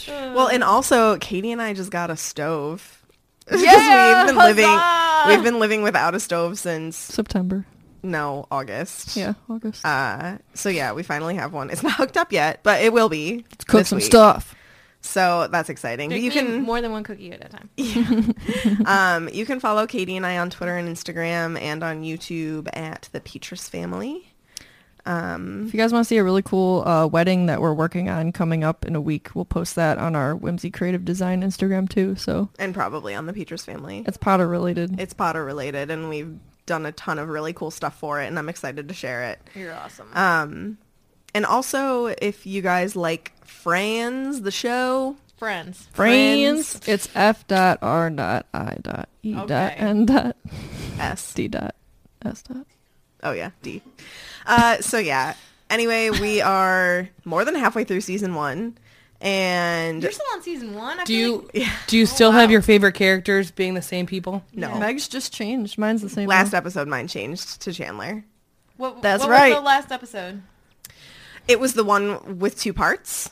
Well, and also, Katie and I just got a stove. 'Cause Yeah, we've been living. We've been living without a stove since September. no August. Yeah, August. Uh, so yeah, we finally have one. It's not hooked up yet, but it will be. Let's cook some week. stuff. So that's exciting. But you can more than one cookie at a time. um, you can follow Katie and I on Twitter and Instagram and on YouTube at the Petrus Family. Um, If you guys want to see a really cool uh, wedding that we're working on coming up in a week, we'll post that on our Whimsy Creative Design Instagram too. So and probably on the Petrus Family. it's Potter related. It's Potter related, and we've done a ton of really cool stuff for it, and I'm excited to share it. You're awesome. Um, and also, if you guys like Friends, the show, Friends. Friends. Friends. It's F dot R dot I dot E dot N dot S. D dot S dot. Oh yeah, D. Uh, so yeah. Anyway, we are more than halfway through season one, and You're still on season one. I Do you like- do you still have your favorite characters being the same people? no. Meg's just changed. Mine's the same. Last now. episode, mine changed to Chandler. What, That's what right. Was the last episode. It was the one with two parts.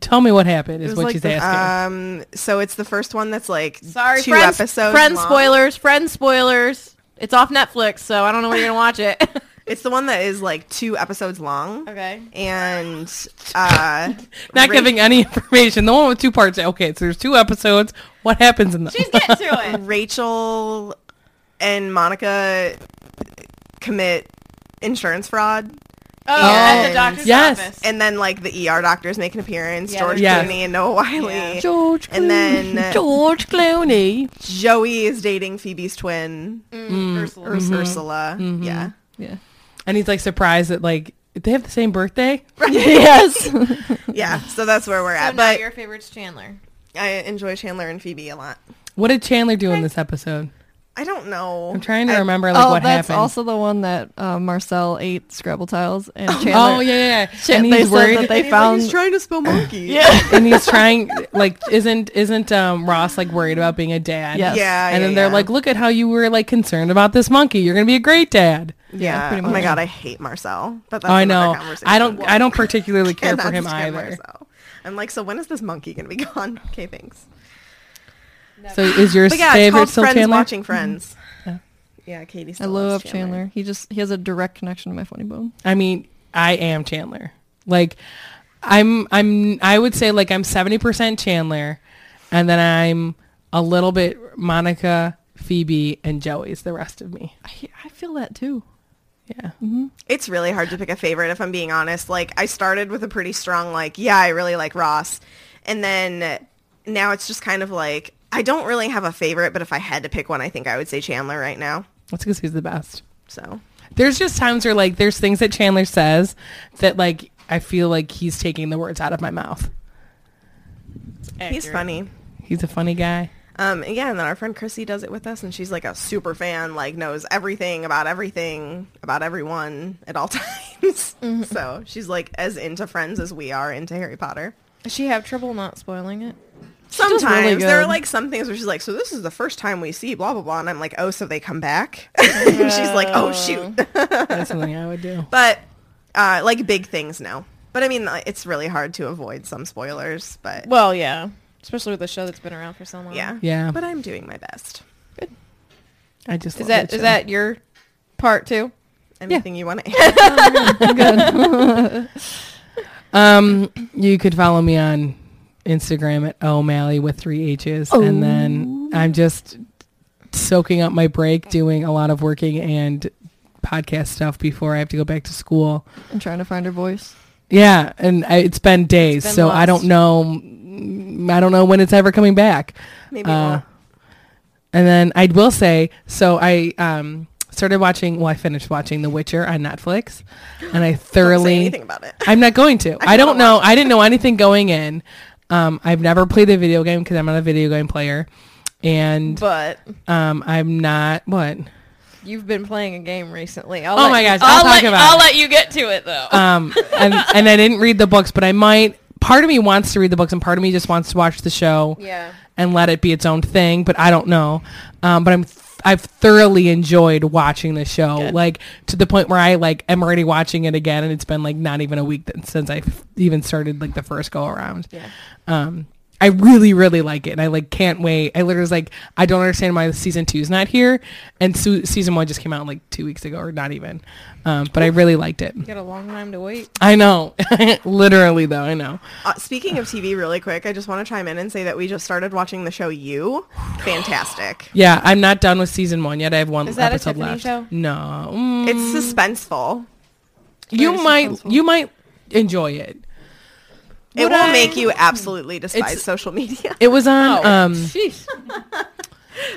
Tell me what happened. Is what like she's the- asking. Um, so it's the first one that's like Sorry, two friends. episodes. friends long. spoilers. Friends spoilers. It's off Netflix, so I don't know where you're gonna watch it. It's the one that is like two episodes long. okay. And uh, Not Ra- giving any information. The one with two parts. Okay, so there's two episodes. What happens in them? She's getting to it. Rachel and Monica commit insurance fraud. Oh, at the And- doctor's Yes. office. And then like the ER doctors make an appearance, Yeah, George there's- Clooney and Noah Wyle. Yeah. George Clooney. And then George Clooney. Joey is dating Phoebe's twin, Mm, Ursula. Urs- Ursula. Yeah. yeah. And he's like surprised that like they have the same birthday. yes. Yeah. So that's where we're So at. now But your favorite's Chandler. I enjoy Chandler and Phoebe a lot. What did Chandler do in this episode? I don't know. I'm trying to I- remember like oh, what that's happened. also the one that uh, Marcel ate Scrabble tiles and Chandler. oh yeah, yeah. yeah. Chan- and they he's said worried. that they And he's like, found. he's trying to spell monkey. yeah. and he's trying like isn't isn't um Ross like worried about being a dad? Yes. Yeah. And then they're yeah. like, look at how you were like concerned about this monkey. You're gonna be a great dad. yeah. pretty Oh my god, I hate Marcel. But that's oh, I know. conversation. I don't. I don't particularly care for him either. Marcel. I'm like, so when is this monkey gonna be gone? Okay, thanks. So is your But yeah, it's favorite called still Friends Chandler? watching Friends. Mm-hmm. Yeah, Katie. I love loves Chandler. He just he has a direct connection to my funny bone. I mean, I am Chandler. Like, I'm. I'm. I would say like I'm seventy percent Chandler, and then I'm a little bit Monica, Phoebe, and Joey's the rest of me. I, I feel that too. Yeah. Mm-hmm. It's really hard to pick a favorite if I'm being honest. Like I started with a pretty strong like, yeah, I really like Ross. And then now it's just kind of like I don't really have a favorite, but if I had to pick one, I think I would say Chandler right now. That's because he's the best. So There's just times where like there's things that Chandler says that like I feel like he's taking the words out of my mouth. He's funny. He's a funny guy. Um, yeah, and then our friend Chrissy does it with us, and she's like a super fan, like knows everything about everything about everyone at all times. So she's like as into Friends as we are into Harry Potter. Does she have trouble not spoiling it? Sometimes really there are like some things where she's like, "So this is the first time we see blah blah blah," and I'm like, "Oh, so they come back?" and she's like, "Oh shoot!" That's something I would do. but uh, like big things, no. But I mean, uh, it's really hard to avoid some spoilers. But Well, yeah. Especially with a show that's been around for so long. yeah, Yeah. But I'm doing my best. Good. I just Is love that show. that your part too? Anything you want to add? Um, you could follow me on Instagram at O'Malley with three H's, and then I'm just soaking up my break, doing a lot of working and podcast stuff before I have to go back to school. I'm trying to find her voice. Yeah, and I, it's been days, been so I don't know. I don't know when it's ever coming back. Maybe Uh, not. And then I will say, so I um, started watching. Well, I finished watching The Witcher on Netflix, and I Don't say thoroughly. anything about it. I'm not going to. I, I don't know. I didn't know anything going in. Um, I've never played a video game because I'm not a video game player, and But um, I'm not what. you've been playing a game recently. I'll Oh let my you- gosh, I'll let, talk about I'll it. let you get to it though. Um, and and I didn't read the books, but I might. Part of me wants to read the books, and part of me just wants to watch the show. yeah. and let it be its own thing. But I don't know. Um, but I'm I've thoroughly enjoyed watching the show, Good. like to the point where I like am already watching it again, and it's been like not even a week since I even started like the first go around. Yeah. Um, I really, really like it, and I like can't wait. I literally was like, I don't understand why season two's not here, and su- season one just came out like two weeks ago, or not even. Um, but I really liked it. You got a long time to wait. I know, literally though. I know. Uh, speaking of TV, really quick, I just want to chime in and say that we just started watching the show You. Fantastic. Yeah, I'm not done with season one yet. I have one Is that a episode Tiffany left. show? No, Mm, It's suspenseful. you Very might suspenseful. you might enjoy it. It will I? make you absolutely despise It's- social media, It was on. Oh, um,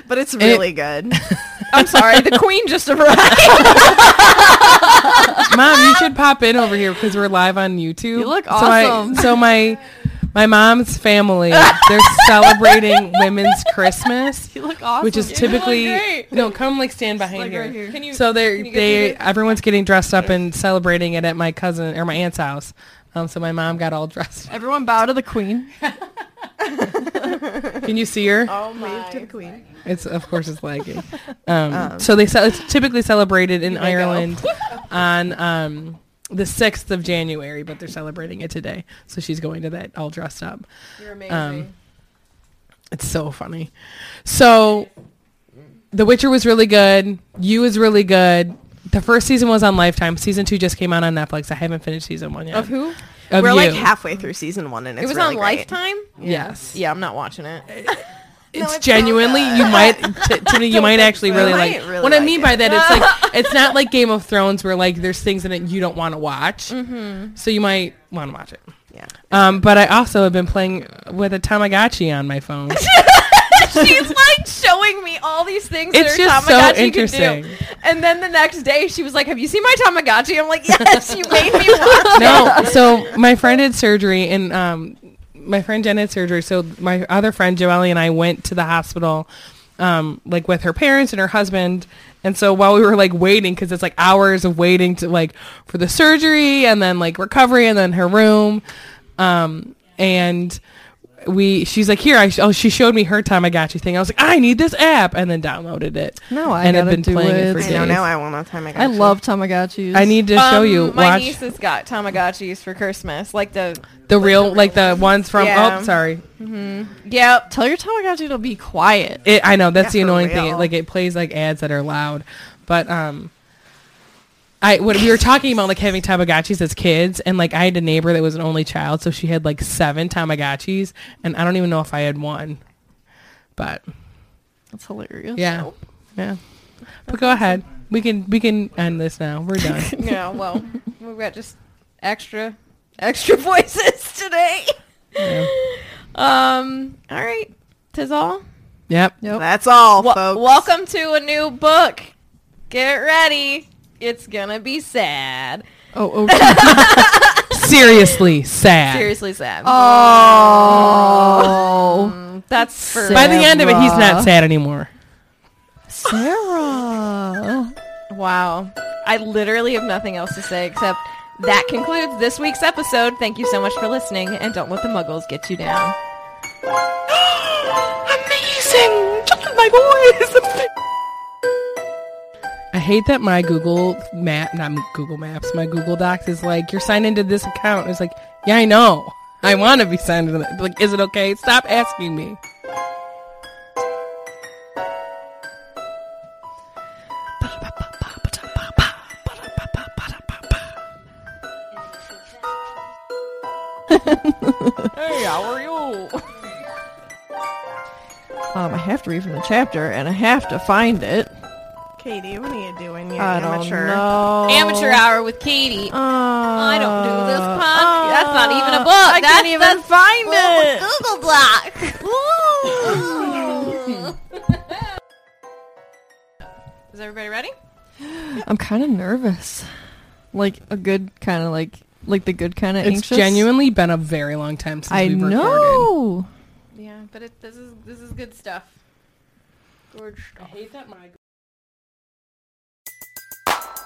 but it's really good. I'm sorry. The queen just arrived. Mom, you should pop in over here because we're live on YouTube. You look So, I- awesome. so my my mom's family they're celebrating Women's Christmas, You look awesome. which is typically great. no. Come like stand behind like here. right here. Can you? So they're can you get they everyone's getting dressed up and celebrating it at my cousin or my aunt's house. Um, so my mom got all dressed. Everyone bow to the queen. Can you see her? Oh Wave my. to the queen. It's of course it's lagging. Um, so they ce- it's typically celebrated in. Ireland on um, the sixth of January, but they're celebrating it today. So she's going to that all dressed up. You're amazing. Um, It's so funny. So The Witcher was really good. You was really good. The first season was on Lifetime. Season two just came out on Netflix. I haven't finished season one yet. of who? Of We're you. like halfway through season one, and it's it was really on great. Lifetime. Yes. Yeah, I'm not watching it. it's genuinely you might t- Tiffany you might actually so. really I like might really what i mean it. by that it's like it's not like game of thrones where like there's things in it you don't want to watch Mm-hmm. so you might want to watch it Yeah. um but i also have been playing with a tamagotchi on my phone She's like showing me all these things. It's that her just so Tamagotchi can do. And then the next day, she was like, "Have you seen my Tamagotchi?" I'm like, "Yes, you made me watch." no so my friend had surgery and um my friend jen had surgery so my other friend joelle and i went to the hospital um like with her parents and her husband and so while we were like waiting because it's like hours of waiting to like for the surgery and then like recovery and then her room um and we she's like here I sh- oh she showed me her Tamagotchi thing I was like I need this app and then downloaded it No, I and have gotta been playing it it. for I days. know now I want a time I got I you. love Tamagotchis. I need to show Um, you My watch niece has got Tamagotchis for Christmas, like the. the real like the ones from Yeah. oh sorry Yep. Tell your Tamagotchi to be quiet. It, I know that's the Yeah, for annoying thing. It, like it plays like ads that are loud, but um, I when we were talking about like having Tamagotchis as kids, and like I had a neighbor that was an only child, so she had like seven Tamagotchis, and I don't even know if I had one, but That's hilarious. yeah, yeah. But go ahead. We can we can end this now. We're done. Yeah. Well, we've got just extra, extra voices today. Um. All right. Tis all. yep. Yep. That's all, Wel- folks. welcome to a new book. Get ready. It's gonna be sad. Oh, oh. Seriously sad. Seriously sad. oh. Mm, that's for By the end of it, he's not sad anymore. Sarah. Wow. I literally have nothing else to say except that concludes this week's episode. Thank you so much for listening, and don't let the muggles get you down. Amazing! Just my voice. I hate that my Google map, not Google Maps, my Google Docs is like, you're signed into this account. It's like, yeah, I know. I want to be signed into that. Like, is it okay? Stop asking me. hey, how are you? Um, I have to read from the chapter, and I have to find it. Katie, what are you doing? You I don't amateur. know. Amateur hour with Katie. Uh, I don't do this uh. That's not even a book. I That's, can't even that's find it. Google Block. Is everybody ready? I'm kind of nervous. Like a good kind of like like the good kind of It's anxious. genuinely been a very long time since I we've recorded. know. Yeah, but it, this is this is good stuff. George, I hate that my